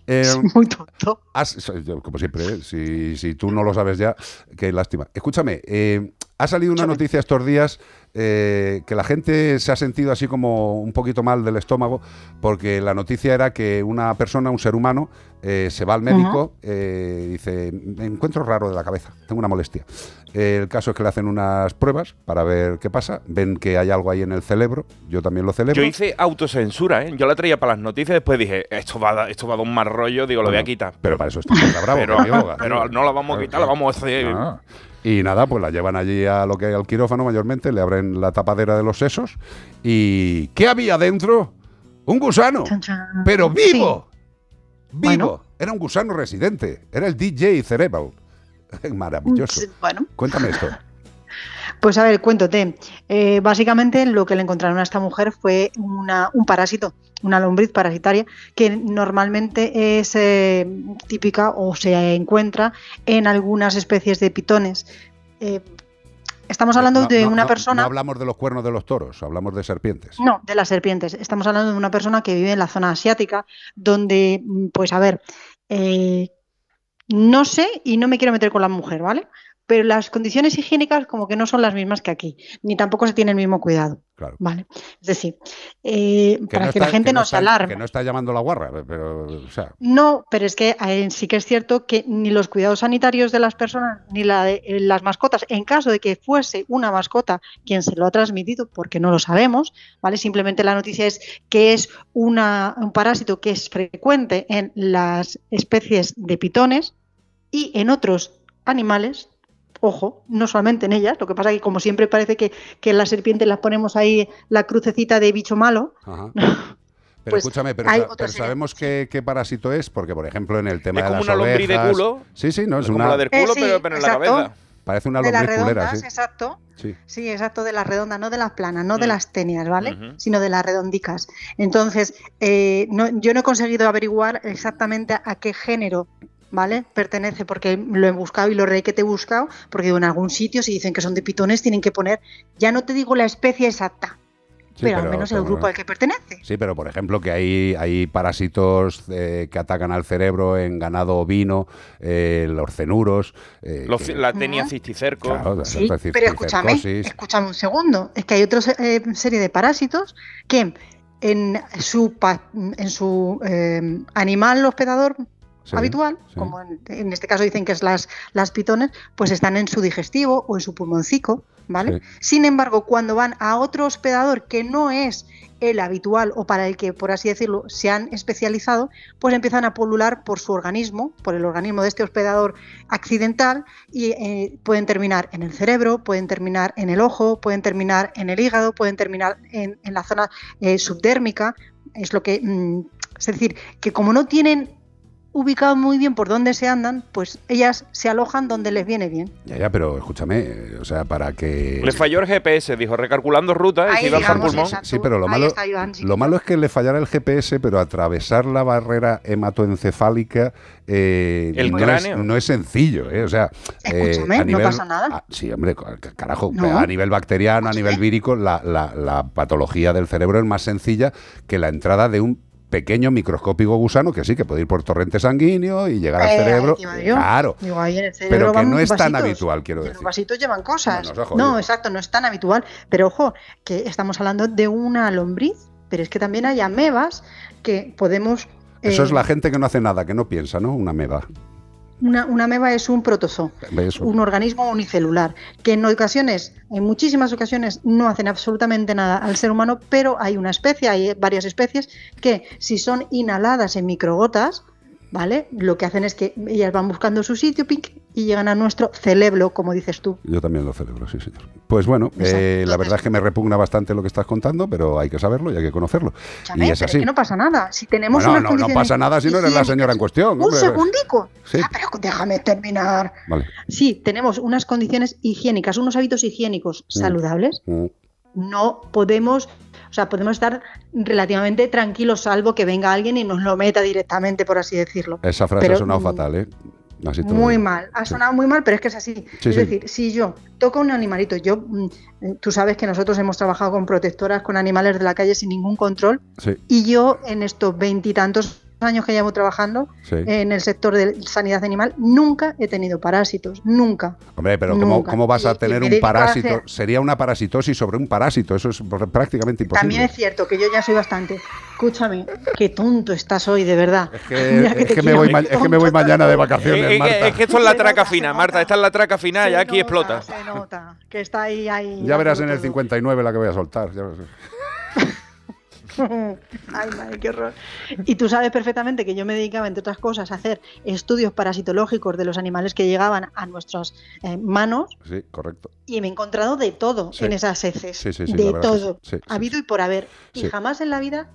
Eh, Muy tonto. has- como siempre, ¿eh? si, si tú no lo sabes ya, qué lástima. Escúchame, eh, ha salido una noticia estos días eh, que la gente se ha sentido así como un poquito mal del estómago porque la noticia era que una persona, un ser humano, eh, se va al médico eh, y dice, me encuentro raro de la cabeza, tengo una molestia. Eh, el caso es que le hacen unas pruebas para ver qué pasa, ven que hay algo ahí en el cerebro, yo también lo celebro. Yo hice autocensura, ¿eh? Yo la traía para las noticias, después dije, esto va, a dar- esto va a dar un mal rollo, digo, lo voy a Bueno, quitar. Pero para eso está Bravo, pero, pero no la vamos a quitar, la vamos a hacer. Ah. Y nada, pues la llevan allí a lo que hay al quirófano mayormente, le abren la tapadera de los sesos y ¿qué había dentro? Un gusano, pero vivo, vivo. Era un gusano residente, era el DJ Cerebral. Maravilloso. Bueno, Cuéntame esto. Pues a ver, cuéntate. Eh, básicamente lo que le encontraron a esta mujer fue una- un parásito, una lombriz parasitaria, que normalmente es eh, típica o se encuentra en algunas especies de pitones. Eh, estamos hablando No, de no, una no, persona... No hablamos de los cuernos de los toros, hablamos de serpientes. No, de las serpientes. Estamos hablando de una persona que vive en la zona asiática, donde, mm, pues a ver, eh, no sé y no me quiero meter con la mujer, ¿vale? Pero las condiciones higiénicas como que no son las mismas que aquí, ni tampoco se tiene el mismo cuidado, Claro. ¿vale? Es decir, eh, para que, la gente no, se alarme. Que no está llamando la guarra, pero, o sea, No, pero es que eh, sí que es cierto que ni los cuidados sanitarios de las personas ni la de, eh, las mascotas, en caso de que fuese una mascota quien se lo ha transmitido, porque no lo sabemos, ¿vale? Simplemente la noticia es que es una, un parásito que es frecuente en las especies de pitones y en otros animales. Ojo, no solamente en ellas, lo que pasa que como siempre parece que, que en las serpientes las ponemos ahí la crucecita de bicho malo, Ajá. Pero Pues escúchame, pero, sa- sabemos qué, qué parásito es, porque por ejemplo en el tema Es de como las una lombriz de ovejas- culo. Sí, sí, no, es, Es como una. la del culo, Eh, sí, pero, pero en la cabeza. Parece una de las redondas, sí. exacto. Sí. Sí, exacto, de las redondas, no de las planas, no de Mm. las tenias, ¿vale? Sino de las redondicas. Entonces, eh, no- yo no he conseguido averiguar exactamente a qué género, ¿vale? Pertenece, porque lo he buscado y lo re que te he buscado, porque digo, en algún sitio, si dicen que son de pitones, tienen que poner, ya no te digo la especie exacta, Sí, pero, al pero- menos el grupo al que pertenece. Sí, pero por ejemplo que hay, hay parásitos eh, que atacan al cerebro en ganado ovino, eh, los cenuros. eh, Los- que- la tenia cisticerco. Claro, Sí, pero escúchame, escúchame un segundo. Es que hay otra se- eh, serie de parásitos que en su, pa- en su eh, animal hospedador Sí, habitual, sí. como en, en este caso dicen que es las, las pitones, pues están en su digestivo o en su pulmoncico, ¿vale? Sin embargo, cuando van a otro hospedador que no es el habitual o para el que, por así decirlo, se han especializado, pues empiezan a polular por su organismo, por el organismo de este hospedador accidental y eh, pueden terminar en el cerebro, pueden terminar en el ojo, pueden terminar en el hígado, pueden terminar en, en la zona eh, subdérmica. Es lo que, mm, es decir, que como no tienen ubicado muy bien por dónde se andan, pues ellas se alojan donde les viene bien. Ya, ya, pero escúchame, o sea, para que... Le falló el GPS, dijo, recalculando ruta, y iba digamos, pulmón. exacto. Sí, pero lo Ahí malo, está Iván, sí. lo malo es que le fallara el GPS, pero atravesar la barrera hematoencefálica eh, El no, cráneo. Es, no es sencillo. ¿eh? O sea, eh, Escúchame, no pasa nada. a- sí, hombre, ca- carajo, No. a nivel bacteriano, a nivel vírico, la, la- la patología del cerebro es más sencilla que la entrada de un pequeño microscópico gusano que sí, que puede ir por torrente sanguíneo y llegar al Eh, cerebro. Claro. Digo, ahí en el cerebro Pero que no es tan habitual, quiero decir. Los vasitos llevan cosas. No, exacto, no es tan habitual. Pero ojo, que estamos hablando de una lombriz, pero es que también hay amebas que podemos... Eso eh, es la gente que no hace nada, que no piensa, ¿no? Una meba. Una, una ameba es un protozoo, Eso. un organismo unicelular, que en ocasiones, en muchísimas ocasiones, no hacen absolutamente nada al ser humano, pero hay una especie, hay varias especies, que si son inhaladas en microgotas, ¿vale? Lo que hacen es que ellas van buscando su sitio pic, y llegan a nuestro cerebro, como dices tú. Yo también lo celebro, sí, señor. Pues bueno, eh, la verdad es que me repugna bastante lo que estás contando, pero hay que saberlo y hay que conocerlo. Escúchame, y es pero así. que no pasa nada. Si tenemos Bueno, unas no, no pasa nada si no eres la señora en cuestión. Un hombre. segundico. Sí. Ah, pero déjame terminar. Vale. Sí, tenemos unas condiciones higiénicas, unos hábitos higiénicos Mm. saludables. Mm. No podemos, o sea, podemos estar relativamente tranquilos, salvo que venga alguien y nos lo meta directamente, por así decirlo. Esa frase Pero, ha sonado mm, fatal, ¿eh? Así Muy mal, ha Sí. sonado muy mal, pero es que es así. Sí, es sí. decir, si yo toco un animalito, yo, mm, eh, tú sabes que nosotros hemos trabajado con protectoras, con animales de la calle sin ningún control, y yo en estos veintitantos años que llevo trabajando sí. en el sector de sanidad animal, nunca he tenido parásitos, nunca. Hombre, pero ¿cómo, Nunca. cómo vas a Y- y tener me un parásito? hacer- Sería una parasitosis sobre un parásito, eso es pr- prácticamente imposible. También es cierto que yo ya soy bastante. Escúchame, qué tonto estás hoy, de verdad. Es que, es que me voy, ma- es que me voy mañana de vacaciones, Es, es que, Marta. es que esto es la traca fina, Marta. Esta es la traca fina y aquí explota. Se nota que está ahí, ahí. Ya verás en el 59 la que voy a soltar. ya verás. Ay, madre, qué horror. Y tú sabes perfectamente que yo me dedicaba, entre otras cosas, a hacer estudios parasitológicos de los animales que llegaban a nuestras eh, manos Sí, correcto. y me he encontrado de todo Sí. en esas heces. Sí, sí, sí, de todo. habido y por haber. Y jamás en la vida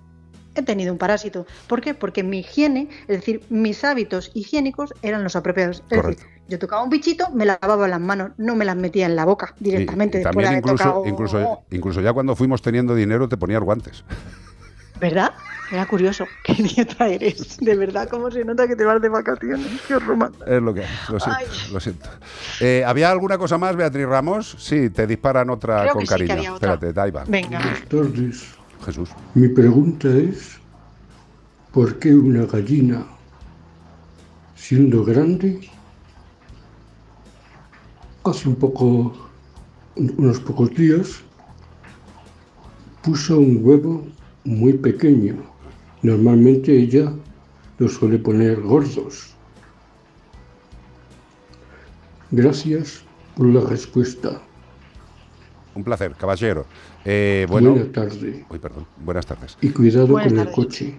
he tenido un parásito. ¿Por qué? Porque mi higiene, es decir, mis hábitos higiénicos eran los apropiados. Es Correcto. decir, yo tocaba un bichito, me lavaba las manos, no me las metía en la boca Y- directamente y de también incluso, tocado. incluso, incluso ya cuando fuimos teniendo dinero te ponías guantes. ¿Verdad? Era curioso. Qué dieta eres. De verdad, cómo se nota que te vas de vacaciones. Qué horror. Es lo que hay, lo siento. Lo siento. Eh, ¿Había alguna cosa más, Beatriz Ramos? Sí, te disparan otra Creo con que sí, que cariño. había otra. Espérate, ahí va. Venga. Buenas tardes. Jesús. Mi pregunta es, ¿por qué una gallina, siendo grande, hace un poco, unos pocos días, puso un huevo muy pequeño? Normalmente ella los suele poner gordos. Gracias por la respuesta. Un placer, caballero. Eh, bueno, Buena tarde. Uy, perdón. Buenas tardes. Y cuidado Buenas con el coche.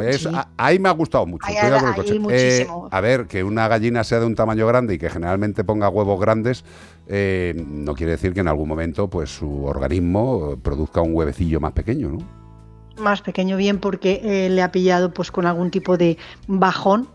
Es- Sí. a- ahí me ha gustado mucho. Ahí- ahí. Eh, a ver, que una gallina sea de un tamaño grande y que generalmente ponga huevos grandes, eh, no quiere decir que en algún momento pues su organismo produzca un huevecillo más pequeño, ¿no? Más pequeño bien porque eh, le ha pillado pues con algún tipo de bajón.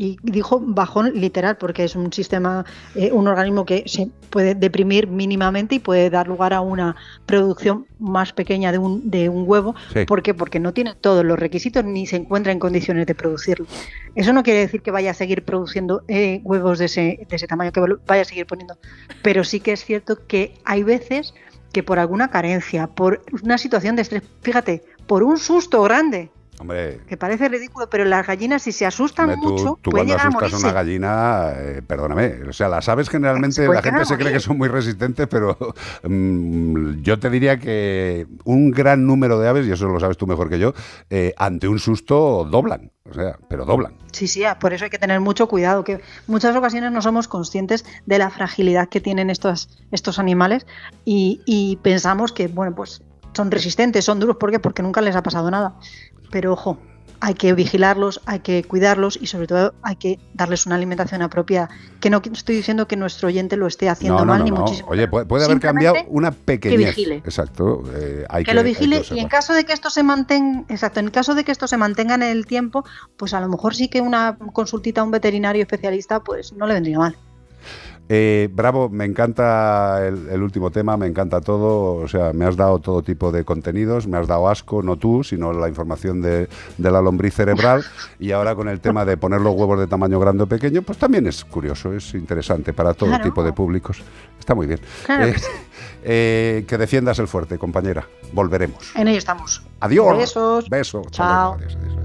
Y dijo bajón literal porque es un sistema, eh, un organismo que se puede deprimir mínimamente y puede dar lugar a una producción más pequeña de un, de un huevo. Sí. ¿Por qué? Porque no tiene todos los requisitos ni se encuentra en condiciones de producirlo. Eso no quiere decir que vaya a seguir produciendo eh, huevos de ese, de ese tamaño, que vaya a seguir poniendo. Pero sí que es cierto que hay veces que por alguna carencia, por una situación de estrés, fíjate, por un susto grande, Hombre, que parece ridículo, pero las gallinas si se asustan hombre, tú, mucho, tú pueden cuando llegar asustas a morirse. una gallina, eh, perdóname, o sea, las aves generalmente puede la gente se cree que son muy resistentes, pero mm, yo te diría que un gran número de aves, y eso lo sabes tú mejor que yo, eh, ante un susto doblan, o sea, pero doblan. Sí, sí, ah, por eso hay que tener mucho cuidado, que muchas ocasiones no somos conscientes de la fragilidad que tienen estos, estos animales y, y pensamos que, bueno, pues son resistentes, son duros, ¿por qué? Porque nunca les ha pasado nada. Pero ojo, hay que vigilarlos, hay que cuidarlos y sobre todo hay que darles una alimentación apropiada. Que no estoy diciendo que nuestro oyente lo esté haciendo No, no, mal no, ni muchísimo. Oye, puede, puede haber cambiado una pequeñez. vigile. Exacto. eh, hay que, lo vigile y en caso de que esto se mantenga, exacto, en caso de que esto se mantenga en el tiempo, pues a lo mejor sí que una consultita a un veterinario especialista, pues no le vendría mal. Eh, bravo, me encanta el, el último tema, me encanta todo, o sea, me has dado todo tipo de contenidos, me has dado asco, no tú, sino la información de, de la lombriz cerebral y ahora con el tema de poner los huevos de tamaño grande o pequeño, pues también es curioso, es interesante para todo Claro. tipo de públicos, está muy bien. Claro Eh, eh, que defiendas el fuerte, compañera, volveremos. En ello estamos. Adiós. Besos. Chao. adiós, adiós.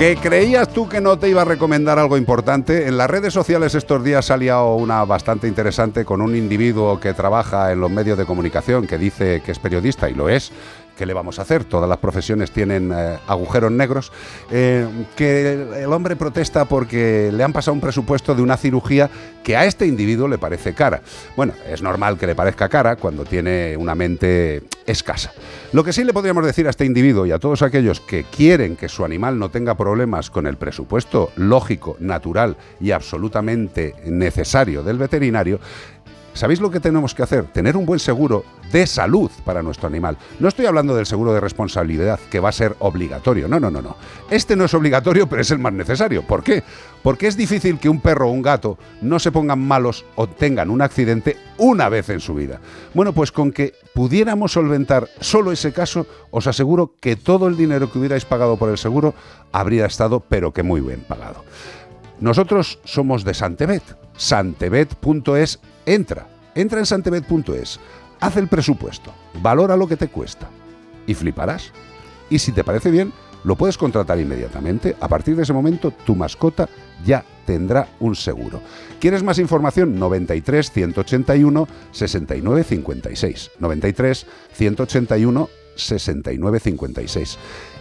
¿Que creías tú que no te iba a recomendar algo importante? En las redes sociales estos días salía una bastante interesante con un individuo que trabaja en los medios de comunicación, que dice que es periodista y lo es, ¿qué le vamos a hacer? Todas las profesiones tienen eh, agujeros negros. Eh, que el, el hombre protesta porque le han pasado un presupuesto de una cirugía que a este individuo le parece cara. Bueno, es normal que le parezca cara cuando tiene una mente escasa. Lo que sí le podríamos decir a este individuo y a todos aquellos que quieren que su animal no tenga problemas con el presupuesto lógico, natural y absolutamente necesario del veterinario, ¿Sabéis lo que tenemos que hacer? Tener un buen seguro de salud para nuestro animal. No estoy hablando del seguro de responsabilidad, que va a ser obligatorio. No, no, no, no. Este no es obligatorio, pero es el más necesario. ¿Por qué? Porque es difícil que un perro o un gato no se pongan malos o tengan un accidente una vez en su vida. Bueno, pues con que pudiéramos solventar solo ese caso, os aseguro que todo el dinero que hubierais pagado por el seguro habría estado, pero que muy bien pagado. Nosotros somos de Santebet. Santebet.es entra, entra en santebet.es, haz el presupuesto, valora lo que te cuesta y fliparás. Y si te parece bien, lo puedes contratar inmediatamente. A partir de ese momento, tu mascota ya tendrá un seguro. ¿Quieres más información? 93 181 69 56. 93 181 69 56.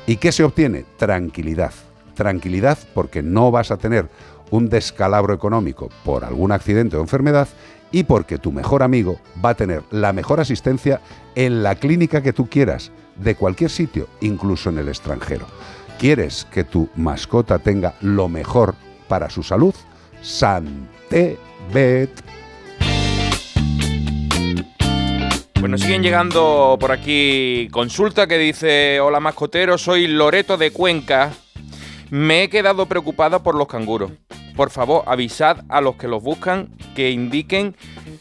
¿Y qué se obtiene? Tranquilidad. Tranquilidad porque no vas a tener un descalabro económico por algún accidente o enfermedad y porque tu mejor amigo va a tener la mejor asistencia en la clínica que tú quieras, de cualquier sitio, incluso en el extranjero. ¿Quieres que tu mascota tenga lo mejor para su salud? Santebet. Bueno, siguen llegando por aquí consulta que dice, hola mascotero, soy Loreto de Cuenca. Me he quedado preocupada por los canguros. Por favor, avisad a los que los buscan que indiquen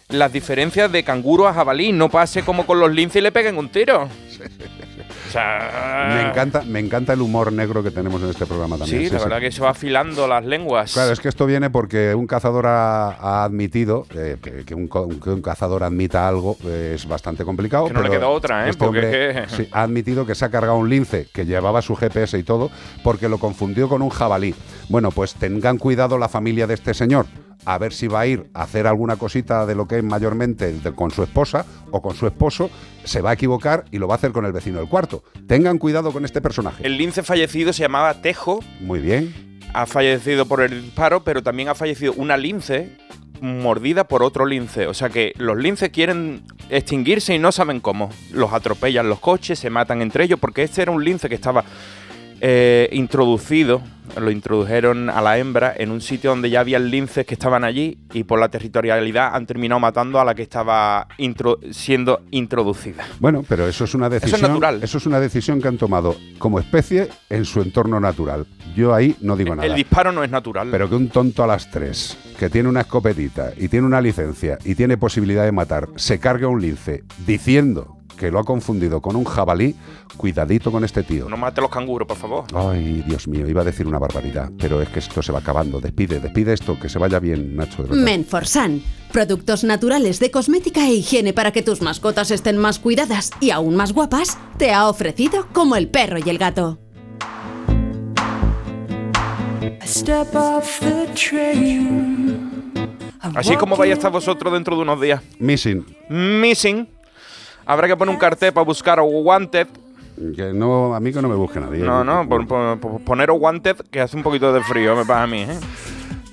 las diferencias de canguro a jabalí. No pase como con los linces y le peguen un tiro. O sea, Me encanta, me encanta el humor negro que tenemos en este programa también. Sí, la verdad que se va afilando las lenguas. Claro, es que esto viene porque un cazador ha, ha admitido eh, que, un, co- que un cazador admita algo eh, es bastante complicado. Que no le queda otra, ¿eh? este Porque hombre, es que- sí, ha admitido que se ha cargado un lince que llevaba su GPS y todo porque lo confundió con un jabalí. Bueno, pues tengan cuidado la familia de este señor. A ver si va a ir a hacer alguna cosita de lo que es mayormente con su esposa o con su esposo, se va a equivocar y lo va a hacer con el vecino del cuarto. Tengan cuidado con este personaje. El lince fallecido se llamaba Tejo. Muy bien. Ha fallecido por el disparo, pero también ha fallecido una lince mordida por otro lince. O sea que los linces quieren extinguirse y no saben cómo. Los atropellan los coches, se matan entre ellos, porque este era un lince que estaba eh, introducido, lo introdujeron a la hembra en un sitio donde ya había linces que estaban allí y por la territorialidad han terminado matando a la que estaba intro- siendo introducida. Bueno, pero eso es una es decisión. natural. Eso es una decisión que han tomado como especie en su entorno natural. Yo ahí no digo nada. El disparo no es natural. Pero que un tonto a las tres, que tiene una escopetita y tiene una licencia y tiene posibilidad de matar, se cargue a un lince diciendo que lo ha confundido con un jabalí, cuidadito con este tío. No mate los canguros, por favor. Ay, Dios mío, iba a decir una barbaridad, pero es que esto se va acabando. Despide, despide esto, que se vaya bien, Nacho. De. Menforsan, productos naturales de cosmética e higiene para que tus mascotas estén más cuidadas y aún más guapas, te ha ofrecido como el perro y el gato. Step off the train. Así como vais a estar vosotros dentro de unos días. Missing. Missing. Habrá que poner un cartel para buscar Wanted. Que no, a mí que no me busque nadie. No, no, pon- pon- pon- poner Wanted que hace un poquito de frío, me pasa a mí, ¿eh?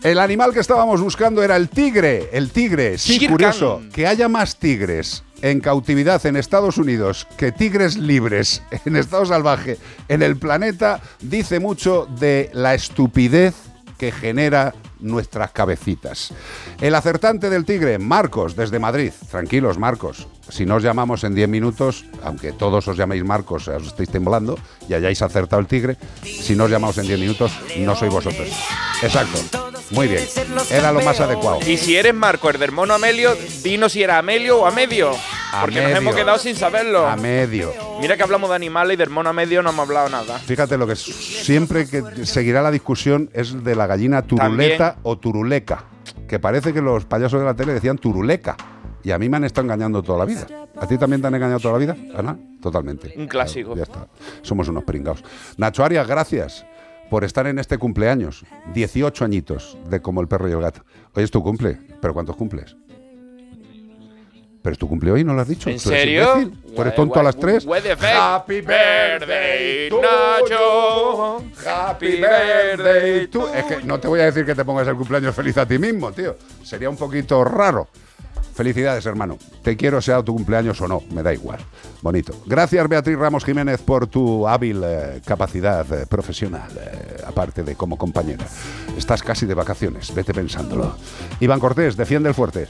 El animal que estábamos buscando era el tigre. El tigre. Sí, curioso. Que haya más tigres en cautividad en Estados Unidos que tigres libres en estado salvaje en el planeta dice mucho de la estupidez que genera nuestras cabecitas. El acertante del tigre, Marcos, desde Madrid. Tranquilos, Marcos. Si no os llamamos en 10 minutos, aunque todos os llaméis Marcos, os estéis temblando y hayáis acertado el tigre, si no os llamamos en 10 minutos, no sois vosotros. Exacto. Muy bien. Era lo más adecuado. Y si eres Marco, el del mono Amelio, dinos si era Amelio o a medio. Porque nos medio. hemos quedado sin saberlo. A medio. Mira que hablamos de animales y del mono a medio no hemos hablado nada. Fíjate lo que es- siempre que seguirá la discusión es de la gallina turuleta También. o turuleca, que parece que los payasos de la tele decían turuleca. Y a mí me han estado engañando toda la vida. ¿A ti también te han engañado toda la vida, Ana? Totalmente. Un clásico. Ya está. Somos unos pringados. Nacho Arias, gracias por estar en este cumpleaños. 18 añitos de Como el perro y el gato. Hoy es tu cumple, pero ¿cuántos cumples? Pero es tu cumpleaños y no lo has dicho. ¿En ¿Tú eres serio? imbécil? ¿Tú eres tonto a las tres? What the fuck? Happy birthday Nacho. Happy birthday to... Es que no te voy a decir que te pongas el cumpleaños feliz a ti mismo, tío. Sería un poquito raro. Felicidades, hermano. Te quiero sea tu cumpleaños o no, me da igual. Bonito. Gracias, Beatriz Ramos Jiménez, por tu hábil eh, capacidad eh, profesional, eh, aparte de como compañera. Estás casi de vacaciones, vete pensándolo. Iván Cortés, defiende el fuerte.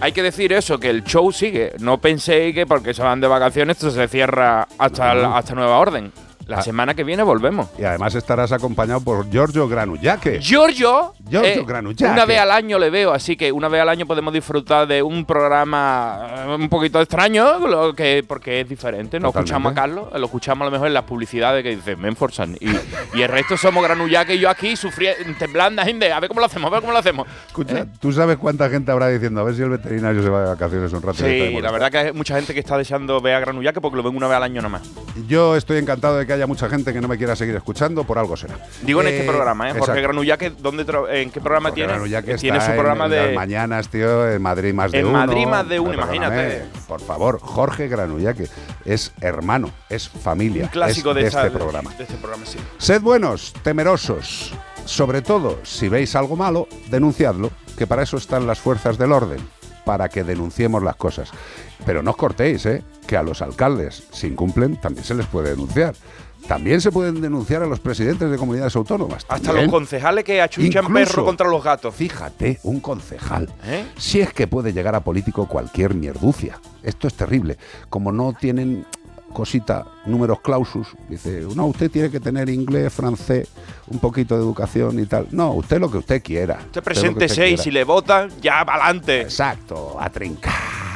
Hay que decir eso, que el show sigue. No penséis que porque se van de vacaciones esto se cierra hasta, No. hasta nueva orden. La Ah. semana que viene volvemos. Y además estarás acompañado por Giorgio Granullaque. Giorgio, Giorgio eh, una vez al año le veo, así que una vez al año podemos disfrutar de un programa eh, un poquito extraño, lo que, porque es diferente. No Totalmente. escuchamos a Carlos, lo escuchamos a lo mejor en las publicidades que dice Menforsan. Y, y el resto somos Granullaque y yo aquí sufriendo, temblando, gente, a ver cómo lo hacemos, a ver cómo lo hacemos. Escucha, ¿Eh? ¿tú sabes cuánta gente habrá diciendo a ver si el veterinario se va de vacaciones un rato? Sí, la molestar"? verdad que hay mucha gente que está deseando ver a Granullaque porque lo ven una vez al año nomás. Yo estoy encantado de que haya mucha gente que no me quiera seguir escuchando, por algo será. Digo en Eh, este programa, ¿eh? Jorge. Granullaque, ¿dónde tra- ¿en qué programa tiene? Granullaque tiene está su programa en, de. las mañanas, tío, en Madrid más de En uno. Madrid más de uno, imagínate. Por favor, Jorge Granullaque es hermano, es familia. Un clásico es de, esa- este programa. De este programa, sí. Sed buenos, temerosos. Sobre todo, si veis algo malo, denunciadlo, que para eso están las fuerzas del orden, para que denunciemos las cosas. Pero no os cortéis, ¿eh? que a los alcaldes, si incumplen, también se les puede denunciar. También se pueden denunciar a los presidentes de comunidades autónomas. Hasta también. los concejales que achunchan Incluso- perro contra los gatos. Fíjate, un concejal. ¿Eh? Si es que puede llegar a político cualquier mierducia. Esto es terrible. Como no tienen cosita, números clausus, dice, no, usted tiene que tener inglés, francés, un poquito de educación y tal. No, usted lo que usted quiera. Usted presente seis, si le votan, ya para adelante. Exacto, a trincar.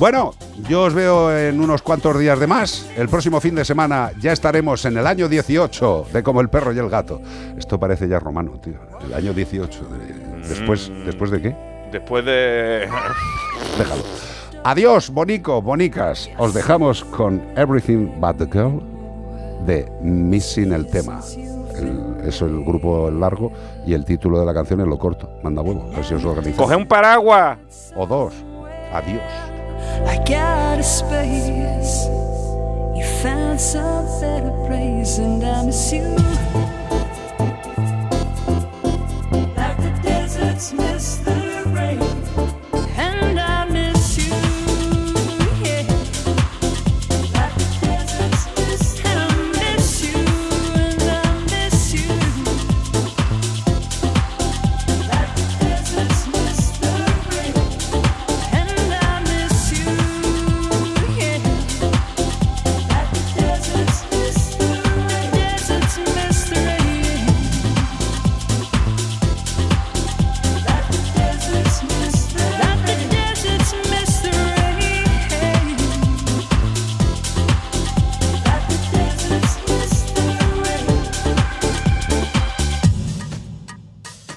Bueno, yo os veo en unos cuantos días de más. El próximo fin de semana ya estaremos en el año 18 de Como el perro y el gato. Esto parece ya romano, tío. El año 18. de- después, Mm. ¿Después de qué? Después de. Déjalo. Adiós, bonico, bonicas. Os dejamos con Everything But the Girl de Missing el tema. El- es el grupo largo y el título de la canción es lo corto. Manda huevo, a ver si os organizáis. Coge un paraguas. O dos. Adiós. I got a space. You found some better place, and I miss you. Like the deserts miss the